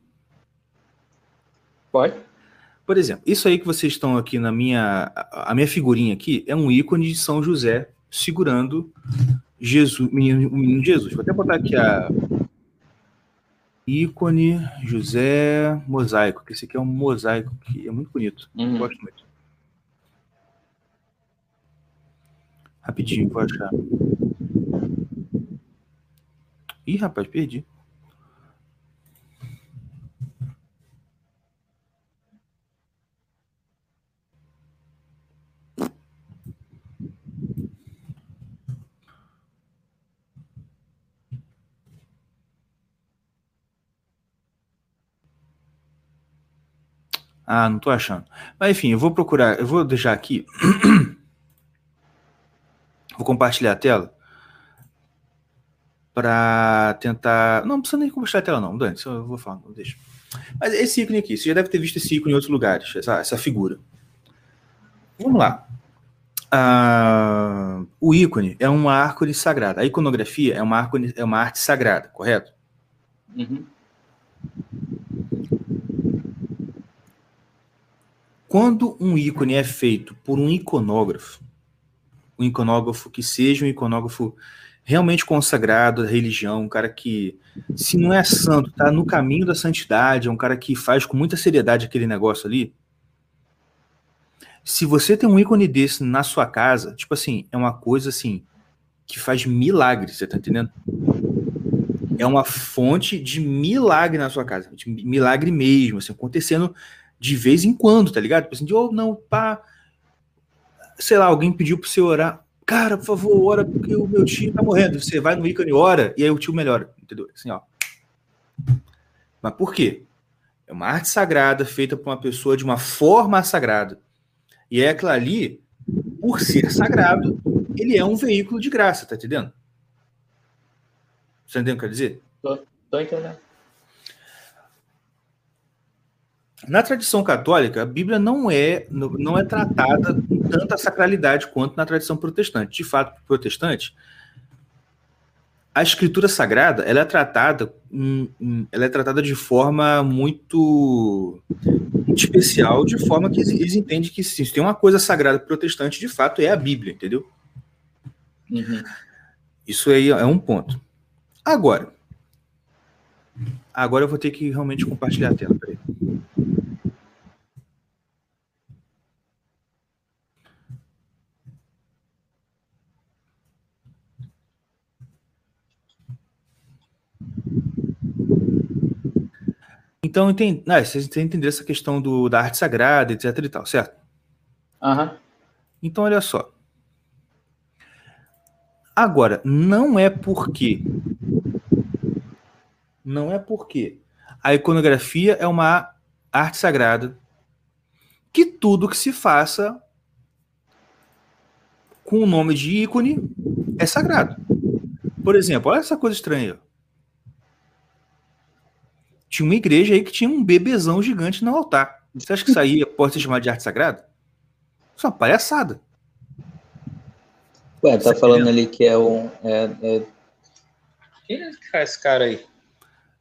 Speaker 2: Pode.
Speaker 1: Por exemplo, isso aí que vocês estão aqui na minha. A minha figurinha aqui é um ícone de São José segurando Jesus, o menino Jesus. Vou até botar aqui a. Ícone José Mosaico, que esse aqui é um mosaico que é muito bonito. Uhum. Gosto muito. Rapidinho, vou achar. Ih, rapaz, perdi. Ah, não tô achando. Mas enfim, eu vou procurar, eu vou deixar aqui. vou compartilhar a tela para tentar. Não, não precisa nem compartilhar a tela, não, Dani, só eu vou falar, não deixa. Mas esse ícone aqui, você já deve ter visto esse ícone em outros lugares, essa, essa figura. Vamos lá. Ah, o ícone é uma árvore sagrada. A iconografia é uma, árvore, é uma arte sagrada, correto? Uhum. Quando um ícone é feito por um iconógrafo, um iconógrafo que seja um iconógrafo realmente consagrado da religião, um cara que, se não é santo, tá no caminho da santidade, é um cara que faz com muita seriedade aquele negócio ali. Se você tem um ícone desse na sua casa, tipo assim, é uma coisa assim que faz milagre, você tá entendendo? É uma fonte de milagre na sua casa, de milagre mesmo, assim, acontecendo de vez em quando, tá ligado? Tipo assim, de, oh, não, pá, sei lá, alguém pediu para você orar, cara, por favor, ora porque o meu tio tá morrendo. Você vai no ícone, ora, e aí o tio melhora, entendeu? Assim, ó. Mas por quê? É uma arte sagrada feita por uma pessoa de uma forma sagrada. E é aquilo ali, por ser sagrado, ele é um veículo de graça, tá entendendo? Você entendeu o que eu quero dizer?
Speaker 2: Tô, tô entendendo.
Speaker 1: Na tradição católica, a Bíblia não é, não é tratada com tanta sacralidade quanto na tradição protestante. De fato, protestante, a escritura sagrada ela é tratada ela é tratada de forma muito, muito especial, de forma que eles entendem que se tem uma coisa sagrada protestante, de fato, é a Bíblia, entendeu? Uhum. Isso aí é um ponto. Agora, agora eu vou ter que realmente compartilhar a tela. Peraí. Então, entendi, ah, vocês entenderam essa questão do, da arte sagrada, etc e tal, certo?
Speaker 2: Aham. Uhum.
Speaker 1: Então, olha só. Agora, não é porque. Não é porque a iconografia é uma arte sagrada que tudo que se faça com o nome de ícone é sagrado. Por exemplo, olha essa coisa estranha. Tinha uma igreja aí que tinha um bebezão gigante no altar. Você acha que isso aí pode ser chamado de arte sagrada? Isso é uma palhaçada.
Speaker 2: Ué, tá falando ali que é um. É, é... Quem é que faz esse cara aí?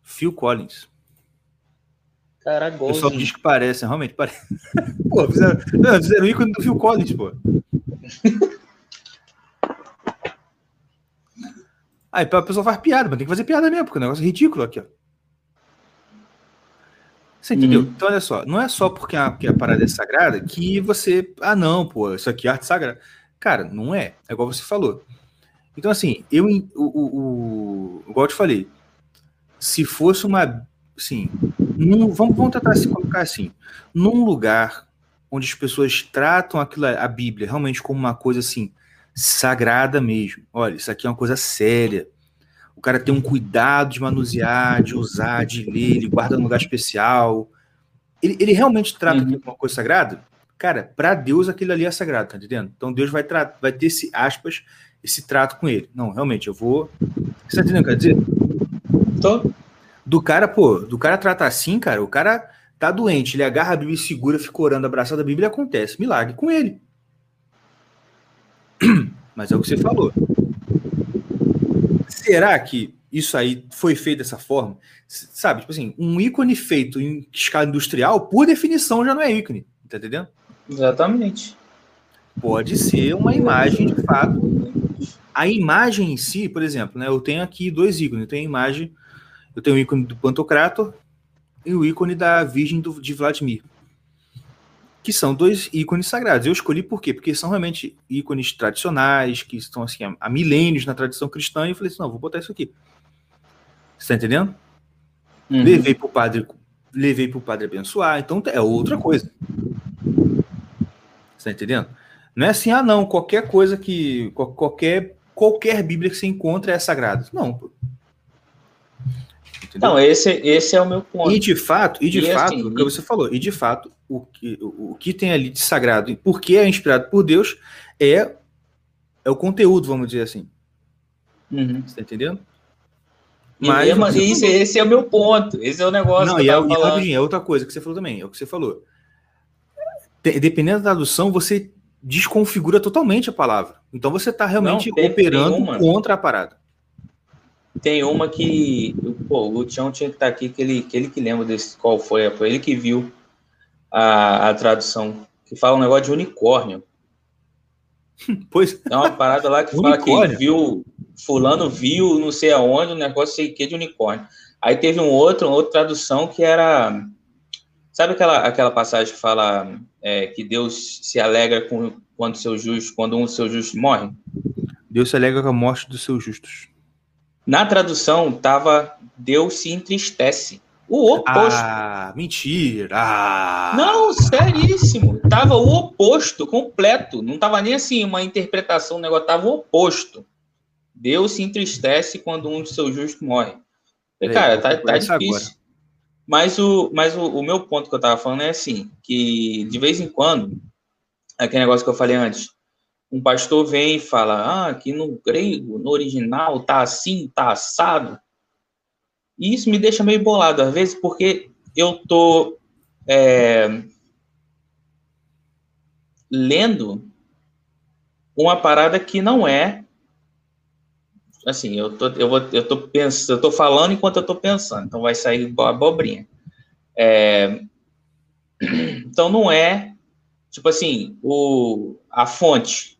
Speaker 1: Phil Collins.
Speaker 2: Caraca, O
Speaker 1: pessoal diz que parece, realmente parece. pô, fizeram, não, fizeram o ícone do Phil Collins, pô. Aí a pessoa faz piada, mas tem que fazer piada mesmo, porque o negócio é ridículo aqui, ó. Você entendeu? Uhum. Então, olha só, não é só porque a, porque a parada é sagrada que você. Ah, não, pô, isso aqui é arte sagrada. Cara, não é. É igual você falou. Então, assim, eu. O, o, o, igual eu te falei, se fosse uma. Assim, num, vamos, vamos tentar se colocar assim. Num lugar onde as pessoas tratam aquilo, a Bíblia realmente como uma coisa assim, sagrada mesmo. Olha, isso aqui é uma coisa séria o cara tem um cuidado de manusear, de usar, de ler, ele guarda num lugar especial. Ele, ele realmente trata uhum. uma coisa sagrada? Cara, para Deus aquilo ali é sagrado, tá entendendo? Então Deus vai, vai ter esse, aspas, esse trato com ele. Não, realmente, eu vou. Você tá entendendo o que eu dizer?
Speaker 2: Tô.
Speaker 1: Do cara, pô, do cara tratar assim, cara, o cara tá doente, ele agarra a Bíblia e segura, fica orando, abraçado a Bíblia acontece. Milagre com ele. Mas é o que você falou. Será que isso aí foi feito dessa forma? Sabe, tipo assim, um ícone feito em escala industrial, por definição, já não é ícone, tá entendendo?
Speaker 2: Exatamente.
Speaker 1: Pode ser uma imagem de fato. A imagem em si, por exemplo, né, eu tenho aqui dois ícones. Eu tenho a imagem, eu tenho o ícone do Pantocrator e o ícone da Virgem do, de Vladimir que são dois ícones sagrados. Eu escolhi por quê? Porque são realmente ícones tradicionais, que estão assim há milênios na tradição cristã, e eu falei assim, não, vou botar isso aqui. Você tá entendendo? Uhum. Levei para o padre, levei para o padre abençoar, então é outra coisa. Você tá entendendo? Não é assim, ah, não, qualquer coisa que. qualquer, qualquer Bíblia que você encontra é sagrada. Não,
Speaker 2: Entendeu? Não, esse, esse é o meu ponto.
Speaker 1: E de fato, e de e fato, assim, o que você falou, e de fato, o que, o, que tem ali de sagrado, e porque é inspirado por Deus, é, é o conteúdo, vamos dizer assim.
Speaker 2: Uhum.
Speaker 1: Você tá entendendo?
Speaker 2: Mas, mesmo, esse, esse é o meu ponto. Esse é o negócio.
Speaker 1: Não, e, é, e é outra coisa que você falou também, é o que você falou. Dependendo da tradução, você desconfigura totalmente a palavra. Então você está realmente Não, operando contra a parada.
Speaker 2: Tem uma que. Pô, o Tião tinha que estar tá aqui, que ele, que ele que lembra desse qual foi. Foi ele que viu a, a tradução. Que fala um negócio de unicórnio.
Speaker 1: Pois.
Speaker 2: É uma parada lá que fala que viu. Fulano viu não sei aonde, um negócio sei que de unicórnio. Aí teve um outro, uma outra tradução que era. Sabe aquela, aquela passagem que fala é, que Deus se alegra com, quando, seu justo, quando um dos seus justos morre?
Speaker 1: Deus se alegra com a morte dos seus justos.
Speaker 2: Na tradução, tava Deus se entristece. O oposto.
Speaker 1: Ah, mentira! Ah.
Speaker 2: Não, seríssimo. Tava o oposto, completo. Não tava nem assim uma interpretação, o negócio tava o oposto. Deus se entristece quando um dos seus justos morre. cara, tá, tá difícil. Agora. Mas, o, mas o, o, meu ponto que eu tava falando é assim, que de vez em quando, aquele negócio que eu falei antes, um pastor vem e fala, ah, que no grego, no original, tá assim, tá assado. E isso me deixa meio bolado, às vezes, porque eu tô é, lendo uma parada que não é assim, eu tô, eu vou, eu tô pensando, eu tô falando enquanto eu tô pensando, então vai sair igual abobrinha. É, então não é, tipo assim, o, a fonte,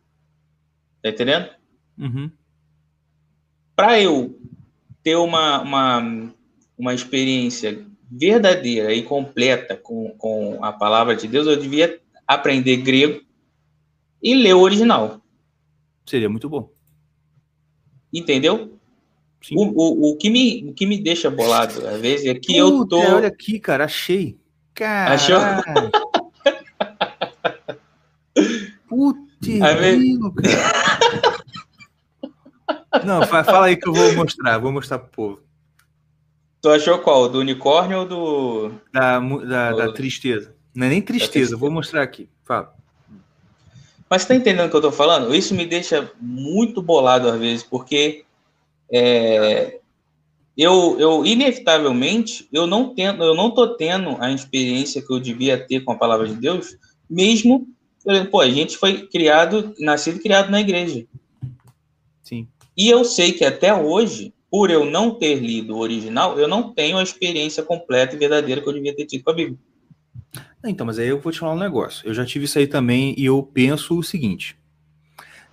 Speaker 2: tá entendendo?
Speaker 1: Uhum.
Speaker 2: Para eu ter uma, uma, uma experiência verdadeira e completa com, com a palavra de Deus, eu devia aprender grego e ler o original.
Speaker 1: Seria muito bom.
Speaker 2: Entendeu? O, o, o, que me, o que me deixa bolado, às vezes, é que Puta, eu tô.
Speaker 1: Olha aqui, cara, achei. Caralho.
Speaker 2: Achou?
Speaker 1: Putz, cara. Não, fala aí que eu vou mostrar, vou mostrar pro povo.
Speaker 2: Tu achou qual? Do unicórnio ou do.
Speaker 1: Da, da, da tristeza. Não é nem tristeza, tristeza, vou mostrar aqui. Fala.
Speaker 2: Mas tá entendendo o que eu tô falando? Isso me deixa muito bolado às vezes, porque é, eu, eu, inevitavelmente, eu não tendo, eu não tô tendo a experiência que eu devia ter com a palavra de Deus, mesmo, pô, a gente foi criado, nascido e criado na igreja.
Speaker 1: Sim.
Speaker 2: E eu sei que até hoje, por eu não ter lido o original, eu não tenho a experiência completa e verdadeira que eu devia ter tido com a Bíblia.
Speaker 1: Então, mas aí eu vou te falar um negócio. Eu já tive isso aí também e eu penso o seguinte: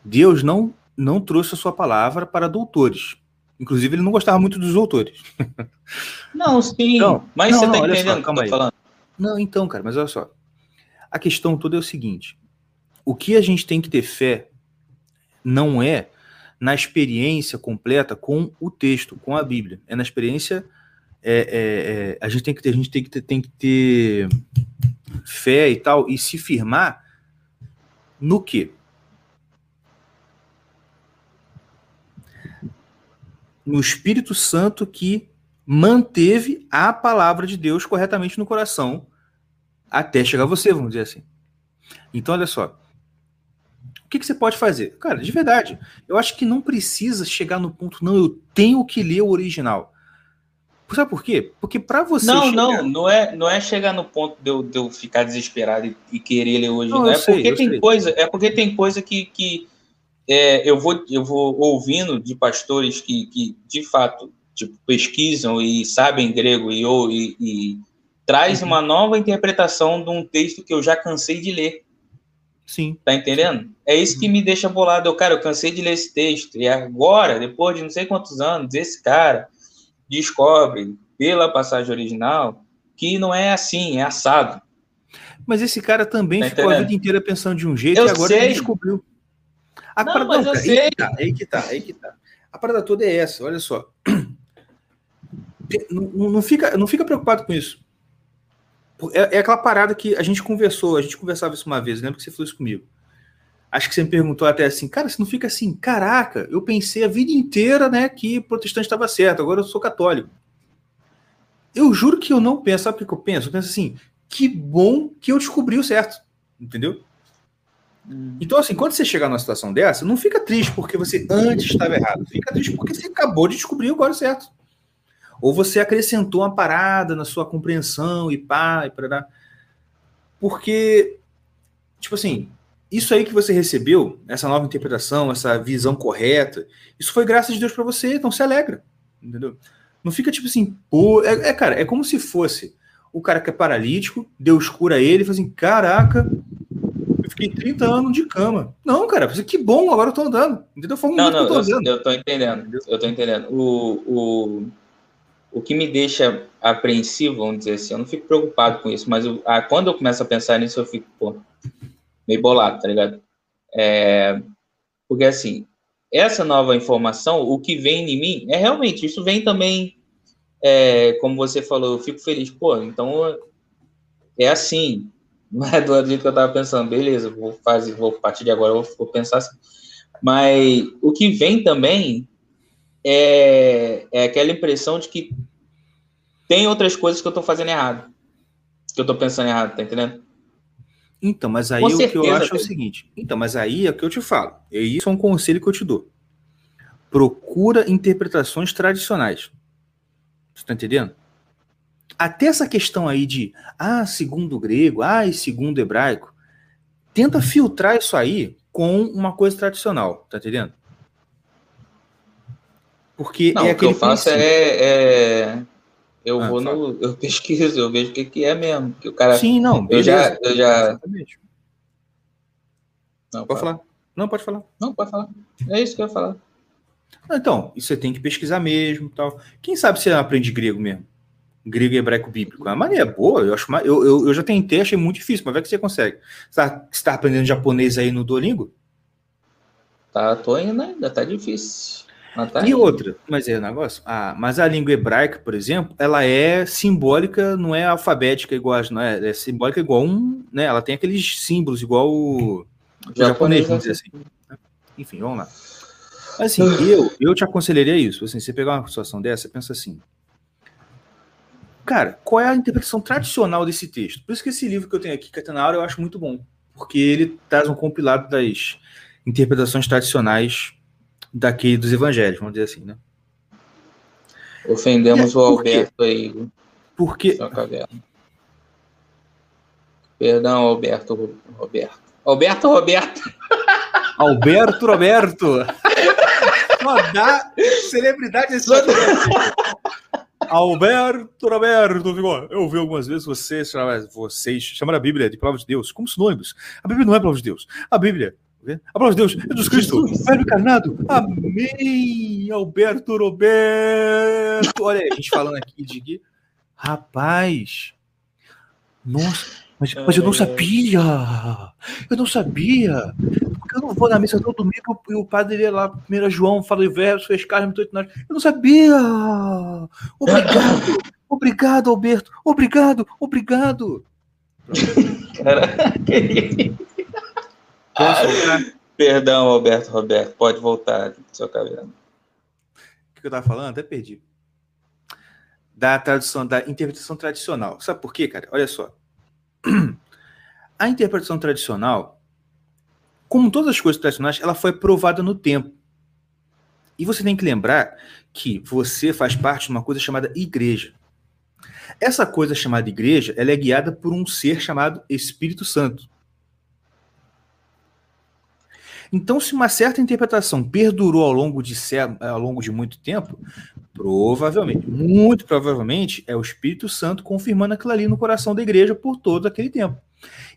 Speaker 1: Deus não não trouxe a sua palavra para doutores. Inclusive, ele não gostava muito dos doutores.
Speaker 2: Não, sim. Não, mas não, você está entendendo
Speaker 1: só, o que eu tô falando? Não, então, cara, mas olha só. A questão toda é o seguinte: o que a gente tem que ter fé não é na experiência completa com o texto, com a Bíblia. É na experiência. É, é, é, a gente tem que ter, a gente tem que ter, tem que ter fé e tal, e se firmar no quê? No Espírito Santo que manteve a palavra de Deus corretamente no coração até chegar a você, vamos dizer assim. Então, olha só. O que, que, você pode fazer? Cara, de verdade, eu acho que não precisa chegar no ponto, não, eu tenho que ler o original. Sabe por quê? Porque para você.
Speaker 2: Não, chegar... não, não é, não é chegar no ponto de eu, de eu ficar desesperado e, e querer ler hoje. Não, não. É, sei, porque tem coisa, é porque tem coisa que, que é, eu, vou, eu vou ouvindo de pastores que, que de fato tipo, pesquisam e sabem grego e, ou, e, e traz uhum. uma nova interpretação de um texto que eu já cansei de ler.
Speaker 1: Sim.
Speaker 2: Tá entendendo? É isso uhum. que me deixa bolado. Eu, cara, eu cansei de ler esse texto. E agora, depois de não sei quantos anos, esse cara descobre pela passagem original que não é assim, é assado.
Speaker 1: Mas esse cara também tá ficou a vida inteira pensando de um jeito eu e agora sei. ele descobriu. A não, parada, mas não, eu sei. Aí que, tá, aí que tá, aí que tá. A parada toda é essa, olha só. Não, não, fica, não fica preocupado com isso. É, é, aquela parada que a gente conversou, a gente conversava isso uma vez, lembra que você falou isso comigo. Acho que você me perguntou até assim, cara, você não fica assim, caraca, eu pensei a vida inteira, né, que protestante estava certo, agora eu sou católico. Eu juro que eu não penso, sabe o que eu penso? Eu penso assim, que bom que eu descobri o certo, entendeu? Hum. Então, assim, quando você chegar numa situação dessa, não fica triste porque você antes estava errado, fica triste porque você acabou de descobrir agora o certo. Ou você acrescentou uma parada na sua compreensão e pá, e para Porque, tipo assim, isso aí que você recebeu, essa nova interpretação, essa visão correta, isso foi graças de Deus para você, então se alegra, entendeu? Não fica tipo assim, pô, é, é, cara, é como se fosse o cara que é paralítico, Deus cura ele, e fala assim, caraca, eu fiquei 30 anos de cama. Não, cara, que bom, agora eu tô andando, entendeu?
Speaker 2: Foi um não, não, eu tô, eu, eu tô entendendo, eu tô entendendo. O, o, o que me deixa apreensivo, vamos dizer assim, eu não fico preocupado com isso, mas eu, ah, quando eu começo a pensar nisso, eu fico, pô, meio bolado, tá ligado? É, porque assim, essa nova informação, o que vem em mim, é realmente, isso vem também, é, como você falou, eu fico feliz, pô, então é assim, não é do jeito que eu tava pensando, beleza, vou fazer, vou a partir de agora eu vou pensar assim. Mas o que vem também é, é aquela impressão de que tem outras coisas que eu tô fazendo errado, que eu tô pensando errado, tá entendendo?
Speaker 1: Então, mas aí certeza, o que eu acho é o seguinte. Então, mas aí é o que eu te falo. E isso é um conselho que eu te dou. Procura interpretações tradicionais. Você tá entendendo? Até essa questão aí de, ah, segundo grego, ah, e segundo hebraico, tenta filtrar isso aí com uma coisa tradicional, tá entendendo?
Speaker 2: Porque Não, é o que eu faço é, é, eu ah, vou no. Eu pesquiso, eu vejo o que, que é mesmo. Que o cara.
Speaker 1: Sim, não.
Speaker 2: Eu já. Eu já...
Speaker 1: Não, pode falar. Não, pode falar.
Speaker 2: Não, pode falar. É isso que eu ia falar.
Speaker 1: Então, você tem que pesquisar mesmo tal. Quem sabe você aprende grego mesmo? Grego e hebraico bíblico. É uma maneira boa, eu acho. Eu, eu, eu já tentei, achei muito difícil, mas vai que você consegue. Você está tá aprendendo japonês aí no Duolingo?
Speaker 2: Tá, tô indo ainda, tá difícil.
Speaker 1: Tá e outra, mas é negócio. Ah, mas a língua hebraica, por exemplo, ela é simbólica, não é alfabética igual, não é, é simbólica igual um, né? Ela tem aqueles símbolos igual o, o japonês, vamos dizer assim. Enfim, vamos lá. Assim, eu, eu te aconselharia isso. Assim, você pegar uma situação dessa, pensa assim. Cara, qual é a interpretação tradicional desse texto? Por isso que esse livro que eu tenho aqui, Catenaura, eu acho muito bom. Porque ele traz um compilado das interpretações tradicionais daqui dos evangelhos, vamos dizer assim, né?
Speaker 2: Ofendemos é, o Alberto aí.
Speaker 1: Porque.
Speaker 2: Perdão, Alberto Roberto. Alberto Roberto.
Speaker 1: Alberto Roberto. Só dá celebridade esse Alberto Roberto. Eu vi algumas vezes vocês, vocês chamar a Bíblia de palavra de Deus como sinônimos. A Bíblia não é palavra de Deus. A Bíblia a palavra de Deus, Jesus Cristo, Verbo encarnado. Amém, Alberto Roberto. Olha aí, a gente falando aqui de Rapaz, nossa, mas, mas eu não sabia. Eu não sabia. Porque eu não vou na missa todo domingo e o padre ia lá, 1 João, fala de versos, fez carne, muito Eu não sabia. Obrigado, obrigado, Alberto. Obrigado, obrigado. Caraca.
Speaker 2: Posso voltar? Perdão, Alberto Roberto, pode voltar, seu cabelo.
Speaker 1: O que eu estava falando? Até perdi. Da tradução, da interpretação tradicional. Sabe por quê, cara? Olha só. A interpretação tradicional, como todas as coisas tradicionais, ela foi provada no tempo. E você tem que lembrar que você faz parte de uma coisa chamada igreja. Essa coisa chamada igreja, ela é guiada por um ser chamado Espírito Santo. Então, se uma certa interpretação perdurou ao longo de, ao longo de muito tempo, provavelmente, muito provavelmente, é o Espírito Santo confirmando aquilo ali no coração da igreja por todo aquele tempo.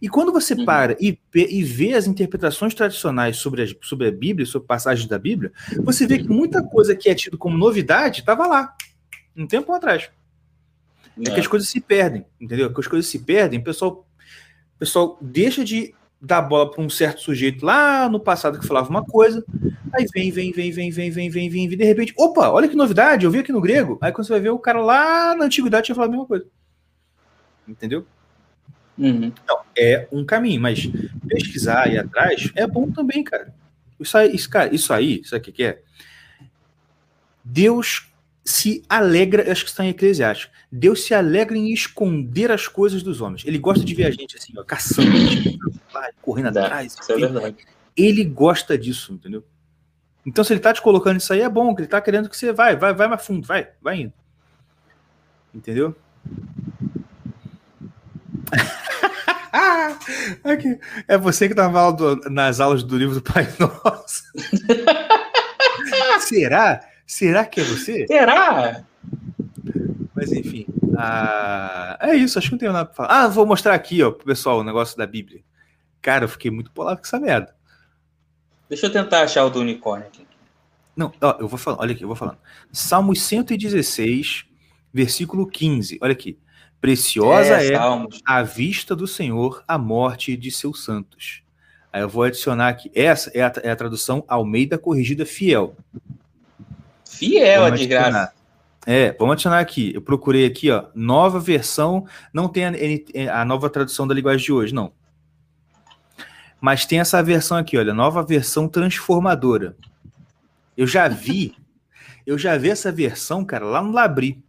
Speaker 1: E quando você uhum. para e, e vê as interpretações tradicionais sobre a, sobre a Bíblia, sobre passagens da Bíblia, você vê que muita coisa que é tido como novidade estava lá, um tempo atrás. É. é que as coisas se perdem, entendeu? Que as coisas se perdem, o pessoal, o pessoal deixa de a bola para um certo sujeito lá no passado que falava uma coisa, aí vem, vem, vem, vem, vem, vem, vem, vem, vem, de repente, opa, olha que novidade, eu vi aqui no grego. Aí quando você vai ver, o cara lá na antiguidade tinha falado a mesma coisa. Entendeu? Uhum. Então, é um caminho, mas pesquisar e atrás é bom também, cara. Isso aí, isso, cara, isso aí, sabe o que é? Deus se alegra, acho que está em Eclesiastes, Deus se alegra em esconder as coisas dos homens. Ele gosta de ver a gente assim, ó, caçando, correndo atrás. Isso é verdade. Ele gosta disso, entendeu? Então, se ele tá te colocando isso aí, é bom, que ele tá querendo que você vai, vai, vai mais fundo, vai, vai indo. Entendeu? Aqui. É você que estava nas aulas do livro do Pai Nosso. Será? Será que é você?
Speaker 2: Será?
Speaker 1: Mas enfim. Ah, é isso, acho que não tenho nada pra falar. Ah, vou mostrar aqui, ó, pro pessoal o negócio da Bíblia. Cara, eu fiquei muito polado com essa merda.
Speaker 2: Deixa eu tentar achar o do unicórnio aqui.
Speaker 1: Não, ó, eu vou falando, olha aqui, eu vou falando. Salmos 116, versículo 15. Olha aqui. Preciosa é, é a vista do Senhor a morte de seus santos. Aí eu vou adicionar aqui. Essa é a, é a tradução Almeida Corrigida Fiel.
Speaker 2: Fiel, vamos de graça.
Speaker 1: É, vamos adicionar aqui. Eu procurei aqui, ó, nova versão. Não tem a, a nova tradução da linguagem de hoje, não. Mas tem essa versão aqui, olha, nova versão transformadora. Eu já vi, eu já vi essa versão, cara, lá no Labri.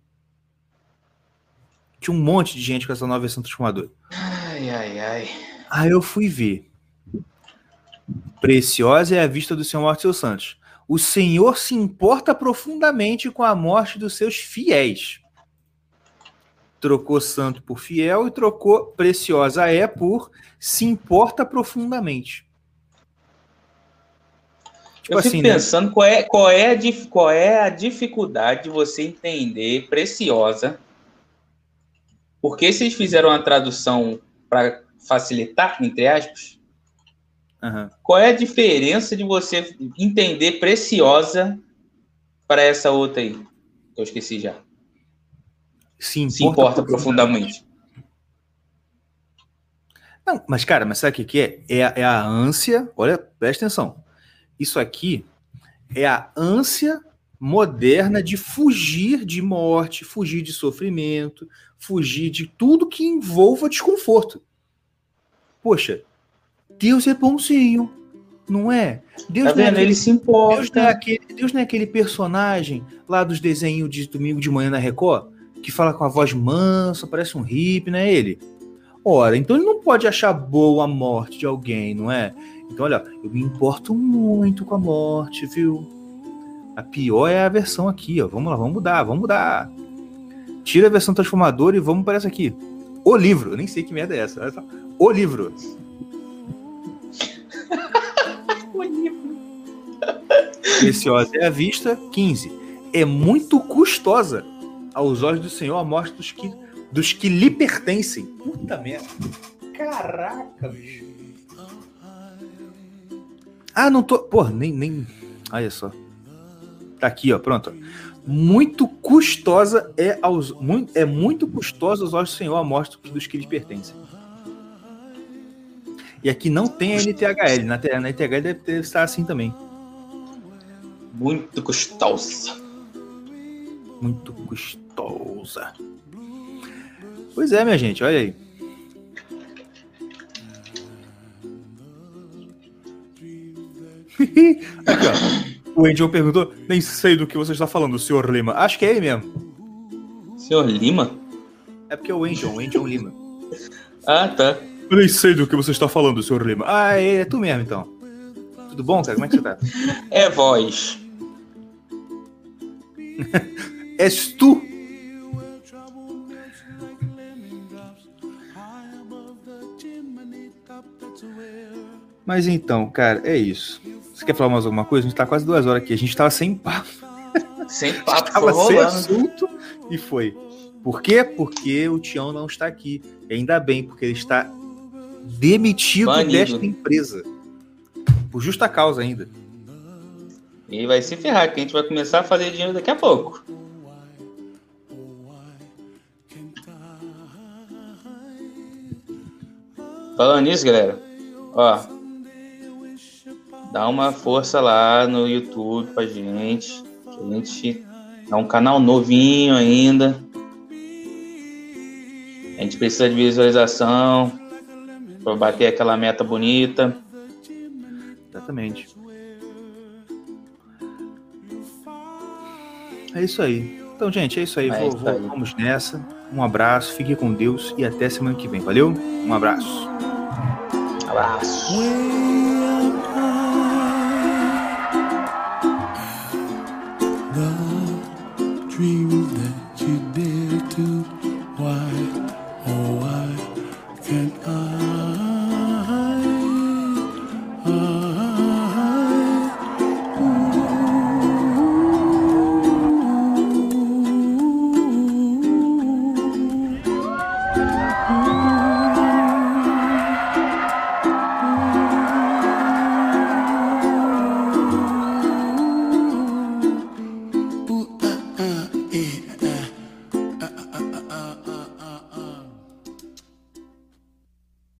Speaker 1: Tinha um monte de gente com essa nova versão transformadora.
Speaker 2: Ai, ai, ai.
Speaker 1: Aí eu fui ver. Preciosa é a vista do Senhor morte santos. O Senhor se importa profundamente com a morte dos seus fiéis. Trocou santo por fiel e trocou preciosa é por se importa profundamente.
Speaker 2: Tipo eu fico assim, né? pensando né? qual, é, qual, é a, qual é a dificuldade de você entender preciosa porque se eles fizeram uma tradução para facilitar, entre aspas, uhum. qual é a diferença de você entender preciosa para essa outra aí? Eu esqueci já.
Speaker 1: Se importa,
Speaker 2: se importa profundamente.
Speaker 1: Não, mas, cara, mas sabe o que, é? É é a ânsia. Olha, presta atenção. Isso aqui é a ânsia moderna de fugir de morte, fugir de sofrimento, fugir de tudo que envolva desconforto. Poxa, Deus é bonzinho, não é? Deus
Speaker 2: tá vendo?
Speaker 1: É
Speaker 2: aquele, Ele se importa.
Speaker 1: Deus não, é aquele, Deus não é aquele personagem lá dos desenhos de domingo de manhã na Record, que fala com a voz mansa, parece um hippie, não é ele? Ora, então ele não pode achar boa a morte de alguém, não é? Então, olha, eu me importo muito com a morte, viu? A pior é a versão aqui, ó. Vamos lá, vamos mudar, vamos mudar. Tira a versão transformadora e vamos para essa aqui. O livro. Eu nem sei que merda é essa. O livro. Livro. Preciosa é a vista. 15. É muito custosa aos olhos do Senhor a morte dos que, dos que lhe pertencem. Puta merda. Caraca, bicho. Ah, não tô. Porra, nem. nem... Olha só. Tá aqui, ó, pronto. Muito custosa é aos muito, é muito custosa aos olhos do Senhor a morte dos que lhes pertencem. E aqui não tem a NTHL, na, na NTHL deve, estar assim também.
Speaker 2: Muito custosa.
Speaker 1: Muito custosa. Pois é, minha gente, olha aí. Aqui, ó. O Angel perguntou, nem sei do que você está falando, senhor Lima. Acho que é ele mesmo.
Speaker 2: Senhor Lima?
Speaker 1: É porque é o Angel, o Angel Lima.
Speaker 2: ah, tá.
Speaker 1: Eu nem sei do que você está falando, senhor Lima. Ah, é, é tu mesmo, então. Tudo bom, cara? Como é que você tá?
Speaker 2: é voz.
Speaker 1: És tu? Mas então, cara, é isso. Você quer falar mais alguma coisa? A gente tá quase duas horas aqui. A gente tava sem papo.
Speaker 2: Sem papo,
Speaker 1: tava sem assunto e foi. Por quê? Porque o Tião não está aqui. E ainda bem, porque ele está demitido Banido. desta empresa. Por justa causa ainda.
Speaker 2: E vai se ferrar, que a gente vai começar a fazer dinheiro daqui a pouco. Falando nisso, galera, ó, dá uma força lá no YouTube pra gente. Que a gente é um canal novinho ainda. A gente precisa de visualização para bater aquela meta bonita.
Speaker 1: Exatamente. É isso aí. Então, gente, é isso aí. É vou, vou. Vamos nessa. Um abraço, fique com Deus e até semana que vem. Valeu? Um abraço.
Speaker 2: Um abraço. dream